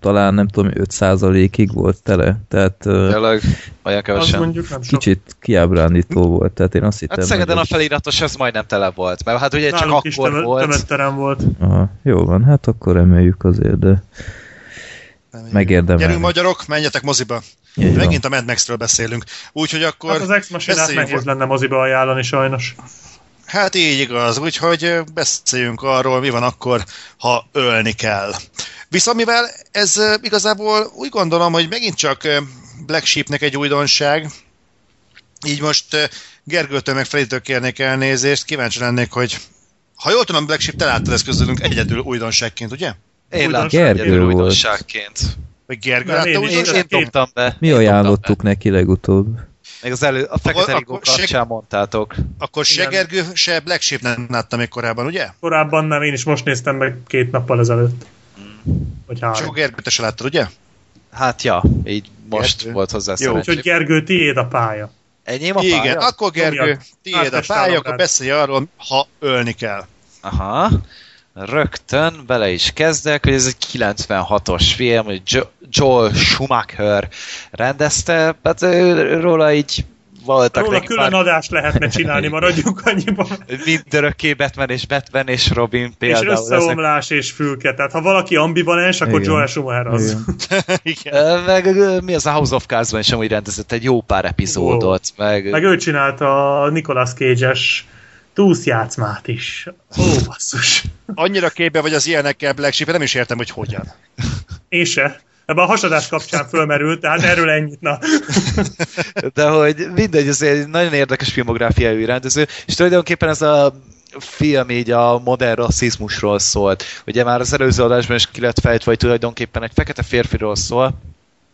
talán nem tudom, 5%-ig volt tele, tehát Tényleg, olyan Az kevesen. mondjuk nem sok. kicsit kiábrándító volt, tehát én azt hittem... Hát Szegeden a feliratos az majdnem tele volt, mert hát ugye csak Nálunk is akkor tömö- volt. tömötterem volt. Aha, jó van, hát akkor emeljük azért, de megérdemel. Gyerünk magyarok, menjetek moziba. Így van. Megint a Mad Max-ről beszélünk. Úgyhogy akkor... Hát az ex machinát beszéljünk nehéz lenne moziba ajánlani sajnos. Hát így igaz, úgyhogy beszéljünk arról, mi van akkor, ha ölni kell. Viszont mivel ez igazából úgy gondolom, hogy megint csak Black Sheepnek egy újdonság, így most Gergőtől meg Freditől kérnék elnézést, kíváncsi lennék, hogy ha jól tudom, Black Sheep, te láttad ezt közülünk egyedül újdonságként, ugye? Én láttam Gergő egyedül volt. újdonságként. Vagy Gergő látta én. Én, én dobtam be. Mi Én ajánlottuk neki legutóbb? be. Még az elő, a Fekete Rigó kapcsán mondtátok. Akkor se Igen. Gergő, se Black Sheep nem látta még korábban, ugye? Korábban nem, én is most néztem meg két nappal ezelőtt. Vagy Csak három. Gergő, te se láttad, ugye? Hát ja, így most Gergő. volt hozzá Jó. Úgyhogy Gergő, tiéd a pálya. Enyém a Igen, pálya? akkor Gergő, tiéd a pálya, akkor beszélj arról, ha ölni kell. Aha. Rögtön bele is kezdek, hogy ez egy 96-os film, hogy Jo- Joel Schumacher rendezte, hát róla így voltak Róla neki külön már adást lehetne csinálni, (laughs) maradjunk annyiban. mindörökké Batman és Batman és Robin És például. ezek összeomlás és fülke. Tehát ha valaki ambivalens, akkor Igen. Joel Schumacher az. Igen. (laughs) Meg mi az a House of Cards-ban is amúgy rendezett egy jó pár epizódot, meg, Meg ő csinálta a Nicolas Cage-es túszjátszmát is. Ó, basszus. Annyira képbe vagy az ilyenekkel, Black Sheep, nem is értem, hogy hogyan. Én se. Ebben a hasadás kapcsán fölmerült, tehát erről ennyit, na. (laughs) de hogy mindegy, ez egy nagyon érdekes filmográfiájú rendező, és tulajdonképpen ez a film így a modern rasszizmusról szólt. Ugye már az előző adásban is ki lett fejtve, hogy tulajdonképpen egy fekete férfiról szól,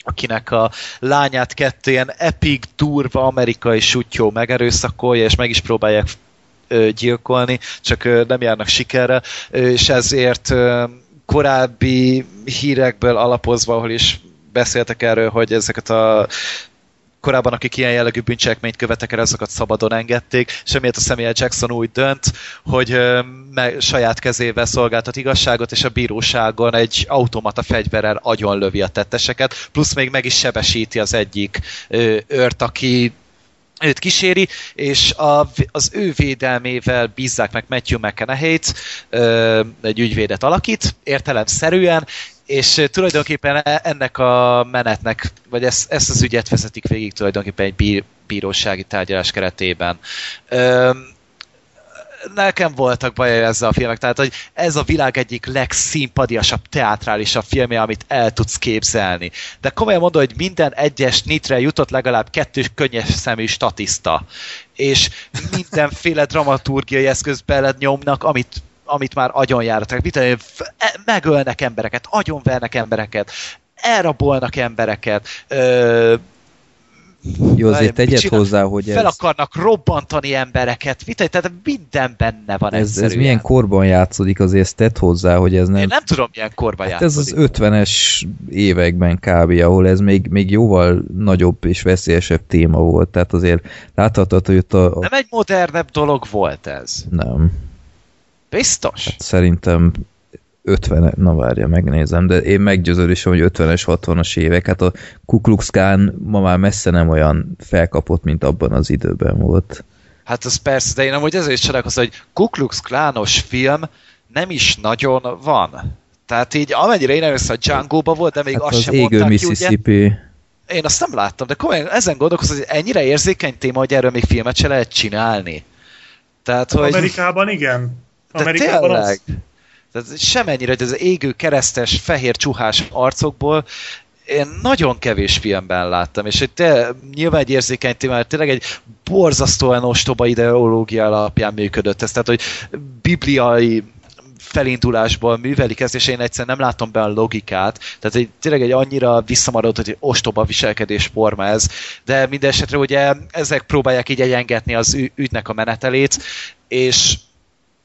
akinek a lányát kettő ilyen epic, durva amerikai sutyó megerőszakolja, és meg is próbálják gyilkolni, csak nem járnak sikerre, és ezért korábbi hírekből alapozva, ahol is beszéltek erről, hogy ezeket a korábban, akik ilyen jellegű bűncselekményt követek el, azokat szabadon engedték, és emiatt a Samuel Jackson úgy dönt, hogy meg, saját kezével szolgáltat igazságot, és a bíróságon egy automata fegyverrel agyonlövi a tetteseket, plusz még meg is sebesíti az egyik őrt, aki őt kíséri, és a, az ő védelmével bízzák meg Matthew McConaughey-t, egy ügyvédet alakít, értelemszerűen, és tulajdonképpen e- ennek a menetnek, vagy ezt, ezt az ügyet vezetik végig tulajdonképpen egy bí, bírósági tárgyalás keretében. Nekem voltak bajai ezzel a filmek, tehát hogy ez a világ egyik legszínpadiasabb, teátrálisabb filmje, amit el tudsz képzelni. De komolyan mondom, hogy minden egyes nitre jutott legalább kettő könnyes szemű statiszta, és mindenféle dramaturgiai eszköz beled nyomnak, amit amit már agyonjáratok. Mit tudom e- megölnek embereket, agyonvernek embereket, elrabolnak embereket, ö, Jó, azért tegyed hozzá, hogy fel ez, akarnak robbantani embereket, mit, tehát minden benne van ez, ez egyszerűen. milyen korban játszódik, azért ezt tedd hozzá, hogy ez nem... Én nem tudom, milyen korban Hát ez játszódik. az 50-es években kb., ahol ez még, még jóval nagyobb és veszélyesebb téma volt, tehát azért láthatod, hogy ott a Nem egy modernebb dolog volt ez. nem. Biztos? Hát szerintem 50 na várja, megnézem, de én meggyőződésem, hogy 50-es, 60-as évek, hát a Ku Klux Klan ma már messze nem olyan felkapott, mint abban az időben volt. Hát az persze, de én amúgy ezért is csodálkozom, hogy Ku Klux Klános film nem is nagyon van. Tehát így amennyire én először a Django-ba volt, de még Hát azt az sem égő mondták ki, ugye? Mississippi, Én azt nem láttam, de komolyan ezen gondolkozom, hogy ennyire érzékeny téma, hogy erről még filmet se lehet csinálni. Tehát, hogy... Amerikában igen. De Amerikában tényleg. az. Tehát semennyire, hogy az égő keresztes, fehér csuhás arcokból én nagyon kevés filmben láttam, és hogy te nyilván egy érzékeny mert tényleg egy borzasztóan ostoba ideológia alapján működött ez, tehát hogy bibliai felindulásból művelik ezt, és én egyszerűen nem látom be a logikát. Tehát egy, tényleg egy annyira visszamaradott, hogy ostoba viselkedésforma ez, de minden esetre ugye ezek próbálják így egyengetni az ügynek a menetelét, és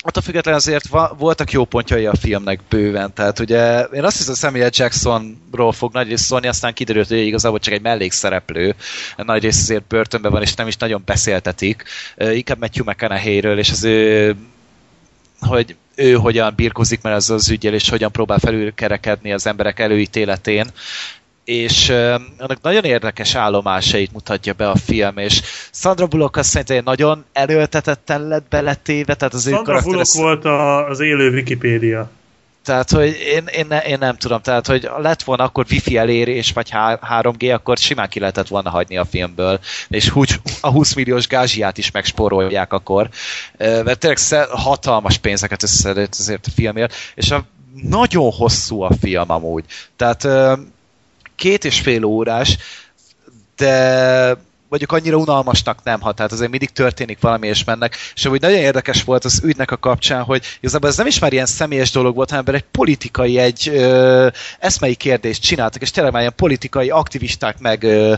attól függetlenül azért va- voltak jó pontjai a filmnek bőven, tehát ugye én azt hiszem Samuel Jacksonról fog nagy részt szólni, aztán kiderült, hogy igazából csak egy mellékszereplő, nagy rész azért börtönben van, és nem is nagyon beszéltetik, inkább Matthew McConaughey-ről, és az ő hogy ő hogyan birkozik már ezzel az ügyel, és hogyan próbál felülkerekedni az emberek előítéletén és uh, annak nagyon érdekes állomásait mutatja be a film, és Sandra Bullock azt szerintem nagyon erőltetetten lett beletéve, tehát az Sandra. Bullock volt a, az élő Wikipédia. Tehát, hogy én, én, ne, én nem tudom, tehát, hogy lett volna akkor wifi elérés, vagy 3G, akkor simán ki lehetett volna hagyni a filmből, és úgy a 20 milliós gázsiát is megspórolják akkor, mert tényleg hatalmas pénzeket összedett azért a filmért, és a, nagyon hosszú a film amúgy. Tehát két és fél órás, de mondjuk annyira unalmasnak nem hat, tehát azért mindig történik valami, és mennek. És amúgy nagyon érdekes volt az ügynek a kapcsán, hogy igazából ez nem is már ilyen személyes dolog volt, hanem egy politikai, egy ö, eszmei kérdést csináltak, és tényleg már ilyen politikai aktivisták meg ö,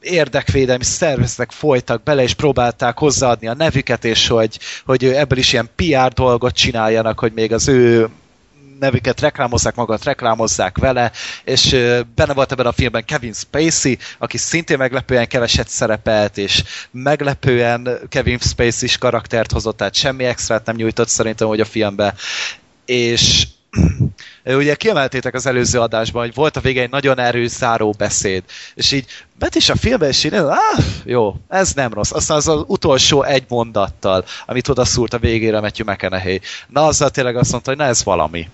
érdekvédelmi szervezetek folytak bele, és próbálták hozzáadni a nevüket, és hogy, hogy ebből is ilyen PR dolgot csináljanak, hogy még az ő nevüket reklámozzák, magat reklámozzák vele, és benne volt ebben a filmben Kevin Spacey, aki szintén meglepően keveset szerepelt, és meglepően Kevin Spacey is karaktert hozott, tehát semmi extrát nem nyújtott szerintem, hogy a filmbe. És (clears throat) ugye kiemeltétek az előző adásban, hogy volt a végén egy nagyon erős záró beszéd, és így bet is a filmbe, és így, ah, jó, ez nem rossz. Aztán az, az utolsó egy mondattal, amit oda szúrt a végére Matthew McConaughey. Na, azzal tényleg azt mondta, hogy na, ez valami.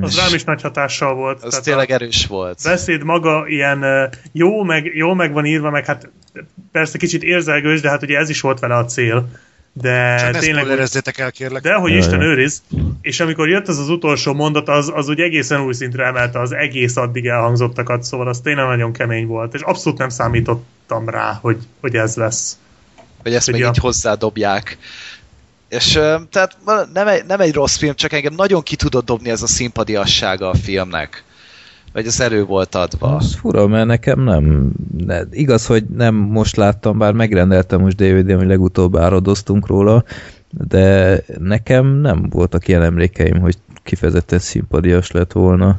Az rám is nagy hatással volt. Az Tehát tényleg a erős volt. beszéd maga ilyen jó meg, jó meg van írva, meg hát persze kicsit érzelgős, de hát ugye ez is volt vele a cél. De Csak ne tényleg, spoilerezzétek el, kérlek. de hogy Isten őriz, és amikor jött az az utolsó mondat, az, az úgy egészen új szintre emelte az egész addig elhangzottakat, szóval az tényleg nagyon kemény volt, és abszolút nem számítottam rá, hogy, hogy ez lesz. hogy ezt még Ugye. így hozzádobják. És tehát nem egy, nem egy rossz film, csak engem nagyon ki tudott dobni ez a szimpadiassága a filmnek. Vagy az erő volt adva. Az fura, mert nekem nem... Ne, igaz, hogy nem most láttam, bár megrendeltem most DVD-n, hogy legutóbb áradoztunk róla, de nekem nem voltak ilyen emlékeim, hogy kifejezetten szimpadias lett volna.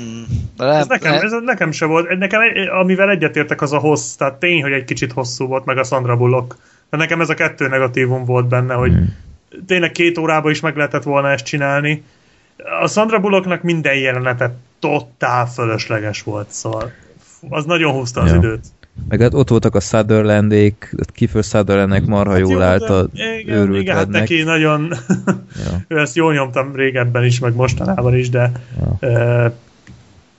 Mm, nem, Ez nekem, nem, ez nekem se volt. Nekem, egy- amivel egyetértek, az a hossz. Tehát tény, hogy egy kicsit hosszú volt, meg a Sandra Bullock. De nekem ez a kettő negatívum volt benne, hogy Hmm. tényleg két órába is meg lehetett volna ezt csinálni. A Sandra Bullocknak minden jelenete totál fölösleges volt, szóval az nagyon húzta az Ja. időt. Meg hát ott voltak a Sutherlandék, Kiefer Sutherlandnek marha Hát jól jó, állt a igen, igen, hát neki nagyon... Ja. (laughs) ő ezt jól nyomtam régebben is, meg mostanában is, de Ja. uh,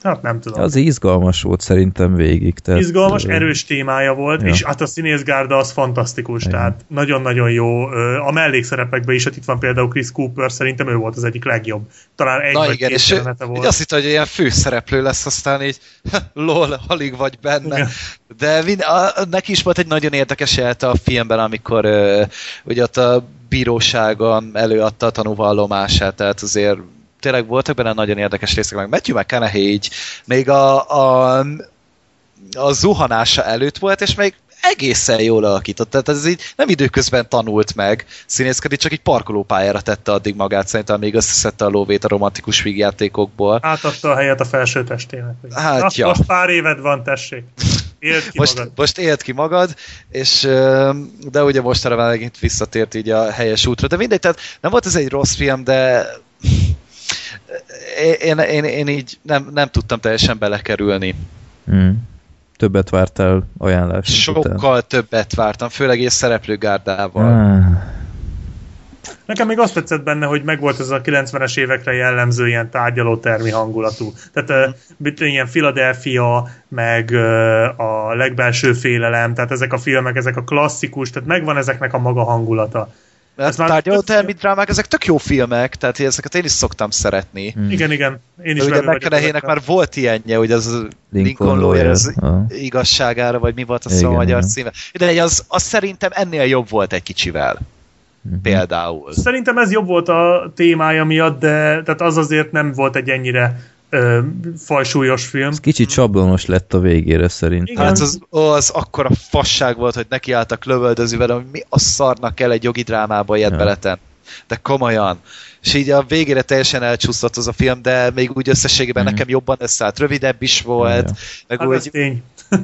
hát nem tudom. Az izgalmas volt szerintem végig. Tehát, Izgalmas, erős témája volt, Ja. és hát a színészgárda az fantasztikus, Igen. tehát nagyon-nagyon jó. A mellékszerepekben is, hát itt van például Chris Cooper, szerintem ő volt az egyik legjobb. Talán egy Na vagy igen, két és így volt. azt hitt, hogy ilyen főszereplő lesz, aztán így (laughs) lol, alig vagy benne. Igen. De mind, a, neki is volt egy nagyon érdekes jelte a filmben, amikor ö, ugye ott a bíróságon előadta a tanúvallomását, tehát azért tényleg voltak benne nagyon érdekes részek, meg Matthew McConaughey így még a, a, a zuhanása előtt volt, és még egészen jól alakított. Tehát ez így nem időközben tanult meg színészkedni, csak így parkolópályára tette addig magát, szerintem még összeszedte a lóvét a romantikus vígjátékokból. Átadta a helyet a felső testének. Hát, Na, ja. Most pár éved van, tessék. Éld ki Most, magad. most élt ki magad, és de ugye mostanra már megint visszatért így a helyes útra. De mindegy, tehát nem volt ez egy rossz film, de én, én, én így nem, nem tudtam teljesen belekerülni. Mm. Többet vártál ajánlás után. Sokkal többet vártam, főleg egy szereplőgárdával. Ah, Nekem még azt tetszett benne, hogy megvolt ez a 90-es évekre jellemző ilyen tárgyalótermi hangulatú. Tehát uh, ilyen Philadelphia, meg uh, a legbelső félelem, tehát ezek a filmek, ezek a klasszikus, tehát megvan ezeknek a maga hangulata. Mert Ez már- tárgyalótermi drámák, ezek tök jó filmek, tehát ezeket én is szoktam szeretni. mm. Igen, igen, én is De ugye McConaughey-nek már volt ilyenje, hogy az Lincoln, Lawyer, az ah. igazságára, vagy mi volt a szó Igen, a magyar címe. De egy az, az szerintem ennél jobb volt egy kicsivel. Mhm. Például. Szerintem ez jobb volt a témája miatt, de tehát az azért nem volt egy ennyire ö, fajsúlyos film. Ez kicsit sablonos lett a végére szerintem. Igen. Hát az, ó, az akkora fasság volt, hogy nekiálltak lövöldözni vele, hogy mi a szarnak kell egy jogi drámába ilyet Ja. beleten. De komolyan. És így a végére teljesen elcsúszott az a film, de még úgy összességében Mhm. nekem jobban összeállt. Rövidebb is volt, Ja. meg Hát úgy ez tény. (laughs)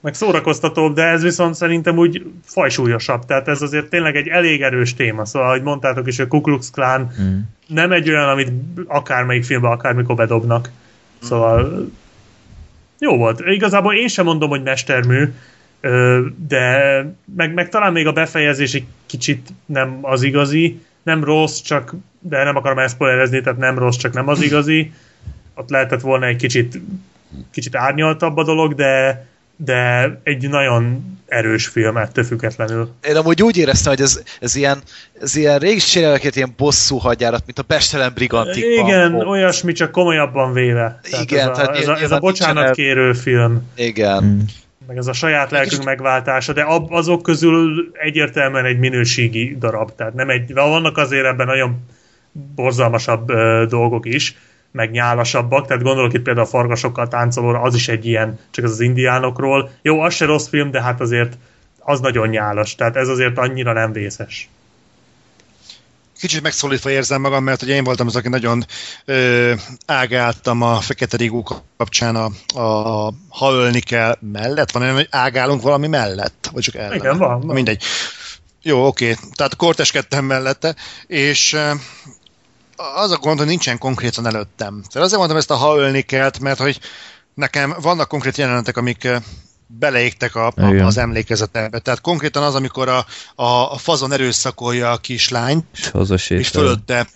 meg szórakoztatóbb, de ez viszont szerintem úgy fajsúlyosabb. Tehát ez azért tényleg egy elég erős téma. Szóval, ahogy mondtátok is, a Ku Klux Klan Mm. nem egy olyan, amit akármelyik filmben akármikor bedobnak. Szóval jó volt. Igazából én sem mondom, hogy mestermű, de meg, meg talán még a befejezés egy kicsit nem az igazi, nem rossz, csak de nem akarom elszpoilerezni, tehát nem rossz, csak nem az igazi. Ott lehetett volna egy kicsit, kicsit árnyaltabb a dolog, de, de egy nagyon erős film ettől függetlenül. Én amúgy úgy éreztem, hogy ez, ez ilyen, ez ilyen régi séreleket, ilyen bosszú hadjárat, mint a Pestelen Brigantikban. Igen, volt. olyasmi, csak komolyabban véve. Igen, ez a, tehát ez a, ez a bocsánatkérő film. Igen. Mm. meg ez a saját lelkünk megváltása, de ab, azok közül egyértelműen egy minőségi darab. Tehát nem egy, vannak azért ebben nagyon borzalmasabb ö, dolgok is, meg nyálasabbak, tehát gondolok itt például a farkasokkal táncolóra, az is egy ilyen, csak ez az indiánokról. Jó, az se rossz film, de hát azért az nagyon nyálas, tehát ez azért annyira nem vészes. Kicsit megszólítva érzem magam, mert ugye én voltam az, aki nagyon ö, ágáltam a Fekete Rigó kapcsán a, a Ha ölni kell mellett. Van olyan, hogy ágálunk valami mellett? Vagy csak ellen? Igen, van, van. Mindegy. Jó, oké. Tehát korteskedtem mellette, és az a gond, hogy nincsen konkrétan előttem. Tehát azért mondtam ezt a Ha ölni kell, mert hogy nekem vannak konkrét jelenetek, amik ö, beleégtek a, a, az emlékezetembe. Tehát konkrétan az, amikor a, a, a fazon erőszakolja a kislányt, És fölötte,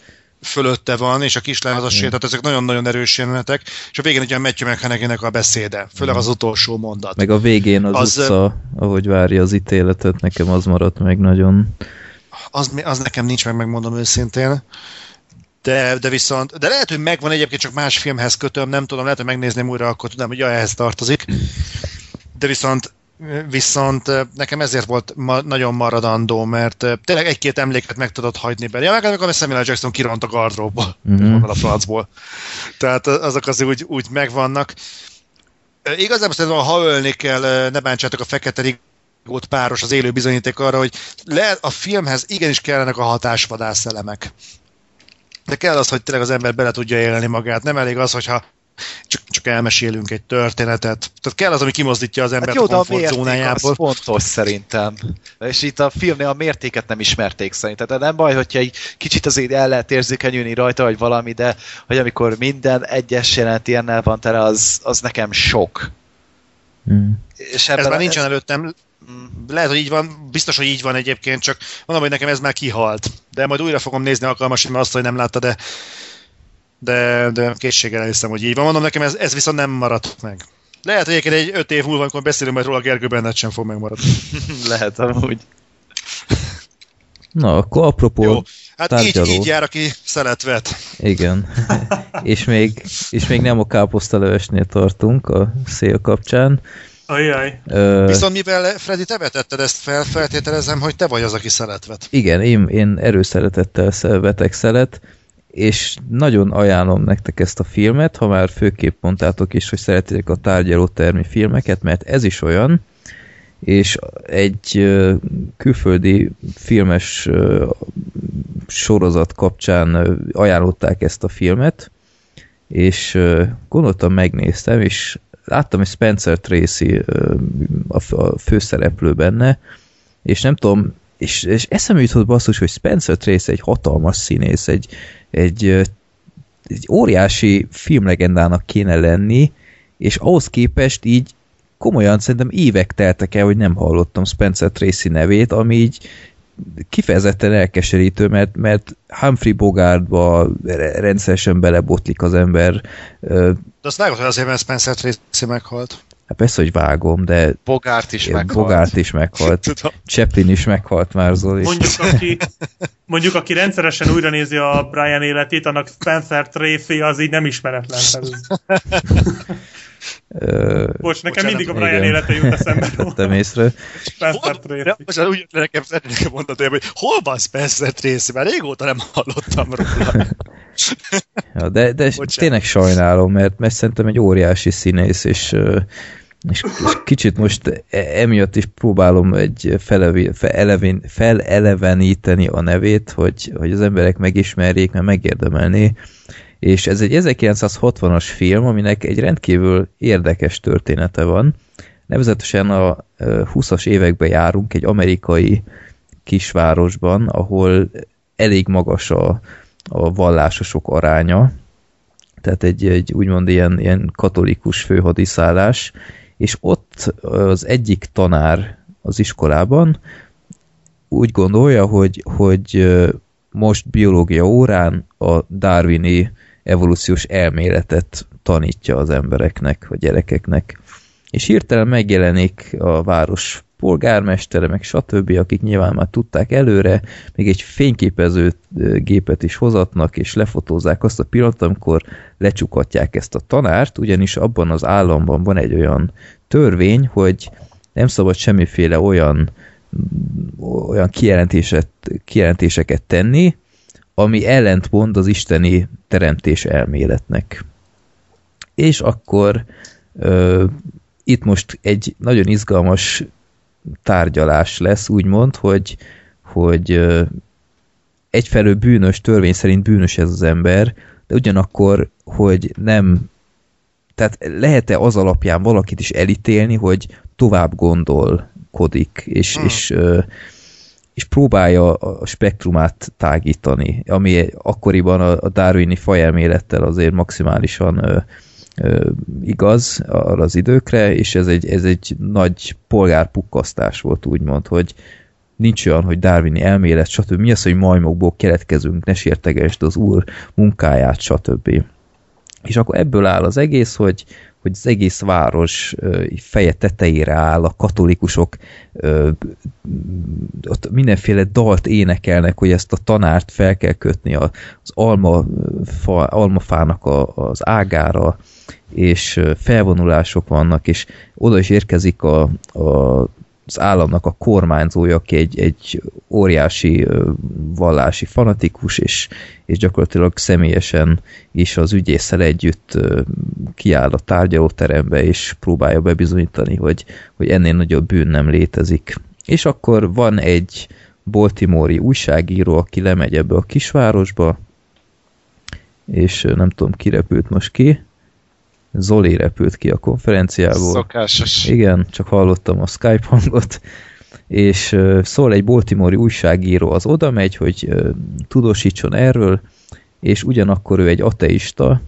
fölötte van, és a kislány az a tehát ezek nagyon-nagyon erős jelenetek, és a végén egy olyan Matthew McConaughey-nek a beszéde, főleg az utolsó mondat. Meg a végén az, Az, az utca, ahogy várja az ítéletet, nekem az maradt meg nagyon. Az, az nekem nincs meg, megmondom őszintén. De, de viszont, de lehet, hogy megvan egyébként, csak más filmhez kötöm, nem tudom, lehet, hogy megnézném újra, akkor tudom, hogy jaj, ehhez tartozik. De viszont viszont nekem ezért volt ma, nagyon maradandó, mert tényleg egy-két emléket meg tudod hagyni belőle. Ja, meg amikor a Samuel L. Jackson kiront a gardróbból, Mhm. mm-hmm. a francból. Tehát azok azért úgy, úgy megvannak. Igazából szerintem, ha ölni kell, ne bántsátok a fekete rigót páros az élő bizonyíték arra, hogy le, a filmhez igenis kellenek a hatásvadász elemek. De kell az, hogy tényleg az ember bele tudja élni magát. Nem elég az, hogyha csak, csak elmesélünk egy történetet. Tehát kell az, ami kimozdítja az embert Hát jó, a komfortzónájából. az fontos szerintem. És itt a filmnél a mértéket nem ismerték szerintem. Tehát nem baj, hogyha egy kicsit azért el lehet érzékenyülni rajta, vagy valami, de hogy amikor minden egyes jelent ilyennel van tele, az, az nekem sok. Mm. És Ez ebben már nincsen előttem. Mm. Lehet, hogy így van, biztos, hogy így van egyébként, csak mondom, hogy nekem ez már kihalt. De majd újra fogom nézni alkalmas, mert azt, hogy nem látta, de de, de készséggel elhiszem, hogy így van. Mondom, nekem ez, ez viszont nem maradt meg. Lehet, hogy egy öt év múlva, amikor beszélünk majd róla, Gergő Bennett sem fog megmaradni. (laughs) Lehet amúgy. Na, akkor apropó, Jó. Hát így, tárgyaló. így jár, aki szelet vet. igen. (laughs) és, még, és még nem a káposztalevesnél tartunk a szél kapcsán. Ajaj. Ö, Viszont mivel Freddy, te vetetted ezt fel, feltételezem, hogy te vagy az, aki szelet vet. Igen, én, én erőszeretettel vetek szelet, és nagyon ajánlom nektek ezt a filmet, ha már főképp mondtátok is, hogy szeretitek a tárgyalótermi filmeket, mert ez is olyan, és egy külföldi filmes sorozat kapcsán ajánlották ezt a filmet, és gondoltam, megnéztem, és láttam, hogy Spencer Tracy a, főszereplő benne, és nem tudom, és, és eszembe jutott basszus, hogy Spencer Tracy egy hatalmas színész, egy, egy, egy óriási filmlegendának kéne lenni, és ahhoz képest így komolyan szerintem évek teltek el, hogy nem hallottam Spencer Tracy nevét, ami így kifejezetten elkeserítő, mert, mert Humphrey Bogartba re- rendszeresen belebotlik az ember. De azt vágod, hogy azért, mert Spencer Tracy meghalt. Hát persze, hogy vágom, de Bogárt is meghalt. Bogart is meghalt. (laughs) Tudom. Chaplin is meghalt már, Zoli. Mondjuk aki, (laughs) mondjuk, aki rendszeresen újra nézi a Brian életét, annak Spencer Tracy az így nem ismeretlen. Bocs, nekem Bocsánat, mindig a Brian igen. élete jut eszembe róla. (laughs) Vettem észre. Spencer Tracy. most úgy jött nekem szeretnék mondani, hogy hol van Spencer Tracy? Már régóta nem hallottam róla. Ja, de, de Bocsánat. tényleg sajnálom, mert, mert szerintem egy óriási színész, és, és, és kicsit most e- emiatt is próbálom egy felevi, felelevén, feleleveníteni a nevét, hogy, hogy az emberek megismerjék, mert megérdemelné. És ez egy 1960-as film, aminek egy rendkívül érdekes története van. Nevezetesen a 20-as években járunk egy amerikai kisvárosban, ahol elég magas a, a vallásosok aránya, tehát egy, egy úgymond ilyen, ilyen katolikus főhadiszállás, és ott az egyik tanár az iskolában úgy gondolja, hogy, hogy most biológia órán a darwini evolúciós elméletet tanítja az embereknek, a gyerekeknek. És hirtelen megjelenik a város polgármestere, meg stb., akik nyilván már tudták előre, még egy fényképező gépet is hozatnak, és lefotózzák azt a pillanatot, amikor lecsukatják ezt a tanárt, ugyanis abban az államban van egy olyan törvény, hogy nem szabad semmiféle olyan olyan kijelentéseket tenni, ami ellentmond az isteni teremtés elméletnek. És akkor ö, itt most egy nagyon izgalmas tárgyalás lesz, úgymond, hogy, hogy egyfelől bűnös, törvény szerint bűnös ez az ember, de ugyanakkor, hogy nem tehát lehet-e az alapján valakit is elítélni, hogy tovább gondolkodik, és, hmm. és, és próbálja a spektrumát tágítani, ami akkoriban a darwini fajelmélettel azért maximálisan igaz arra az időkre, és ez egy, ez egy nagy polgárpukkasztás volt, úgymond, hogy nincs olyan, hogy darwini elmélet, stb. Mi az, hogy majmokból keletkezünk, ne sértegesd az úr munkáját, stb. És akkor ebből áll az egész, hogy, hogy az egész város feje tetejére áll, a katolikusok ott mindenféle dalt énekelnek, hogy ezt a tanárt fel kell kötni az alma, fa, almafának a, az ágára, és felvonulások vannak, és oda is érkezik a, a az államnak a kormányzója, aki egy, egy óriási vallási fanatikus, és, és gyakorlatilag személyesen is az ügyészsel együtt kiáll a tárgyalóterembe, és próbálja bebizonyítani, hogy, hogy ennél nagyobb bűn nem létezik. És akkor van egy Baltimore-i újságíró, aki lemegy ebbe a kisvárosba, és nem tudom, ki repült most ki, Zoli repült ki a konferenciából. Szokásos. Igen, csak hallottam a Skype hangot. És szól egy Baltimore újságíró, az oda megy, hogy tudósítson erről, és ugyanakkor ő egy ateista,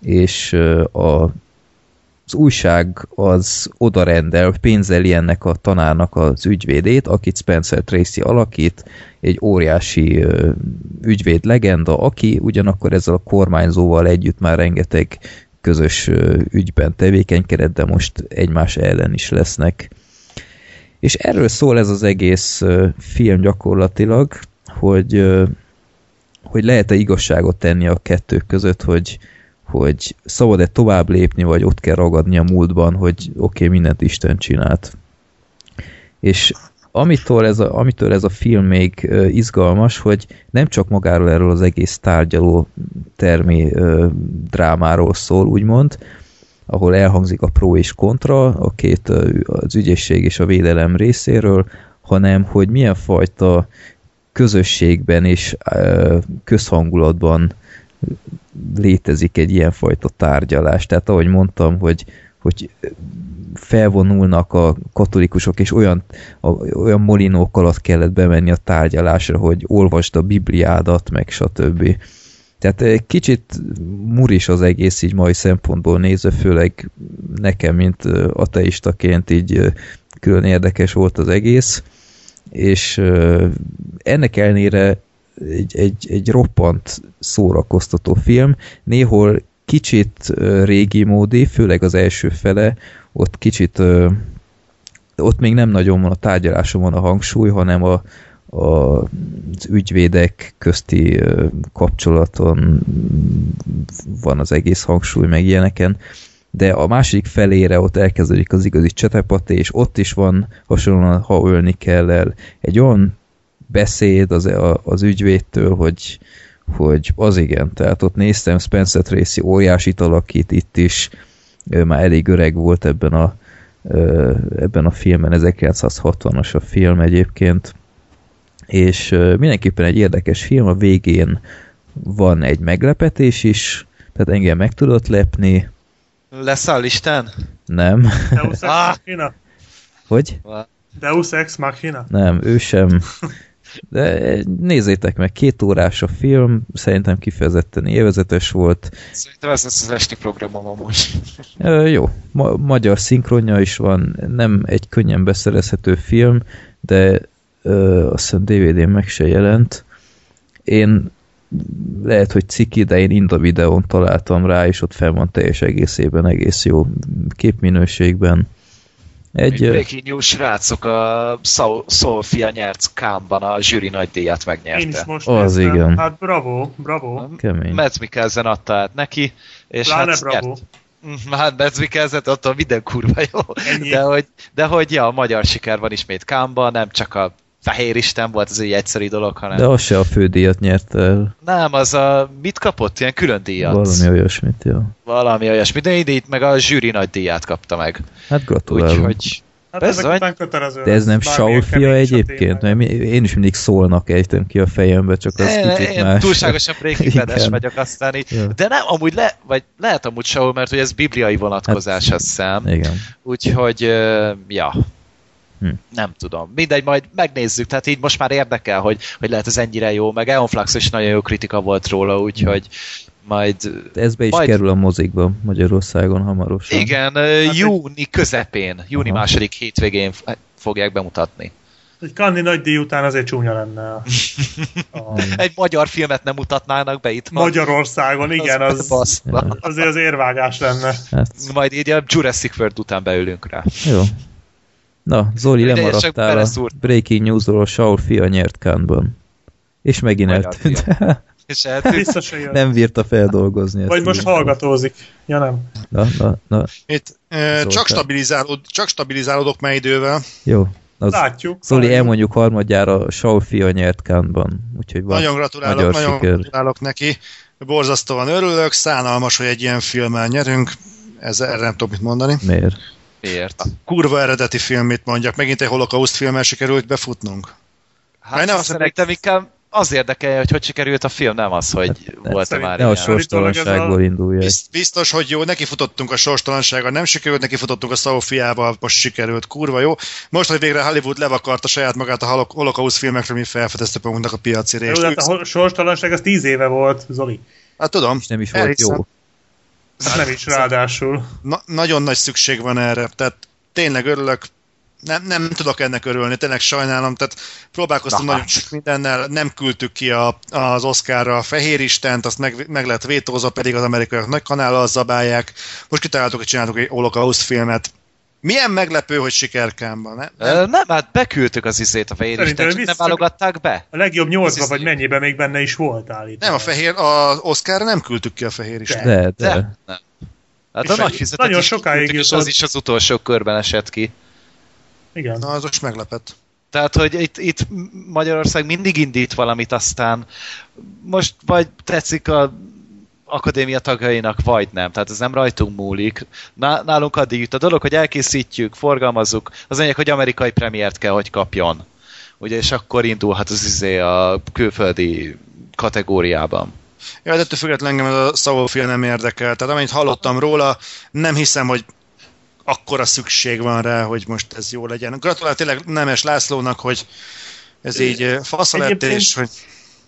és a, az újság az oda rendel, pénzeli ennek a tanárnak az ügyvédét, akit Spencer Tracy alakít, egy óriási ügyvéd legenda, aki ugyanakkor ezzel a kormányzóval együtt már rengeteg közös ügyben tevékenykedett, de most egymás ellen is lesznek. És erről szól ez az egész film gyakorlatilag, hogy, hogy lehet-e igazságot tenni a kettő között, hogy, hogy szabad-e tovább lépni, vagy ott kell ragadni a múltban, hogy oké, okay, mindent Isten csinált. És amitől ez, a, amitől ez a film még izgalmas, hogy nem csak magáról erről az egész tárgyaló termi drámáról szól, úgymond, ahol elhangzik a pro és kontra, a két az ügyészség és a védelem részéről, hanem hogy milyen fajta közösségben és közhangulatban létezik egy ilyenfajta tárgyalás. Tehát ahogy mondtam, hogy, hogy felvonulnak a katolikusok, és olyan, a, olyan molinók alatt kellett bemenni a tárgyalásra, hogy olvasd a Bibliádat, meg stb. Tehát egy kicsit muris az egész így mai szempontból nézve, főleg nekem, mint ateistaként így külön érdekes volt az egész, és ennek ellenére egy, egy, egy roppant szórakoztató film, néhol kicsit régi módi, főleg az első fele, ott kicsit ott még nem nagyon van a tárgyaláson van a hangsúly, hanem a, a, az ügyvédek közti kapcsolaton van az egész hangsúly, meg ilyeneken, de a második felére ott elkezdődik az igazi csetepaté, és ott is van hasonlóan, ha ölni kell el, egy olyan beszéd az, az ügyvédtől, hogy, hogy az igen, tehát ott néztem Spencer Tracy óriásit alakít itt is, ő már elég öreg volt ebben a, ebben a filmben, 1960-as a film egyébként, és mindenképpen egy érdekes film, a végén van egy meglepetés is, tehát engem meg tudott lepni. Leszáll Isten? Nem. Deus Ex Ah! Machina? Hogy? Deus Ex Machina? Nem, ő sem. De nézzétek meg, két órás a film, szerintem kifejezetten élvezetes volt. Szerintem ez lesz az esti programom amúgy. (laughs) Jó, ma magyar szinkronja is van, nem egy könnyen beszerezhető film, de ö, azt hiszem DVD-n meg se jelent. Én lehet, hogy ciki, de én Inda videón találtam rá, és ott fel van teljes egészében, egész jó képminőségben. Egy, breaking news srácok, a Sofia nyert Kámban a zsűri nagy díjat Én is megnyerte. most Az néztem. igen. Hát bravo, bravo. kemény. Mads Mikkelsen adta át neki, és Pláne hát bravo. nyert. Hát Mads Mikkelsen attól minden kurva jó. Ennyi. De hogy, de hogy ja, a magyar siker van ismét Kámban, nem csak a fehér isten volt az egy egyszerű dolog, hanem De az se a fődíjat nyerte el. nem, az a, mit kapott? Ilyen külön díjat. Valami olyasmit, jó. Valami olyasmi, de itt meg a zsűri nagy díjat kapta meg. Hát gratulálunk. Úgyhogy Hát Bezony. De ez nem Saul fia egyébként? Mert én is mindig szólnak ejtem ki a fejembe, csak az én, kicsit én más. túlságosan (laughs) Breaking vagyok aztán így. Ja. De nem, amúgy le, vagy lehet amúgy Saul, mert hogy ez bibliai vonatkozás, azt hiszem. Igen. Úgyhogy, ja. Hm. Nem tudom. Mindegy, majd megnézzük. Tehát így most már érdekel, hogy, hogy lehet ez ennyire jó. Meg Eon Flux is nagyon jó kritika volt róla, úgyhogy majd... De ez be is Majd- kerül a mozikba Magyarországon hamarosan. Igen, Hát júni közepén, júni Aha. második hétvégén fogják bemutatni. Egy Kanni nagy díj után azért csúnya lenne a, a (laughs) Egy magyar filmet nem mutatnának be itt. Magyarországon, igen, az, baszva. azért az érvágás lenne. Hát, Majd így a Jurassic World után beülünk rá. jó. Na, Zoli, Mindegy, lemaradtál a. Breaking News-ról, Saul fia nyert Cannes-ban. És megint Magyar eltűnt. (laughs) És Biztos, hogy jön. nem bírta feldolgozni. Vagy most infót. hallgatózik. Ja nem. Na, na, na, Itt Zoltán. csak, stabilizálód, csak stabilizálódok már idővel. jó. Az, Látjuk. Zoli, elmondjuk harmadjára Saul fia nyert Cannes-ban. Úgyhogy van Nagyon gratulálok, magyar nagyon siker. gratulálok neki. Borzasztóan örülök, szánalmas, hogy egy ilyen filmmel nyerünk. Ez, erre nem tudok mit mondani. Miért? Miért? Kurva eredeti film, mit mondjak. Megint egy holokauszt filmmel sikerült befutnunk. Hát nem azt szerintem inkább az érdekel, hogy hogy sikerült a film, nem az, hogy Hát, volt-e szerintem már Ne a sorstalanságból indulj el. Bizt- Biztos, hogy jó, neki futottunk a sorstalansággal, nem sikerült, neki futottunk a Szófiával, most sikerült, kurva jó. Most, hogy végre Hollywood levakarta saját magát a holok- holokauszt filmekről, mi felfedezte magunknak a piaci Jó, részt. de hát a sorstalanság az tíz éve volt, Zoli. Hát tudom, És nem is volt elhiszem. jó. Hát nem is ráadásul. Na, nagyon nagy szükség van erre, tehát tényleg örülök, nem, nem tudok ennek örülni, tényleg sajnálom, tehát próbálkoztam Na nagyon hát. sok mindennel, nem küldtük ki a, az Oscarra a Fehér Istent, azt meg, meg lett vétózva, pedig az amerikaiak nagy kanállal zabálják. Most kitaláltuk, hogy csináltuk egy holokauszt filmet. Milyen meglepő, hogy sikerkámban, ne? Ö, Nem, hát beküldtük az izét a fehér Isten, csak nem válogatták be. A legjobb nyolcba Ez vagy mennyiben még benne is volt állítólag. Nem, a fehér, az Oscarra nem küldtük ki a Fehér Istent. De, de. De. Nem. Hát a nagy fizetet nagyon is sokáig és az is az utolsó körben esett ki. Igen. Na, az most meglepett. Tehát, hogy itt, itt Magyarország mindig indít valamit, aztán most vagy tetszik a akadémia tagjainak, vagy nem. Tehát ez nem rajtunk múlik. Ná- Nálunk addig jut a dolog, hogy elkészítjük, forgalmazzuk. Az lényeg, hogy amerikai premiért kell, hogy kapjon. Ugye, és akkor indulhat az izé a külföldi kategóriában. Ja, de ettől függetlenül engem ez a Saul nem érdekel. Tehát amennyit hallottam róla, nem hiszem, hogy akkora szükség van rá, hogy most ez jó legyen. Gratulál tényleg Nemes Lászlónak, hogy ez így fasza lett, és hogy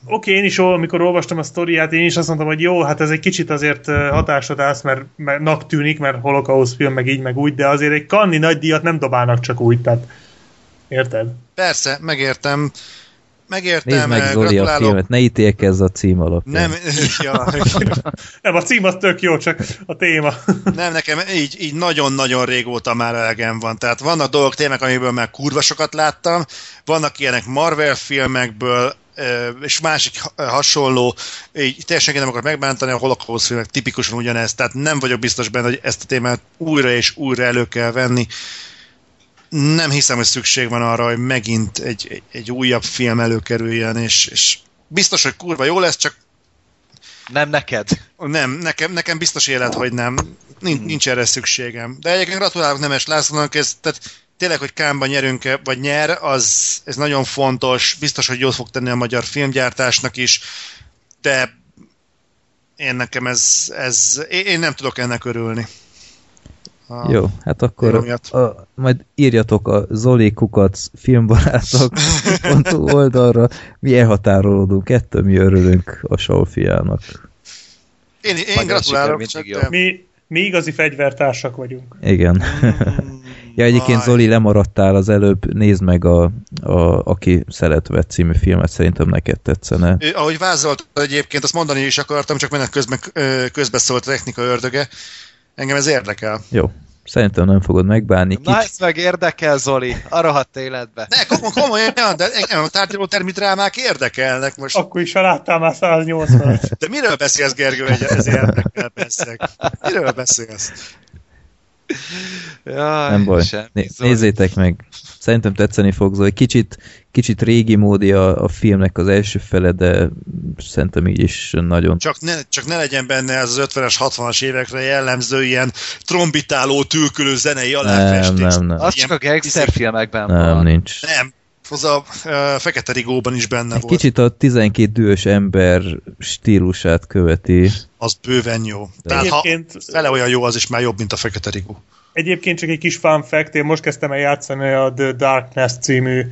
Oké, én is, amikor olvastam a sztoriát, én is azt mondtam, hogy jó, hát ez egy kicsit azért ö, hatásodás, mert, mert nak tűnik, mert holokauszt film, meg így, meg úgy, de azért egy kanni nagy díjat nem dobálnak csak úgy, tehát érted? persze, megértem, megértem, Nézd meg eh, Zoli a gratulálok. filmet, ne ítélkezz a cím alapján. Nem, ja, (laughs) Nem, a cím az tök jó, csak a téma. (laughs) nem, nekem így, így nagyon-nagyon régóta már elegem van. Tehát vannak dolgok tényleg, amiből már kurva sokat láttam, vannak ilyenek Marvel filmekből, és másik ha- hasonló, így teljesen nem akar megbántani, a holokauszt filmek tipikusan ugyanez, tehát nem vagyok biztos benne, hogy ezt a témát újra és újra elő kell venni. Nem hiszem, hogy szükség van arra, hogy megint egy, egy, egy újabb film előkerüljön, és, és biztos, hogy kurva jó lesz, csak Nem neked. nem, nekem, nekem biztos élet, hogy nem. Nincs, nincs erre szükségem. De egyébként gratulálok Nemes Lászlónak, ez, tehát tényleg, hogy Kámban nyerünk -e, vagy nyer, az ez nagyon fontos. Biztos, hogy jót fog tenni a magyar filmgyártásnak is, de én nekem ez, ez én nem tudok ennek örülni. A, Jó, hát akkor a, majd írjatok a Zoli Kukac filmbarátok oldalra, mi elhatárolódunk ettől, mi örülünk a Saul fiának. Én, én Magyar gratulálok, csak Mi, mi igazi fegyvertársak vagyunk. Igen. Ja, egyébként. Zoli, lemaradtál az előbb, nézd meg a, a Aki szeretve című filmet, szerintem neked tetszene. Ö, Ahogy vázolt egyébként, azt mondani is akartam, csak menet közben közbeszólt a technika ördöge. Engem ez érdekel. Jó, szerintem nem fogod megbánni. Na Kicsit, ez meg érdekel, Zoli, a rohadt életbe. Ne, komoly, komolyan, de engem a tárgyaló termitrámák érdekelnek most. Akkor is, ha láttál már 180 De miről beszélsz, Gergő, egy ez érdekel, beszélek? Miről beszélsz? Jaj, nem baj. semmi, Né- nézzétek meg. Szerintem tetszeni fog Zoli. Kicsit, kicsit régi módi a, a filmnek az első fele, de szerintem így is nagyon Csak ne, csak ne legyen benne ez az 50-es, 60-as évekre jellemző ilyen trombitáló, tülkülő zenei nem, aláfestés. nem, nem. Az csak a gangster filmekben Nem, van. nincs. Nem, az a Fekete Rigóban is benne Egy volt. kicsit a 12 dühös ember stílusát követi. Az bőven jó. Tehát ha Egyébként, fele olyan jó, az is már jobb, mint a Fekete Rigó. egyébként csak egy kis fun fact, én most kezdtem el játszani a The Darkness című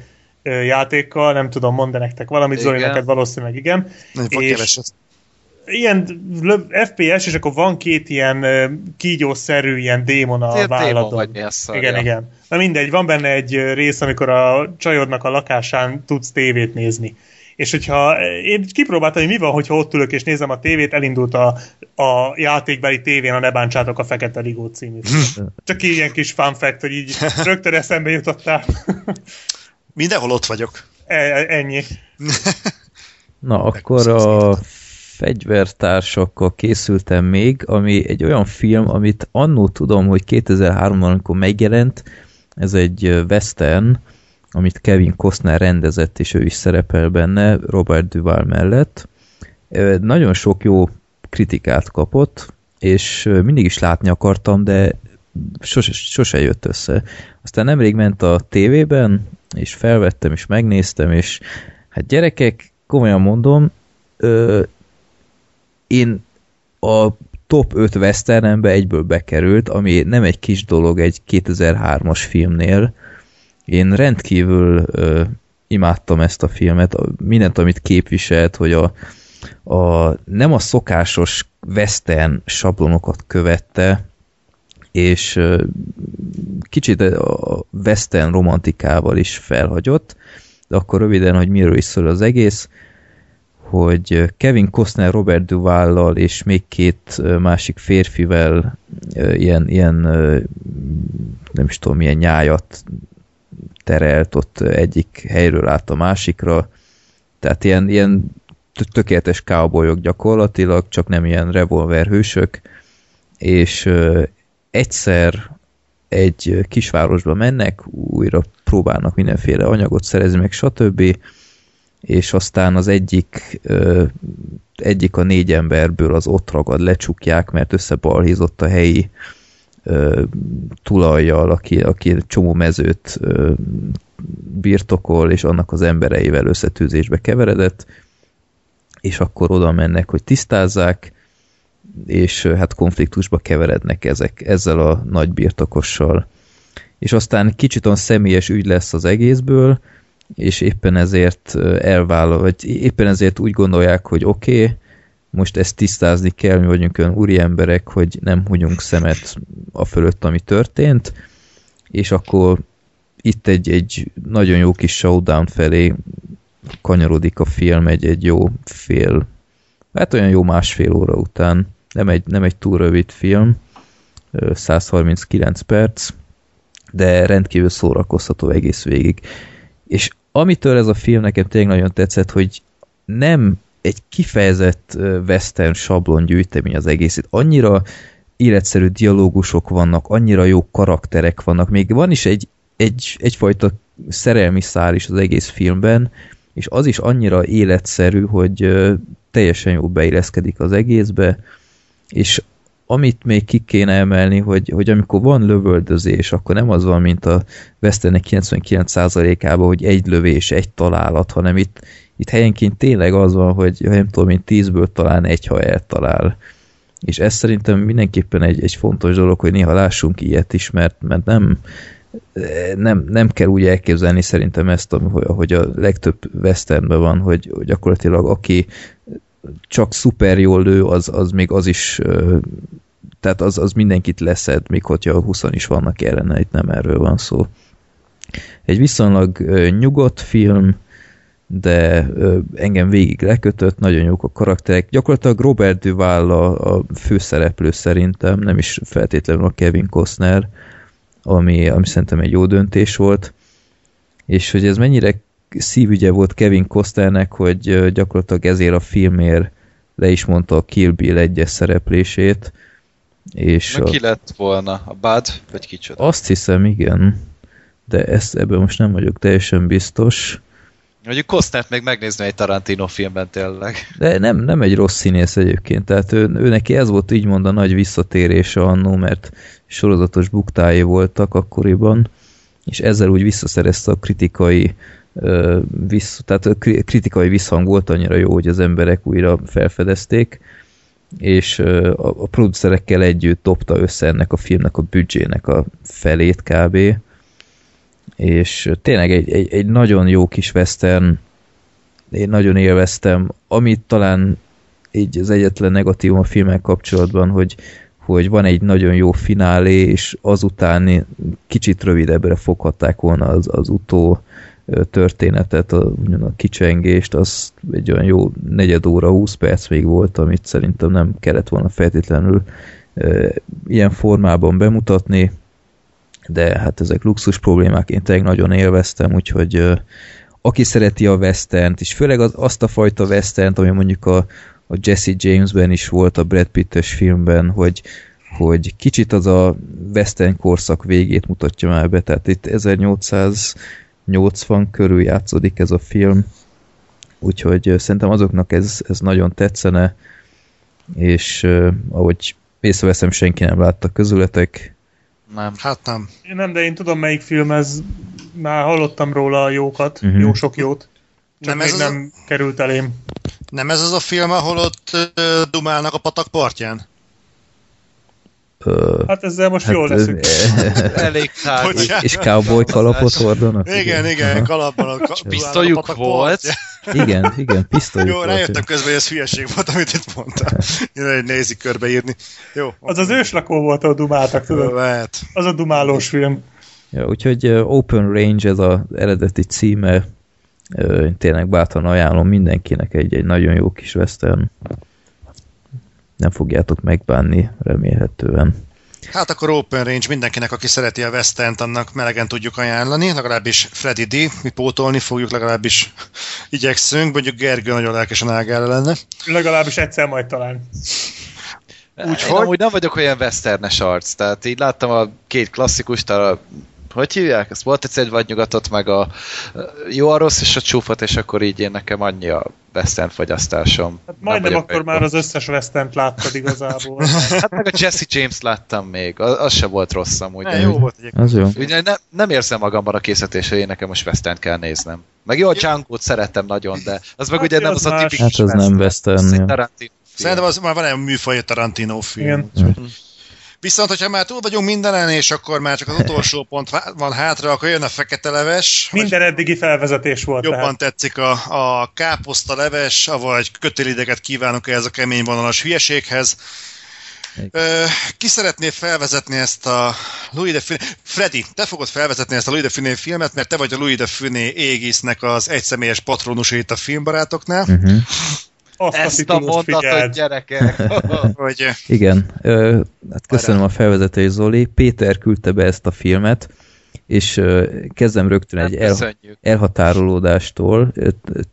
játékkal, nem tudom, mondani nektek valamit, Zoli, Igen. neked valószínűleg igen. Nem fog És- keveset. Ilyen FPS, és akkor van két ilyen kígyószerű ilyen démon a Ilyen válladon. vagy mi a szarja. Igen, igen. Na mindegy, van benne egy rész, amikor a csajodnak a lakásán tudsz tévét nézni. És hogyha én kipróbáltam, hogy mi van, hogyha ott ülök és nézem a tévét, elindult a, a játékbeli tévén a Ne bántsátok a Fekete Rigó című. (laughs) Csak ilyen kis fun fact, hogy így rögtön eszembe jutottál. Mindenhol ott vagyok. E- Ennyi. (laughs) Na, akkor a fegyvertársakkal készültem még, ami egy olyan film, amit annó tudom, hogy 2003-ban, amikor megjelent, ez egy western, amit Kevin Costner rendezett, és ő is szerepel benne, Robert Duval mellett. Nagyon sok jó kritikát kapott, és mindig is látni akartam, de sose, sose jött össze. Aztán nemrég ment a tévében, és felvettem, és megnéztem, és hát gyerekek, komolyan mondom, én a top 5 westernembe egyből bekerült, ami nem egy kis dolog egy 2003-as filmnél. Én rendkívül ö, imádtam ezt a filmet, mindent, amit képviselt, hogy a, a nem a szokásos western sablonokat követte, és ö, kicsit a western romantikával is felhagyott, de akkor röviden, hogy miről is szól az egész, hogy Kevin Costner, Robert Duvallal és még két másik férfivel ilyen, ilyen nem is tudom, milyen nyájat terelt ott egyik helyről át a másikra, tehát ilyen, ilyen tö- tökéletes cowboyok gyakorlatilag, csak nem ilyen revolverhősök, és egyszer egy kisvárosba mennek, újra próbálnak mindenféle anyagot szerezni, meg stb. És aztán az egyik, egyik a négy emberből az ott ragad, lecsukják, mert összebalhízott a helyi tulajjal, aki, aki csomó mezőt birtokol, és annak az embereivel összetűzésbe keveredett, és akkor oda mennek, hogy tisztázzák, és hát konfliktusba keverednek ezek, ezzel a nagy birtokossal. És aztán kicsit olyan személyes ügy lesz az egészből, és éppen ezért elvállal, vagy éppen ezért úgy gondolják, hogy oké, okay, most ezt tisztázni kell, mi vagyunk olyan úri emberek, hogy nem hunyunk szemet a fölött, ami történt, és akkor itt egy, egy nagyon jó kis showdown felé kanyarodik a film egy, egy jó fél, hát olyan jó másfél óra után, nem egy, nem egy túl rövid film, ö, 139 perc, de rendkívül szórakoztató egész végig. És amitől ez a film nekem tényleg nagyon tetszett, hogy nem egy kifejezett western sablon gyűjtemény az egész. Itt annyira életszerű dialógusok vannak, annyira jó karakterek vannak, még van is egy, egy, egyfajta szerelmi szál is az egész filmben, és az is annyira életszerű, hogy teljesen jó beilleszkedik az egészbe, és amit még ki kéne emelni, hogy, hogy amikor van lövöldözés, akkor nem az van, mint a Westernek 99%-ában, hogy egy lövés, egy találat, hanem itt, itt helyenként tényleg az van, hogy nem tudom, mint tízből talán egy, ha eltalál. és ez szerintem mindenképpen egy, egy fontos dolog, hogy néha lássunk ilyet is, mert, mert nem, nem, nem kell úgy elképzelni szerintem ezt, hogy a legtöbb westernben van, hogy gyakorlatilag aki csak szuper jól lő, az, az még az is tehát az, az mindenkit leszed, még hogyha 20 is vannak ellene, itt nem erről van szó. Egy viszonylag nyugodt film, de engem végig lekötött, nagyon jók a karakterek. Gyakorlatilag Robert Duval a, a főszereplő szerintem, nem is feltétlenül a Kevin Costner, ami, ami szerintem egy jó döntés volt. És hogy ez mennyire szívügye volt Kevin Costnernek, hogy gyakorlatilag ezért a filmért le is mondta a Kill Bill egyes szereplését. És Na, a... ki lett volna? A Bud? Vagy kicsoda? Azt hiszem, igen. De ezt, ebben most nem vagyok teljesen biztos. Mondjuk Costnert még megnézni egy Tarantino filmben tényleg. De nem, nem egy rossz színész egyébként, tehát ő, ő neki ez volt így mond a nagy visszatérése annó, mert sorozatos buktái voltak akkoriban, és ezzel úgy visszaszerezte a kritikai vissz, tehát kritikai visszhang volt annyira jó, hogy az emberek újra felfedezték, és a, a producerekkel együtt dobta össze ennek a filmnek a büdzsének a felét kb. És tényleg egy, egy, egy nagyon jó kis western, én nagyon élveztem, amit talán így az egyetlen negatívum a filmek kapcsolatban, hogy, hogy van egy nagyon jó finálé, és azután kicsit rövidebbre foghatták volna az, az utó történetet, a, a kicsengést, az egy olyan jó negyed óra, 20 perc még volt, amit szerintem nem kellett volna feltétlenül e, ilyen formában bemutatni, de hát ezek luxus problémák, én tényleg nagyon élveztem, úgyhogy uh, aki szereti a westernt, és főleg az, azt a fajta westernt, ami mondjuk a, a Jesse Jamesben is volt a Brad Pitt-es filmben, hogy, hogy kicsit az a western korszak végét mutatja már be, tehát itt 1880 körül játszódik ez a film, úgyhogy uh, szerintem azoknak ez, ez nagyon tetszene, és uh, ahogy észreveszem, senki nem látta közületek, nem. Hát nem. Én nem, de én tudom melyik film ez. Már hallottam róla a jókat, uh-huh. jó sok jót. Nem Nem, ez az a- nem került elém. Nem ez az a film, ahol ott ö, dumálnak a patak partján? Ö, Hát ezzel most hát, jól leszünk. (laughs) Elég. Bocsánat. és cowboy kalapot hordanak? Igen, igen, Aha. kalapban a, ka- Pisztolyuk a volt. Igen, igen, pisztolyuk Jó, rájöttem közben, hogy ez hülyeség volt, amit itt mondtál. Én egy nézi körbeírni. Jó. Az az őslakó volt, ahol dumáltak, tudod? Lehet. Az a dumálós film. Ja, úgyhogy Open Range ez az eredeti címe. Én tényleg bátran ajánlom mindenkinek egy, egy nagyon jó kis western. Nem fogjátok megbánni, remélhetően. Hát akkor Open Range mindenkinek, aki szereti a West annak melegen tudjuk ajánlani, legalábbis Freddy D, mi pótolni fogjuk, legalábbis (laughs) igyekszünk, mondjuk Gergő nagyon lelkesen ágára lenne. Legalábbis egyszer majd talán. Úgyhogy Úgyhogy- amúgy nem vagyok olyan westernes arc, tehát így láttam a két klasszikust, a hogy hívják? Ezt volt egyszer egy vadnyugatot, meg a jó, a rossz és a csúfot, és akkor így én nekem annyi a western fogyasztásom. Hát majdnem akkor már az összes westent láttad igazából. (laughs) Hát meg a Jesse James láttam még, az, az se volt rossz amúgy. Ne, jó volt egyébként. Az jó. Ugye ne, nem érzem magamban a készítés, hogy én nekem most western kell néznem. Meg jó, a Django-t szerettem nagyon, de az meg Hát ugye nem az az a tipikus Hát az nem western, film. Szerintem az már van egy műfaj Tarantino film. Igen. Viszont, hogyha már túl vagyunk mindenen, és akkor már csak az utolsó (laughs) pont van hátra, akkor jön a fekete leves. Minden eddigi felvezetés volt. Jobban tehát. tetszik a, a káposzta leves, avagy kötélideket kívánok ehhez a kemény vonalas hülyeséghez. Ö, ki szeretné felvezetni ezt a Louis de Funé... Freddy, te fogod felvezetni ezt a Louis de Funé filmet, mert te vagy a Louis de Funé égisznek az egyszemélyes patronus itt a filmbarátoknál. Uh-huh. Azt a Ezt a titulust mondatot, figyeld. gyerekek! (laughs) Hogy Igen, ö, hát köszönöm a felvezetést, Zoli. Péter küldte be ezt a filmet, és ö, kezdem rögtön egy el, Köszönjük. elhatárolódástól.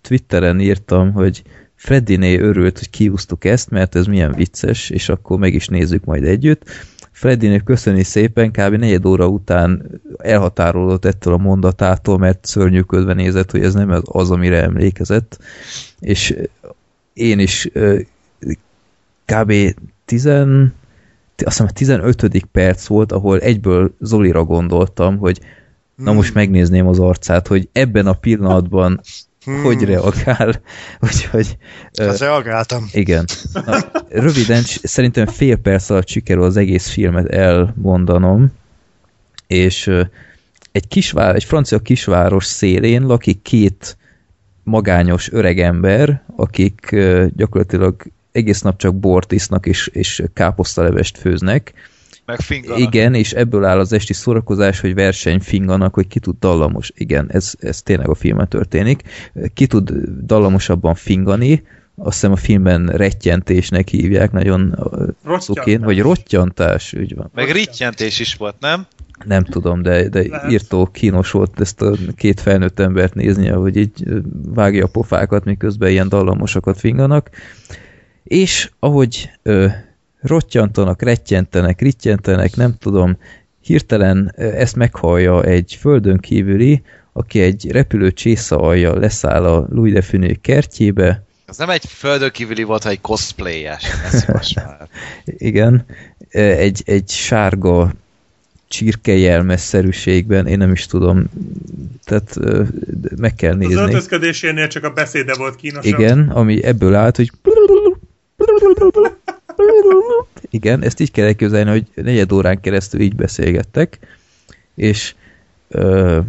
Twitteren írtam, hogy Freddiné örült, hogy kiúztuk ezt, mert ez milyen vicces, és akkor meg is nézzük majd együtt. Freddiné köszöni szépen, kb. negyed óra után elhatárolódott ettől a mondatától, mert szörnyűködve nézett, hogy ez nem az, az amire emlékezett. És én is kb. 10, azt hiszem a 15. perc volt, ahol egyből Zolira gondoltam, hogy na most megnézném az arcát, hogy ebben a pillanatban hmm. hogy reagál. (laughs) Úgyhogy... Hát reagáltam. Igen. Na, röviden, szerintem fél perc alatt sikerül az egész filmet elmondanom, és egy, kisvár, egy francia kisváros szélén lakik két magányos öregember, akik gyakorlatilag egész nap csak bort isznak és, és káposztalevest főznek. Meg finganak. Igen, és ebből áll az esti szórakozás, hogy verseny finganak, hogy ki tud dallamos. Igen, ez, ez tényleg a filmen történik. Ki tud dallamosabban fingani, azt hiszem a filmben rettyentésnek hívják, nagyon szokén, vagy rottyantás, úgy van. Meg rittyentés is volt, nem? Nem tudom, de, de írtó kínos volt ezt a két felnőtt embert nézni, hogy így vágja a pofákat, miközben ilyen dallamosakat finganak. És ahogy ö, rottyantanak, rettyentenek, rittyentenek, nem tudom, hirtelen ezt meghallja egy földön kívüli, aki egy repülő csésza alja leszáll a Louis de Funès kertjébe. Az nem egy földön kívüli volt, hanem egy cosplayes. Ez (laughs) Igen, egy, egy sárga csirkejelmesszerűségben, én nem is tudom, tehát meg kell nézni. Az öltözködésénél csak a beszéde volt kínos. Igen, ami ebből állt, hogy igen, ezt így kell elképzelni, hogy negyed órán keresztül így beszélgettek, és ö,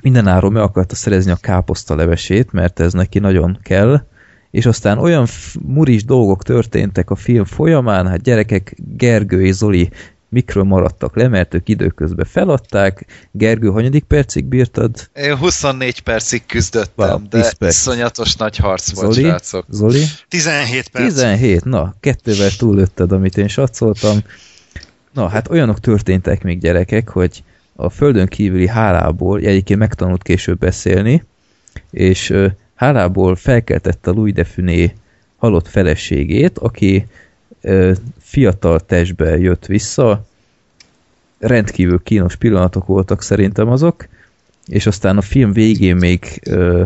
mindenáról meg akarta szerezni a káposzta levesét, mert ez neki nagyon kell, és aztán olyan muris dolgok történtek a film folyamán, hát gyerekek, Gergő és Zoli mikről maradtak le, mert ők időközben feladták. Gergő, hanyadik percig bírtad? Én 24 percig küzdöttem, Val, de perc. iszonyatos nagy harc volt, Zoli? srácok. Zoli? 17 perc. 17, na, kettővel túlötted, amit én satszoltam. Na, hát olyanok történtek még gyerekek, hogy a földön kívüli hálából, egyébként megtanult később beszélni, és hálából felkeltette a Louis de Funé halott feleségét, aki fiatal testbe jött vissza, rendkívül kínos pillanatok voltak szerintem azok, és aztán a film végén még ö,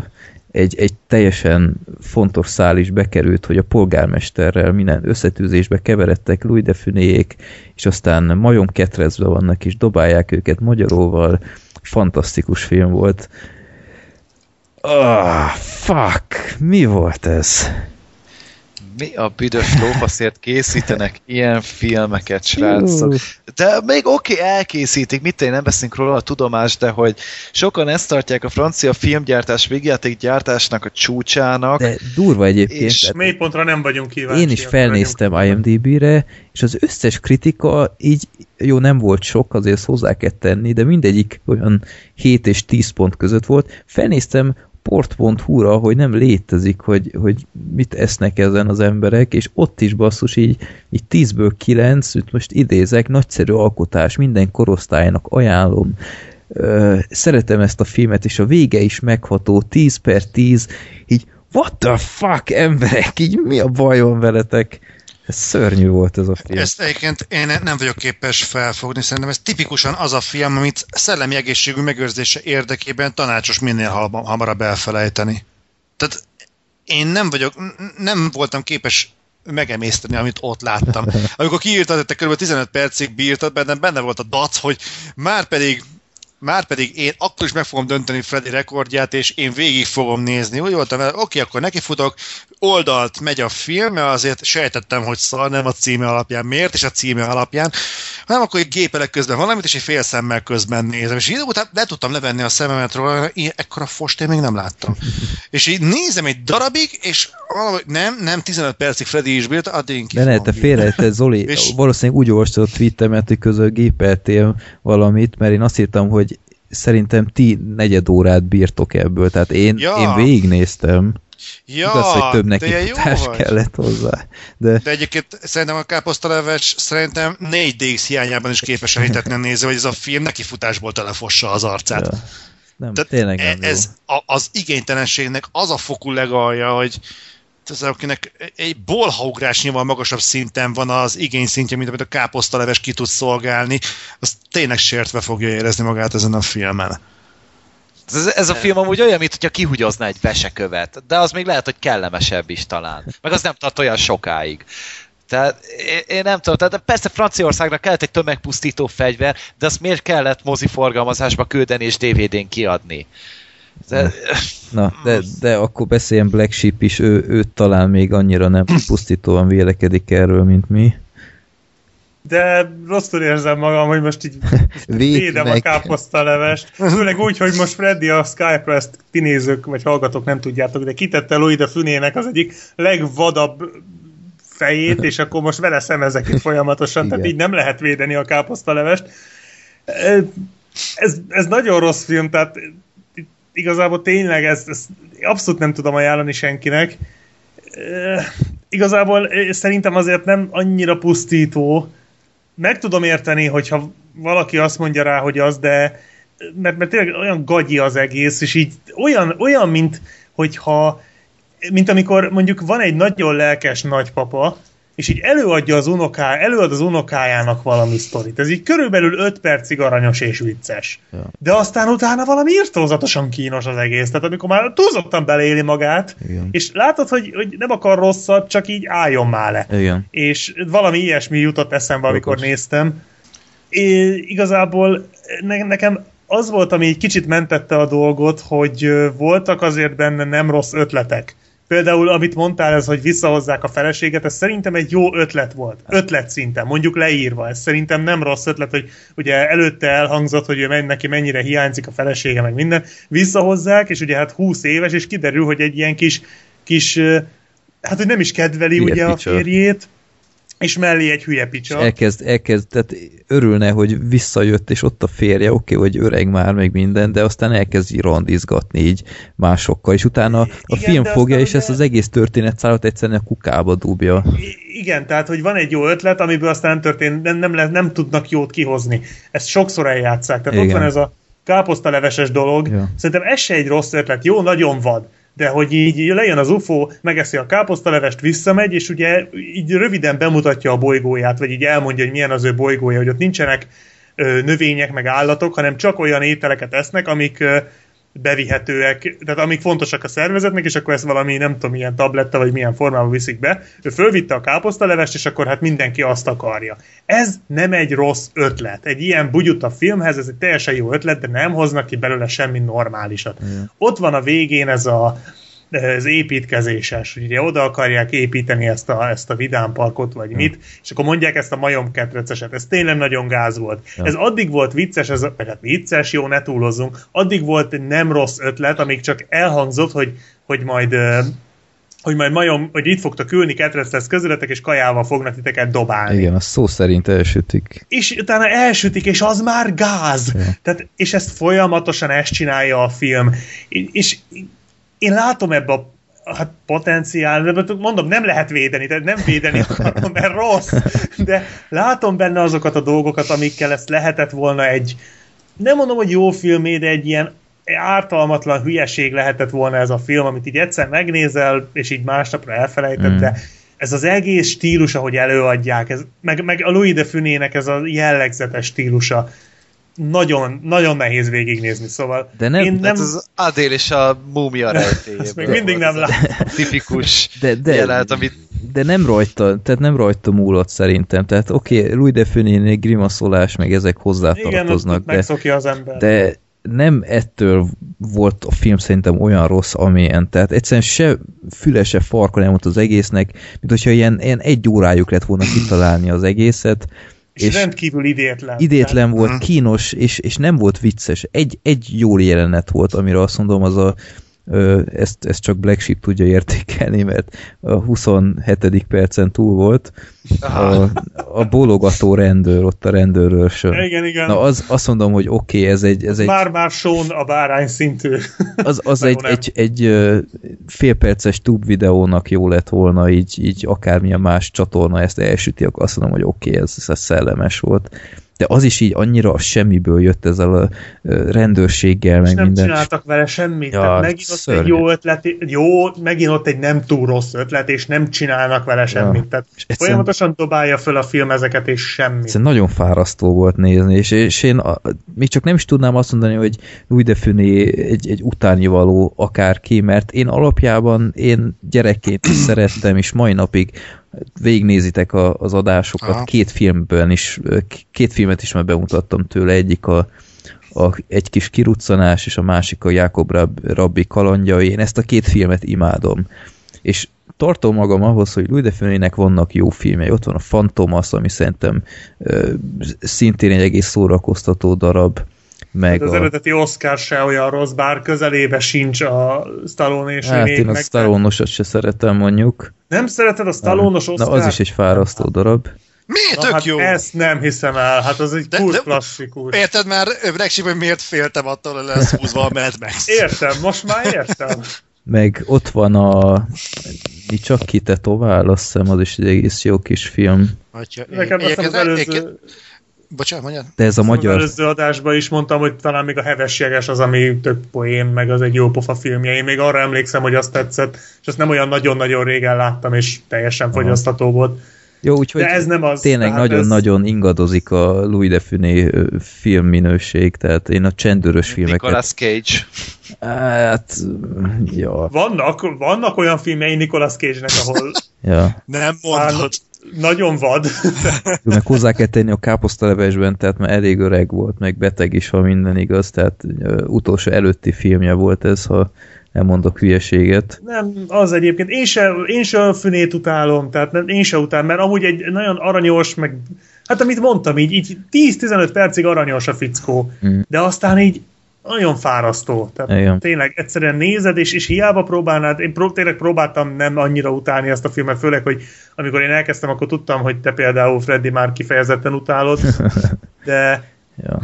egy, egy teljesen fontos szál is bekerült, hogy a polgármesterrel minden összetűzésbe keveredtek Louis de Funéjék, és aztán majom ketrezve vannak, és dobálják őket magyaróval. Fantasztikus film volt. Ah, fuck! Mi volt ez? Mi a büdös lófaszért készítenek ilyen filmeket, srácok? De még oké, okay, elkészítik, mit én nem beszélünk róla a tudomás, de hogy sokan ezt tartják a francia filmgyártás, gyártásnak a csúcsának. De durva egyébként. És mélypontra nem vagyunk kíváncsi. Én is felnéztem IMDb-re, és az összes kritika így, jó, nem volt sok, azért hozzá kell tenni, de mindegyik olyan 7 és 10 pont között volt. Felnéztem sport.hu-ra, hogy nem létezik, hogy, hogy mit esznek ezen az emberek, és ott is basszus, így, így 10-ből 9, most idézek, nagyszerű alkotás, minden korosztálynak ajánlom, szeretem ezt a filmet, és a vége is megható, 10 per 10, így what the fuck, emberek, így mi a baj veletek? Ez szörnyű volt ez a film. Ezt egyébként én nem vagyok képes felfogni, szerintem ez tipikusan az a film, amit szellemi egészségű megőrzése érdekében tanácsos minél hamarabb elfelejteni. Tehát én nem vagyok, nem voltam képes megemészteni, amit ott láttam. (laughs) Amikor kiírtad, hogy te kb. 15 percig bírtad, bennem benne volt a dac, hogy már pedig már pedig én akkor is meg fogom dönteni Freddy rekordját, és én végig fogom nézni. Úgy voltam, oké, akkor nekifutok, oldalt megy a film, mert azért sejtettem, hogy szar, nem a címe alapján. Miért? És a címe alapján. Hanem akkor egy gépelek közben valamit, és egy fél szemmel közben nézem. És idő után le tudtam levenni a szememet róla, én ekkora fost én még nem láttam. (laughs) és így nézem egy darabig, és valahogy nem, nem, 15 percig Freddy is bírt, addig én De ne, te félre, te Zoli, (laughs) és... valószínűleg úgy olvastad a tweetemet, hogy közül gépeltél valamit, mert én azt írtam, hogy szerintem ti negyed órát bírtok ebből, tehát én, ja. én végignéztem. Ja, Igaz, hogy több neki futás kellett hozzá. De... de egyébként szerintem a káposztaleves szerintem 4DX hiányában is képes hitetni a néző, hogy ez a film neki futásból telefossa az arcát. Ja. Nem, Tehát tényleg nem ez a, az igénytelenségnek az a fokú legalja, hogy az, akinek egy bolhaugrásnyival magasabb szinten van az igény szintje, mint amit a káposztaleves ki tud szolgálni, az tényleg sértve fogja érezni magát ezen a filmen. Ez, ez a film amúgy olyan, mint hogyha kihugyozna egy vesekövet, de az még lehet, hogy kellemesebb is talán. Meg az nem tart olyan sokáig. Tehát én nem tudom, tehát persze Franciaországnak kellett egy tömegpusztító fegyver, de azt miért kellett moziforgalmazásba küldeni és DVD-n kiadni? De, Na, de, de akkor beszéljen Black Sheep is, ő, ő talán még annyira nem pusztítóan vélekedik erről, mint mi. De rosszul érzem magam, hogy most így (laughs) Véd védem a káposztalevest. Főleg úgy, hogy most Freddy a Skype-ra ezt ti nézők, vagy hallgatók nem tudjátok, de kitette Lloyd a fünének az egyik legvadabb fejét, és akkor most vele szemezek itt folyamatosan, tehát Igen. így nem lehet védeni a káposztalevest. Ez, ez nagyon rossz film, tehát igazából tényleg ez, ez abszolút nem tudom ajánlani senkinek. Igazából szerintem azért nem annyira pusztító. Meg tudom érteni, hogyha valaki azt mondja rá, hogy az, de mert, mert tényleg olyan gagyi az egész, és így olyan, olyan mint hogyha mint amikor mondjuk van egy nagyon lelkes nagypapa, és így előadja az unoká, előad az unokájának valami sztorit. Ez így körülbelül 5 percig aranyos és vicces. Ja. De aztán utána valami írtózatosan kínos az egész. Tehát amikor már túlzottan beleéli magát, Igen. és látod, hogy, hogy nem akar rosszat, csak így álljon már le. Igen. És valami ilyesmi jutott eszembe, amikor Jogos. néztem. É, igazából ne, nekem az volt, ami egy kicsit mentette a dolgot, hogy voltak azért benne nem rossz ötletek. Például, amit mondtál, ez, hogy visszahozzák a feleséget, ez szerintem egy jó ötlet volt. Ötlet szinten, mondjuk leírva. Ez szerintem nem rossz ötlet, hogy ugye előtte elhangzott, hogy ő neki mennyire hiányzik a felesége, meg minden. Visszahozzák, és ugye hát 20 éves, és kiderül, hogy egy ilyen kis, kis hát hogy nem is kedveli Hülye ugye a picsa. férjét, és mellé egy hülye picsa. Elkezd, elkezd, tehát örülne, hogy visszajött, és ott a férje, oké, hogy öreg már, meg minden, de aztán elkezd randizgatni így másokkal, és utána a Igen, film fogja, és ezt ugye- az egész történetszállot egyszerűen a kukába dúbja. I- Igen, tehát, hogy van egy jó ötlet, amiből aztán nem történt, nem, nem, le- nem tudnak jót kihozni. Ezt sokszor eljátszák. Tehát Igen. ott van ez a káposztaleveses dolog. Ja. Szerintem ez se egy rossz ötlet. Jó, nagyon vad. De hogy így lejön az UFO, megeszi a káposztalevest, visszamegy, és ugye így röviden bemutatja a bolygóját, vagy így elmondja, hogy milyen az ő bolygója, hogy ott nincsenek növények, meg állatok, hanem csak olyan ételeket esznek, amik bevihetőek, tehát amik fontosak a szervezetnek, és akkor ezt valami, nem tudom, milyen tabletta, vagy milyen formában viszik be. Ő fölvitte a káposztalevest, és akkor hát mindenki azt akarja. Ez nem egy rossz ötlet. Egy ilyen bugyuta filmhez, ez egy teljesen jó ötlet, de nem hoznak ki belőle semmi normálisat. Ott van a végén ez a ez építkezéses, hogy ugye oda akarják építeni ezt a, ezt a vidámparkot, vagy mit, és akkor mondják ezt a majomketreceset. Ez tényleg nagyon gáz volt. Ja. Ez addig volt vicces, ez, vagy hát vicces, jó, ne túlozzunk, addig volt nem rossz ötlet, amíg csak elhangzott, hogy, hogy majd hogy majd majom, hogy itt fogtok ülni, ketrec lesz közületek, és kajával fognak titeket dobálni Igen, az szó szerint elsütik. és utána elsütik, és az már gáz. Ja. Tehát, és ezt folyamatosan ezt csinálja a film. És, és én látom ebbe a hát potenciál, de mondom, nem lehet védeni, tehát nem védeni (laughs) akarom, mert rossz, de látom benne azokat a dolgokat, amikkel ezt lehetett volna egy, nem mondom, hogy jó filmé, de egy ilyen ártalmatlan hülyeség lehetett volna ez a film, amit így egyszer megnézel, és így másnapra elfelejtett, Mm. de ez az egész stílus, ahogy előadják, ez, meg, meg a Louis de Funének ez a jellegzetes stílusa, nagyon, nagyon nehéz végignézni, szóval De nem- én nem... nem, Hát az Adél és a múmia rejtéjéből. Még mindig nem láttam. Tipikus De, de, jelenet, amit de nem rajta, tehát nem rajta múlott szerintem. Tehát oké, okay, Louis de Funénél grimaszolás, meg ezek igen, hozzátartoznak, ott de, megszokja az ember. de nem ettől volt a film szerintem olyan rossz, amilyen. Tehát egyszerűen se füle, se farka nem volt az egésznek, mint hogyha ilyen, ilyen egy órájuk lett volna kitalálni az egészet, és, és rendkívül idétlen. idétlen volt, kínos, és, és nem volt vicces. Egy, egy jó jelenet volt, amire azt mondom, az a ezt, ezt csak Black Sheep tudja értékelni, mert a 27. percen túl volt. A, a bólogató rendőr, ott a rendőrőrsön. Igen, igen. Na az, azt mondom, hogy oké, okay, ez egy, ez egy, Már-már Sean a bárány szintű. az, az (laughs) egy, egy, egy félperces tube videónak jó lett volna, így, így akármilyen más csatorna ezt elsüti, akkor azt mondom, hogy oké, okay, ez, ez szellemes volt. De az is így annyira a semmiből jött ezzel a rendőrséggel, És meg nem minden. csináltak vele semmit. Ja, Tehát megint ott szörnyű. egy jó ötlet, jó, megint ott egy nem túl rossz ötlet, és nem csinálnak vele semmit. Tehát És folyamatosan dobálja föl a film ezeket, és semmit. Egyszerűen nagyon fárasztó volt nézni, és, és én a, még csak nem is tudnám azt mondani, hogy Louis de Funé egy, egy utányivaló akárki, mert én alapjában én gyerekként is szerettem, és mai napig végignézitek a, az adásokat, Aha. két filmben is, két filmet is már bemutattam tőle, egyik a, a, egy kis kiruccanás, és a másik a Jákob Rab, Rabbi kalandjai. Én ezt a két filmet imádom. És tartom magam ahhoz, hogy Louis de Funès-nek vannak jó filmjei. Ott van a Fantomas, ami szerintem ö, szintén egy egész szórakoztató darab. Meg Hát az a, eredeti Oscar se olyan rossz, bár közelébe sincs a Stallone és hát én a René-nek. Stallone-osat se szeretem mondjuk. Nem szereted a Stallone-os Na Oscar? az is egy fárasztó darab. Miért Na, tök hát jó? ezt nem hiszem el, hát az egy kult klasszikus. Érted már, hogy miért féltem attól, hogy lesz húzva a Mad Max? Értem, most már értem. Meg ott van a mi csak ki tetovál, azt hiszem, az is egy egész jó kis film. Hogyha, Nekem azt az előző, Bocsánat, mondjad? De ez a az magyar... előző adásban is mondtam, hogy talán még a heves jeges az, ami tök poén, meg az egy jó pofa filmje. Én még arra emlékszem, hogy azt tetszett, és azt nem olyan nagyon-nagyon régen láttam, és teljesen fogyasztható volt. Jó, úgyhogy De ez nem az. tényleg nagyon-nagyon ingadozik a Louis de Funès ö, filmminőség, tehát én a csendőrös filmeket... Nicolas Cage. Hát, ja, Vannak, vannak olyan filmjei Nicolas Cage-nek, ahol ja. Nem mondod. Nagyon vad. Meg hozzá kell tenni a káposztalevesben, tehát már elég öreg volt, meg beteg is, ha minden igaz, tehát utolsó előtti filmje volt ez, ha nem mondok hülyeséget. Nem, az egyébként. Én se, én se a fünét utálom, tehát nem, én se utálom, mert amúgy egy nagyon aranyos, meg hát amit mondtam, így, így 10-15 percig aranyos a fickó, Mm. de aztán így nagyon fárasztó. Tehát Igen. tényleg egyszerűen nézed, és, és hiába próbálnád, én pró- tényleg próbáltam nem annyira utálni ezt a filmet, főleg, hogy amikor én elkezdtem, akkor tudtam, hogy te például Freddy már kifejezetten utálod, (laughs) de Ja.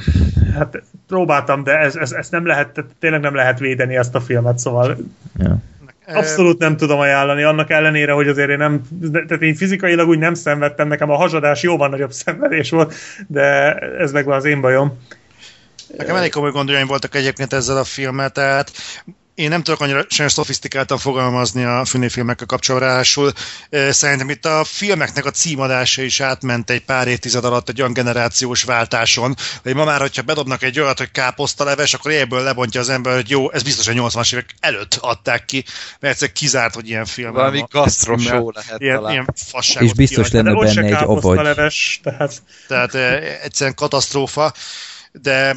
hát próbáltam, de ez, ez, ez nem lehet, tényleg nem lehet védeni ezt a filmet, szóval Ja. Abszolút nem tudom ajánlani, annak ellenére, hogy azért én nem, tehát én fizikailag úgy nem szenvedtem, nekem a hazadás jóval nagyobb szenvedés volt, de ez meg van az én bajom. Nekem elég komoly gondjaim voltak egyébként ezzel a filmmel, tehát én nem tudok annyira sem szofisztikáltan fogalmazni a Füné filmekkel kapcsolatban, ráadásul szerintem itt a filmeknek a címadása is átment egy pár évtized alatt egy olyan generációs váltáson, hogy ma már, hogyha bedobnak egy olyat, hogy káposztaleves, akkor ebből lebontja az ember, hogy jó, ez biztos a 80-as évek előtt adták ki, mert egyszer kizárt, hogy ilyen film Valami show lehet ilyen, talán. ilyen fasságot És biztos kiadnak. lenne benne egy avagy. tehát Tehát eh, egyszerűen katasztrófa, de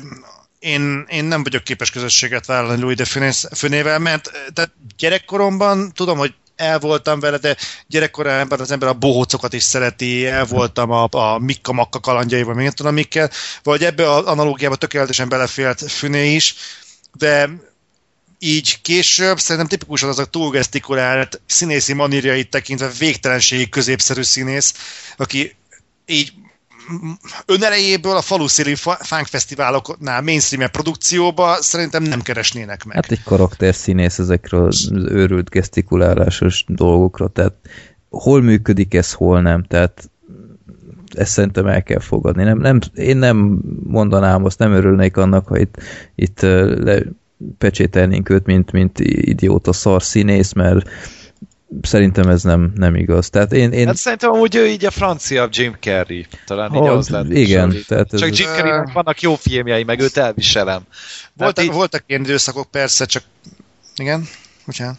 én, én nem vagyok képes közösséget vállalni Louis de Funével, mert eh, tehát gyerekkoromban tudom, hogy el voltam vele, de gyerekkorában az ember a bohócokat is szereti, el voltam a, a Mikka Makka kalandjaival, még nem tudom mikkel, vagy ebbe az analógiába tökéletesen belefélt Funé is, de így később szerintem tipikusan az a túlgesztikulált színészi manírjait tekintve végtelenségi középszerű színész, aki így önerejéből a faluszéli funk fesztiváloknál mainstream produkcióba szerintem nem keresnének meg. Hát egy karakterszínész ezekről az őrült gesztikulálásos dolgokra, tehát hol működik ez, hol nem, tehát ezt szerintem el kell fogadni. Nem, nem, én nem mondanám, azt nem örülnék annak, ha itt, itt lepecsételnénk őt, mint, mint idióta szar színész, mert szerintem ez nem, nem igaz. Tehát én, én Hát szerintem amúgy ő így a francia Jim Carrey. Talán így Ha, az lett. igen, tehát ez- Csak Jim Carreynek vannak jó filmjei, meg őt elviselem. voltak, így- voltak ilyen időszakok, persze, csak igen, bocsánat.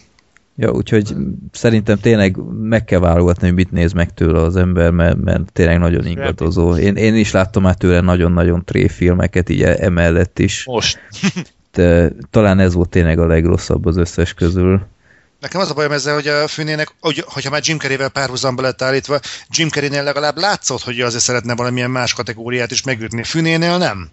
Ja, úgyhogy szerintem tényleg meg kell válogatni, hogy mit néz meg tőle az ember, mert, mert tényleg nagyon ingadozó. Én, én is láttam már tőle nagyon-nagyon tré filmeket, így e- emellett is, Most. de talán ez volt tényleg a legrosszabb az összes közül. Nekem az a bajom ezzel, hogy a Fünének, hogy, hogyha már Jim Carrey-vel párhuzamba lett állítva, Jim Carrey-nél legalább látszott, hogy azért szeretne valamilyen más kategóriát is megütni. Fünénél nem.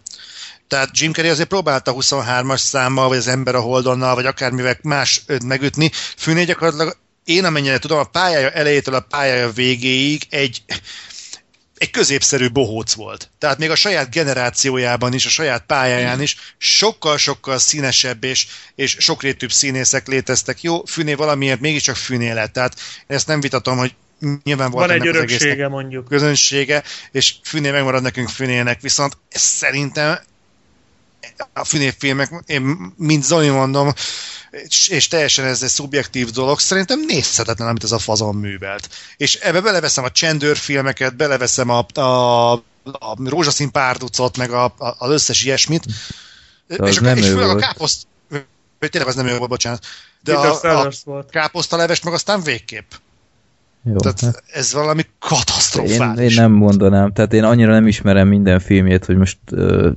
Tehát Jim Carrey azért próbálta 23-as számmal, vagy az Ember a Holdonnal, vagy akármivel más megütni. Füné gyakorlatilag én amennyire tudom, a pályája elejétől a pályája végéig egy, egy középszerű bohóc volt. Tehát még a saját generációjában is, a saját pályáján is sokkal-sokkal színesebb és, és sokrétűbb színészek léteztek. Jó, Füné valamiért mégiscsak Füné lett. Tehát ezt nem vitatom, hogy nyilván volt van egy öröksége mondjuk. közönsége, és Füné megmarad nekünk Fünének, viszont ez szerintem a filmek, én mint Zoli mondom, és, és teljesen ez egy szubjektív dolog, szerintem nézhetetlen, amit ez a fazon művelt. És ebbe beleveszem a csendőrfilmeket, beleveszem a, a, a rózsaszín párducot, meg a, a, az összes ilyesmit. az és, nem és főleg a káposzt... Tényleg az nem ő volt, bocsánat. De a, a káposztaleves meg aztán végképp. Jó, hát. Tehát ez valami én, katasztrofális. én nem mondanám, tehát én annyira nem ismerem minden filmjét, hogy most ö,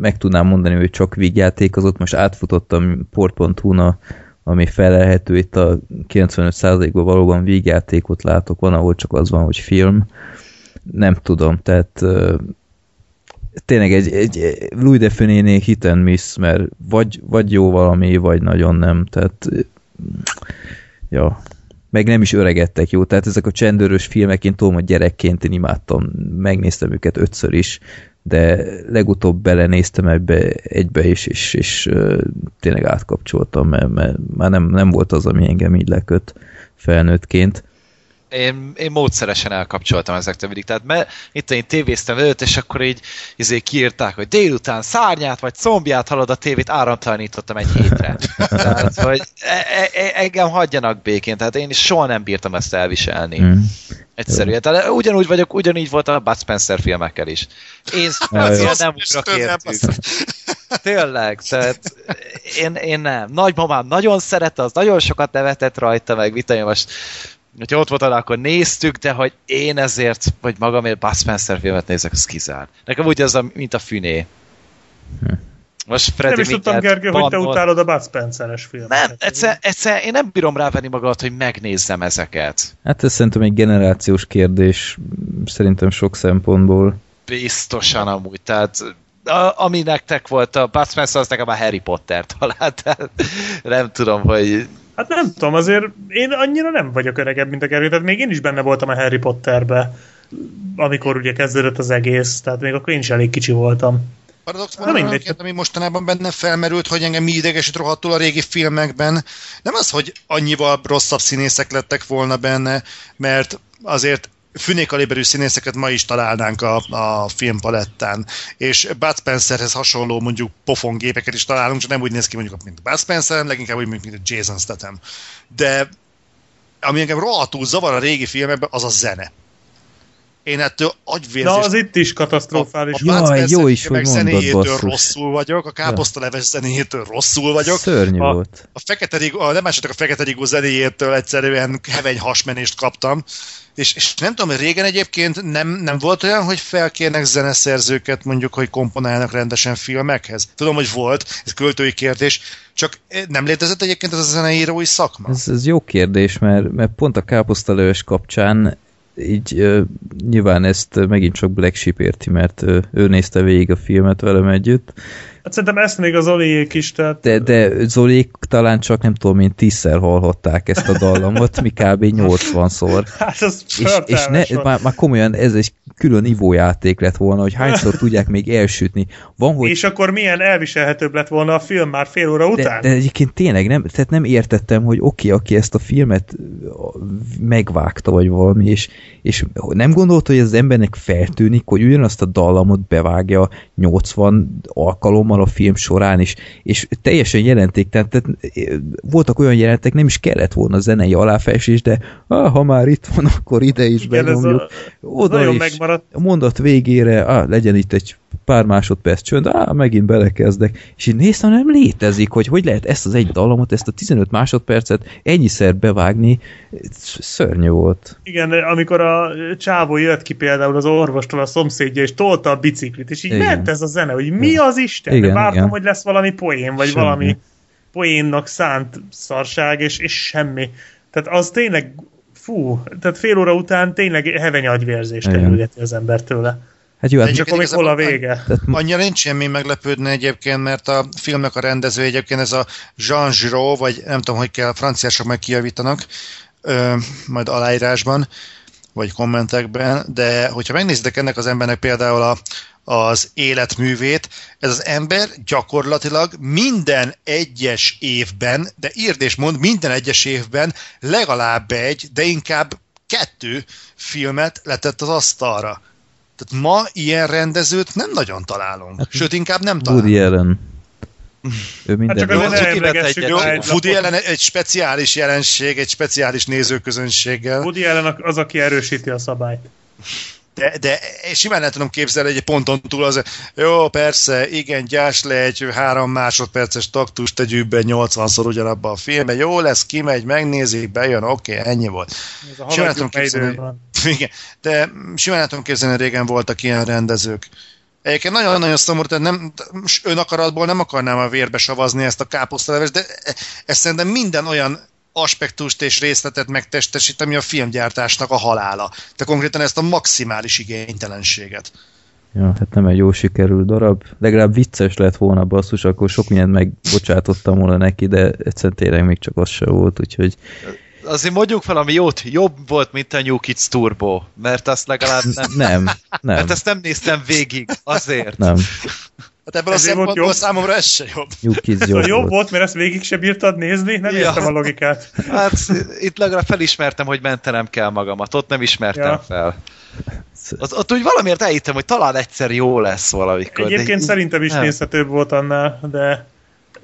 meg tudnám mondani, hogy csak vígjátékozott, most átfutottam port.hu-na, ami felelhető, itt a 95%-ban valóban vígjátékot látok, van, ahol csak az van, hogy film. Nem tudom, tehát ö, tényleg egy, egy Louis de Funéné hit and miss, mert vagy, vagy jó valami, vagy nagyon nem, tehát ja, meg nem is öregedtek jó, tehát ezek a csendőrös filmek, én tudom, hogy gyerekként én imádtam, megnéztem őket ötször is, de legutóbb belenéztem ebbe egybe is, és, és tényleg átkapcsoltam, mert, mert már nem, nem volt az, ami engem így leköt felnőttként. Én, én módszeresen elkapcsoltam ezektől mindig. Tehát me, itt én tévéztem előtt, és akkor így izé kiírták, hogy délután szárnyát vagy combját halad a tévét, áramtalanítottam egy hétre. (laughs) Tehát, hogy e, e, engem hagyjanak békén, tehát én is soha nem bírtam ezt elviselni. Mm. Egyszerűen. Tehát ugyanúgy vagyok, ugyanígy volt a Bud Spencer filmekkel is. Én (laughs) Spencer nem ugrok értük. Tényleg, tehát én, én nem. Nagymamám nagyon szerette, az nagyon sokat nevetett rajta, meg mit most hogyha ott volt, akkor néztük, de hogy én ezért, vagy magamért Bud Spencer filmet nézek, az kizár. Nekem úgy az, a, mint a füné. Most Freddy Nem is tudtam, Gergő, hogy te utálod a Bud Spencer-es filmet. Nem, egyszer, egyszer én nem bírom rávenni magamat, hogy megnézzem ezeket. Hát ez szerintem egy generációs kérdés, szerintem sok szempontból. Biztosan amúgy, tehát a, ami nektek volt a Bud Spencer, az nekem a Harry Potter talán, tehát nem tudom, hogy Hát nem tudom, azért én annyira nem vagyok öregebb, mint a Gergő, tehát még én is benne voltam a Harry Potterbe, amikor ugye kezdődött az egész, tehát még akkor én is elég kicsi voltam. Paradox mindegy. ami mostanában benne felmerült, hogy engem mi idegesít rohadtul a régi filmekben. Nem az, hogy annyival rosszabb színészek lettek volna benne, mert azért fünékaliberű színészeket ma is találnánk a, a filmpalettán. És Bud Spencerhez hasonló mondjuk pofongépeket is találunk, csak nem úgy néz ki mondjuk, mint Bud Spencer, leginkább úgy, mint mint Jason Statham. De ami engem rohadtul zavar a régi filmekben, az a zene. Én ettől agyvérzést Na, az itt is katasztrofális. a Jaj, Bud Spencer jó is, hogy mondod, rosszul vagyok, a káposztaleves zenéjétől rosszul vagyok, Szörnyű a- volt. a fekete rigó, a nem másodnak a fekete rigó zenéjétől egyszerűen heveny hasmenést kaptam, és, és nem tudom, régen egyébként nem, nem volt olyan, hogy felkérnek zeneszerzőket mondjuk, hogy komponálnak rendesen filmekhez? Tudom, hogy volt, ez költői kérdés, csak eh, nem létezett egyébként ez a zeneírói szakma? Ez, ez jó kérdés, mert, mert pont a káposztalős kapcsán így nyilván ezt megint csak Black Sheep érti, mert uh, ő nézte végig a filmet velem együtt, Hát szerintem ezt még az Oliék is, tehát de, de Zolék talán csak nem tudom, én tízszer hallhatták ezt a dallamot, mi kb. 80-szor. hát az És, és ne, volt. már, már komolyan ez egy külön ivójáték lett volna, hogy hányszor tudják még elsütni. Van, hogy És akkor milyen elviselhetőbb lett volna a film már fél óra de, után? de egyébként tényleg nem, tehát nem értettem, hogy oké, okay, aki ezt a filmet megvágta, vagy valami, és, és nem gondolta, hogy az embernek feltűnik, hogy ugyanazt a dallamot bevágja 80 alkalommal a film során is, és teljesen jelentéktelen, tehát eh, voltak olyan jelentek, nem is kellett volna zenei aláfesés, de ah, ha már itt van, (laughs) akkor ide is Igen, benyomjuk. a, Oda nagyon is. megmaradt. A mondat végére, ah, legyen itt egy pár másodperc csönd, á, megint belekezdek. És így néztem, nem létezik, hogy hogy lehet ezt az egy dallamot, ezt a 15 másodpercet ennyiszer bevágni. Szörnyű volt. Igen, amikor a csávó jött ki például az orvostól a szomszédja, és tolta a biciklit, és így Igen. ment ez a zene, hogy mi az Isten? Igen, Vártam, igen. hogy lesz valami poén, vagy Semmi. valami poénnak szánt szarság, és, és semmi. Tehát az tényleg, fú, tehát fél óra után tényleg heveny agyvérzést Igen. terülgeti az ember tőle. Hát jó, hát És akkor még hol a vége? Annyira nincs semmi meglepődni egyébként, mert a filmnek a rendező egyébként ez a Jean Giraud, vagy nem tudom, hogy kell, a franciások meg kijavítanak, ö, majd aláírásban, vagy kommentekben, de hogyha megnézitek ennek az embernek például a, az életművét, ez az ember gyakorlatilag minden egyes évben, de írd és mond, minden egyes évben legalább egy, de inkább kettő filmet letett az asztalra. Tehát ma ilyen rendezőt nem nagyon találunk. Hát, Sőt, inkább nem találunk. Woody Allen. (laughs) Ő minden. Hát csak Jó, azért az ne emlegessük Woody. Allen egy speciális jelenség, egy speciális nézőközönséggel. Woody Allen az, aki erősíti a szabályt. De, de simán el tudom képzelni egy ponton túl az, jó, persze, igen, gyárs le egy három másodperces taktust tegyük be 80-szor ugyanabba a filmbe, jó lesz, kimegy, megnézi, bejön, oké, okay, ennyi volt. Ez Simán tudom képzelni, igen, de simán tudom képzelni, régen voltak ilyen rendezők. Egyébként nagyon-nagyon szomorú, tehát nem, önakaratból nem akarnám a vérbe savazni ezt a káposztalevest, de ez szerintem minden olyan aspektust és részletet megtestesít, ami a filmgyártásnak a halála. De konkrétan ezt a maximális igénytelenséget. Ja, hát nem egy jó sikerült darab. Legalább vicces lett volna basszus, akkor sok mindent megbocsátottam volna neki, de egyszerűen tényleg még csak az se volt, úgyhogy Azért mondjuk valami jót, jobb volt, mint a New Kids Turbo, mert azt legalább nem... nem, nem, Mert ezt nem néztem végig, azért. nem. Hát ebből a Ezért volt szempontból jobb. számomra ez se jobb. Szóval jobb jobb volt. volt, mert ezt végig se bírtad nézni, nem Ja. értem a logikát. Hát itt legalább felismertem, hogy mentenem kell magamat, ott nem ismertem Ja. fel. Ott, ott úgy valamiért elhittem, hogy talán egyszer jó lesz valamikor. Egyébként de... szerintem is nem. nézhetőbb volt annál, de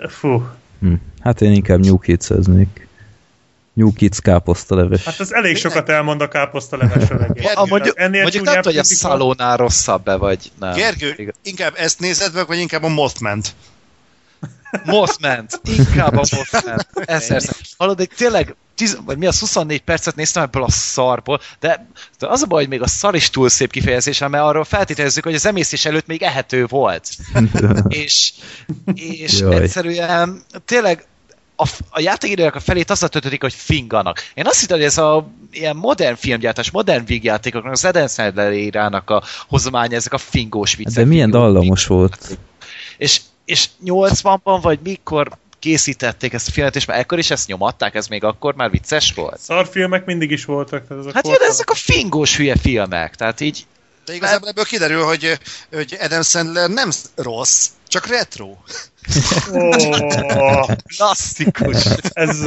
fú. Hm. Hát én inkább New. New Kids káposztaleves. Hát az elég sokat elmond a káposzta levesről. (laughs) egész. A, mondjuk, Ennél mondjuk nem hogy a szalónál rosszabb-e, vagy nem. Gergő, inkább ezt nézed meg, vagy inkább a Mothman-t? (laughs) Mothman, inkább a Mothman. (laughs) Ezerszer. Hallod, egy tényleg, tiz, vagy mi az 24 percet néztem ebből a szarból, de, de az a baj, hogy még a szar is túl szép kifejezés, mert arról feltételezzük, hogy az emésztés előtt még ehető volt. és és Jaj. egyszerűen tényleg a, a játékidőnek a felét azzal töltödik, hogy finganak. Én azt hittem, hogy ez a ilyen modern filmgyártás, modern vígjátékoknak, az Eden Sandler érának a hozománya, ezek a fingós viccek. De milyen dallamos volt. és, és 80-ban, vagy mikor készítették ezt a filmet, és már ekkor is ezt nyomatták, ez még akkor már vicces volt? Szarfilmek mindig is voltak. Tehát azok Hát jó, de ezek a fingós hülye filmek, tehát így De igazából ebből kiderül, hogy, hogy Adam Sandler nem rossz, csak retro. Ó, klasszikus. ez,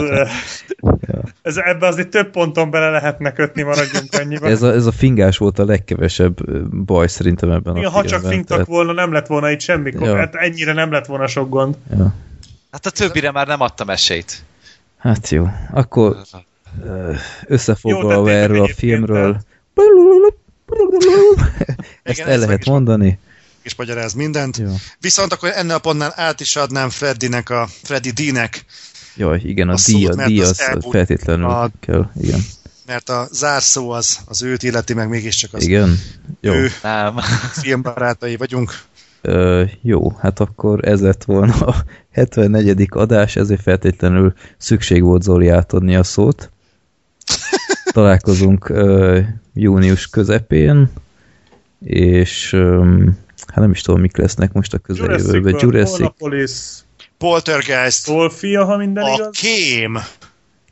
ez, ebbe azért több ponton bele lehetne kötni, maradjunk annyiban. Ez a, ez a fingás volt a legkevesebb baj szerintem ebben Igen, a ha csak filmben. fingtak volna, nem lett volna itt semmi. Ja. Hát ennyire nem lett volna sok gond. ja. Hát a többire már nem adtam esélyt. Hát jó, akkor összefoglalva erről a filmről. (laughs) Ezt Igen, el ezt lehet mondani. És magyaráz mindent. Jó. Viszont akkor ennél a pontnál át is adnám Freddynek, a Freddy D-nek, Jaj, igen, a A díj, szót, a díj az az feltétlenül A- kell, igen. mert a zárszó az, az őt illeti, meg mégiscsak az Igen, jó. ő Nem. (laughs) filmbarátai vagyunk. Ö, jó, hát akkor ez lett volna a 74. adás, ezért feltétlenül szükség volt Zoli átadni a szót. Találkozunk június közepén, és hát nem is tudom, mik lesznek most a közeljövőben. Jurassic, Jurassic, Jurassic Poltergeist, Wolfia, ha minden a igaz. kém,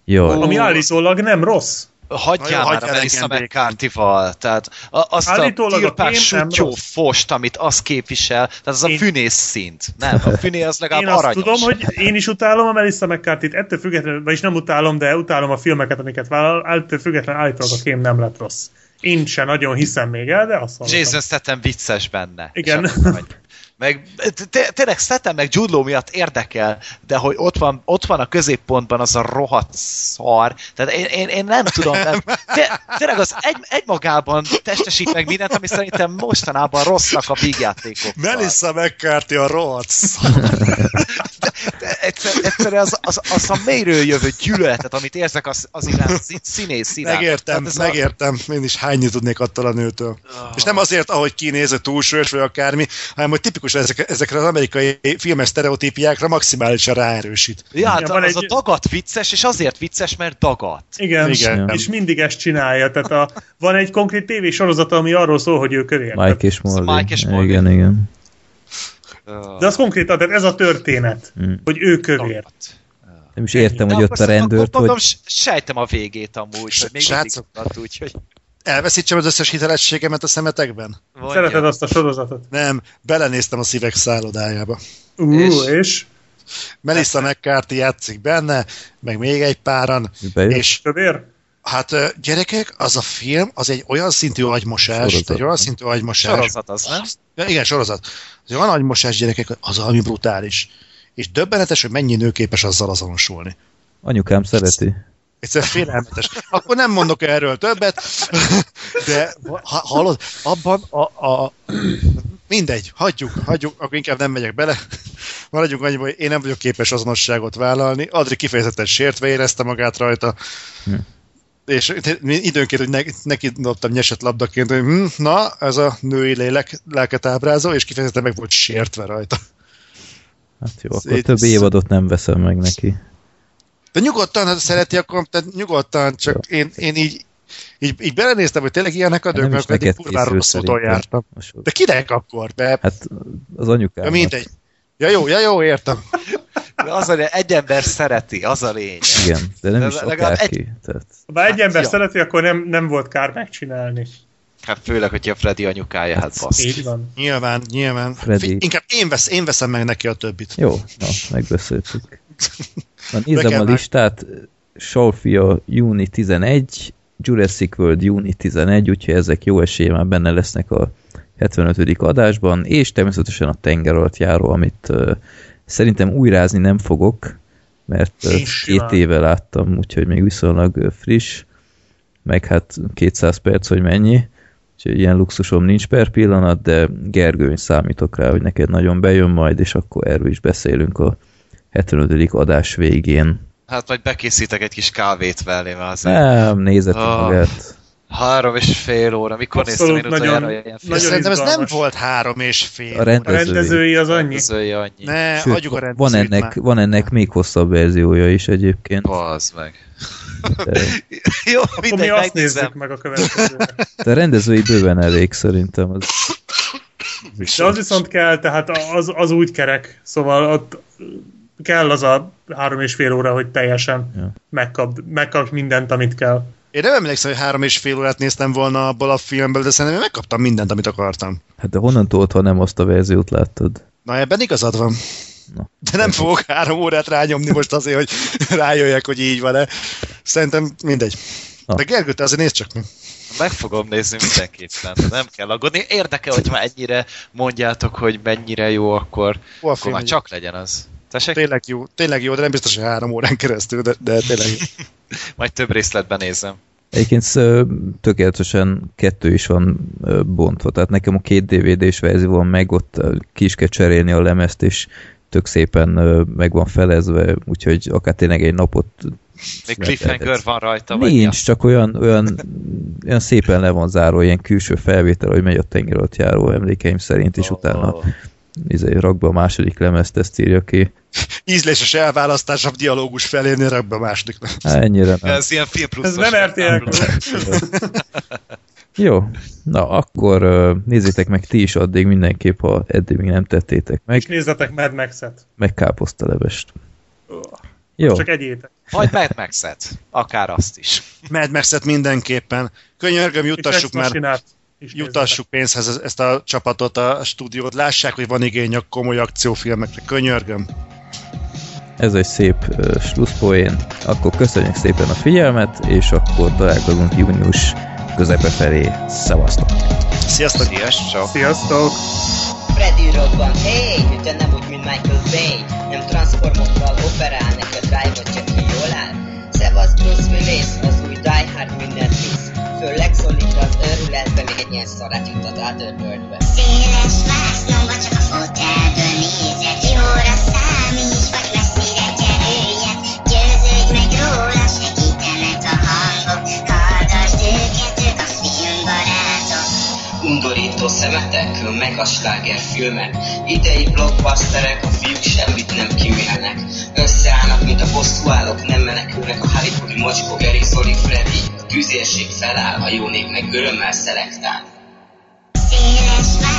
jaj, Ami állítólag nem rossz. Hagyjál már a Melissa engem McCarthy-val. Tehát a, azt Állítólag a a nem sutyó fost, amit az képvisel, tehát az a Én- fűnész szint. Nem, a fűné az legalább Én azt aranyos. tudom, hogy én is utálom a Melissa McCarthy-t, ettől függetlenül, vagyis nem utálom, de utálom a filmeket, amiket vállal, ettől függetlenül állítólag a kém nem lett rossz. Én sem nagyon hiszem még el, de azt hallottam. Jason Statham vicces benne. Igen. Meg té- tényleg Statham meg Jude Law miatt érdekel, de hogy ott van, ott van a középpontban az a rohadt szar, tehát én, én, én nem tudom, té- tényleg az egy, egymagában testesít meg mindent, ami szerintem mostanában rosszak a vígjátékok. Melissa McCarthy a rohadt De egyszer, egyszerűen az, az, az a mélyről jövő gyűlöletet, amit érzek az, az iránt, szí- színész iránt. Megértem, Tehát ez a- megértem. Én is hányni tudnék attól a nőtől. És nem azért, ahogy kinéz, túlsúlyos vagy akármi, hanem hogy tipikus ezek, ezekre az amerikai filmes sztereotípiákra maximálisan ráerősít. Ja, hát van az egy- a dagat vicces, és azért vicces, mert dagat. Igen, Igen. És mindig ezt csinálja. Tehát a, van egy konkrét tévésorozata, ami arról szól, hogy ő kövér. Mike és Molly. Mike és Molly. Igen, igen. De az konkrétan, tehát ez a történet, Mm. hogy ő kövér. Nem is értem, De hogy ott a rendőrt, mondom, hogy sejtem a végét amúgy, hogy még mindig Srácok. dagat, úgyhogy Elveszítsem az összes hitelességemet a szemetekben? mondja. Szereted azt a sorozatot? Nem, belenéztem a szívek szállodájába. Ú, És? és? Melissa McCarthy játszik benne, meg még egy páran, bejött. és Kövér? hát gyerekek, az a film, az egy olyan szintű agymosás, Sorozat. egy olyan szintű agymosás. Sorozat az, nem? Ja, igen, sorozat. Az olyan agymosás gyerekek, az valami brutális. És döbbenetes, hogy mennyi nő képes azzal azonosulni. Anyukám szereti. Egyszerűen félelmetes. Akkor nem mondok erről többet. De ha, hallod, abban a, a, mindegy, hagyjuk, hagyjuk, akkor inkább nem megyek bele. Maradjunk annyiban, hogy én nem vagyok képes azonosságot vállalni. Adri kifejezetten sértve érezte magát rajta. Hm. És időnként, hogy ne, neki dobtam nyesett labdaként, hogy hm, na, ez a női lélek, lelket ábrázol, és kifejezetten meg volt sértve rajta. Hát jó, akkor Szét- több évadot nem veszem meg neki. De nyugodtan, ha szereti, akkor tehát nyugodtan, csak én, én így, így, így belenéztem, hogy tényleg ilyenek a Hát is pedig kurvára rossz úton jártam. De kinek akkor? Be? Hát az anyukám. Ja, mindegy. Ja jó, ja jó, értem. De Az a lényeg, egy ember szereti, az a lényeg. Igen, de nem De is legalább akárki. Tehát, Ha egy ember ja. szereti, akkor nem, nem volt kár megcsinálni. Hát főleg, hogyha Freddy anyukája, hát basz. Így van. Nyilván, nyilván. Freddy. Inkább én, vesz, én veszem meg neki a többit. jó, na, megbeszéltük. Na, nézem kell a listát. Sofia júni 11, Jurassic World júni 11, úgyhogy ezek jó esélye már benne lesznek a 75. adásban, és természetesen a tenger alatt járó, amit uh, szerintem újrázni nem fogok, mert uh, két éve láttam, úgyhogy még viszonylag friss, meg hát 200 perc, hogy mennyi, úgyhogy ilyen luxusom nincs per pillanat, de Gergőn számítok rá, hogy neked nagyon bejön majd, és akkor erről is beszélünk a 75. adás végén. Hát majd bekészítek egy kis kávét mellé, mert azért Nem, nézett Ah. magát. három és fél óra. Mikor Abszolút néztem én utoljára nagyon- nagyon szerintem ez nem volt három és fél. A óra. A rendezői. rendezői az annyi. rendezője annyi. Ne, Sőt, adjuk a van ennek, már. van ennek még hosszabb verziója is egyébként. Bazd meg. De, (laughs) Jó, Akkor mi mindegy, azt megnézem. nézzük meg a következőre. de a rendezői bőven elég szerintem. Az, De az viszont kell, tehát az, az úgy kerek. Szóval ott kell az a három és fél óra, hogy teljesen Ja. megkap, megkap mindent, amit kell. Én nem emlékszem, hogy három és fél órát néztem volna abból a filmből, de szerintem én megkaptam mindent, amit akartam. hát de honnan tudod, ha nem azt a verziót láttad? Na ebben igazad van. Na. De nem fogok három órát rányomni most azért, hogy (laughs) rájöjjek, hogy így van-e. Szerintem mindegy. Na. De Gergő, te azért nézd csak meg. Meg fogom nézni mindenképpen, nem kell aggódni. Érdekel, hogy már ennyire mondjátok, hogy mennyire jó, akkor, Hol akkor már csak legyen az. Tessék, Tényleg jó, tényleg jó, de nem biztos, hogy három órán keresztül, de, de tényleg jó. (laughs) majd több részletben nézem. Egyébként tökéletesen kettő is van bontva, tehát nekem a két DVD-s verzió van meg, ott ki is kell cserélni a lemezt, és tök szépen meg van felezve, úgyhogy akár tényleg egy napot Még cliffhanger van rajta, vagy mi Nincs, csak olyan, olyan, olyan szépen le van zárva, ilyen külső felvétel, hogy megy a tenger alatt járó emlékeim szerint, és Ó. utána izé, rak be a második lemezt, ezt írja ki. Ízléses elválasztás a dialógus felérni, rak be a második. Há, ennyire nem. Ez ilyen film pluszos. Ez nem RTL. Jó, na akkor nézzétek meg ti is addig mindenképp, ha eddig még nem tettétek meg, És nézzetek Mad Max-et. meg káposztalevest. Jó, Csak egyétek. Vagy Mad Max-et. Akár azt is. Mad Max-et mindenképpen. Könyörgöm, Ex már, Is jutassuk pénzhez ez- ezt a csapatot, a stúdiót. Lássák, hogy van igény a komoly akciófilmekre. Könyörgöm. ez egy szép ö, slusszpoén. Akkor köszönjük szépen a figyelmet, és akkor találkozunk június közepe felé. Szevasztok! Sziasztok! Sziasztok! Sziasztok! Freddy robban, hey, hogyha nem úgy, mint Michael Bay Nem transformokkal operál, neked drive csak ki jól áll Szevasz Bruce Willis, az új Die Hard mindent visz Főleg szólít őrületbe, még egy ilyen szarát jutat át Earthworldbe Széles vásznomba csak a fotelből nézek Jóra számíts, vagy messzire kerüljek Győződj meg róla, segítenek a hangok Hallgasd őket, ők a filmbarátok. Undorító szemetek, meg a sláger filmek. Idei blockbusterek, a fiúk semmit nem kimélnek Összeállnak, mint a bosszúállók, nem menekülnek A Hollywoodi mocskó, Gary, Freddy A tűzérség feláll, a jó nép meg örömmel szelektál. Széles vásznomba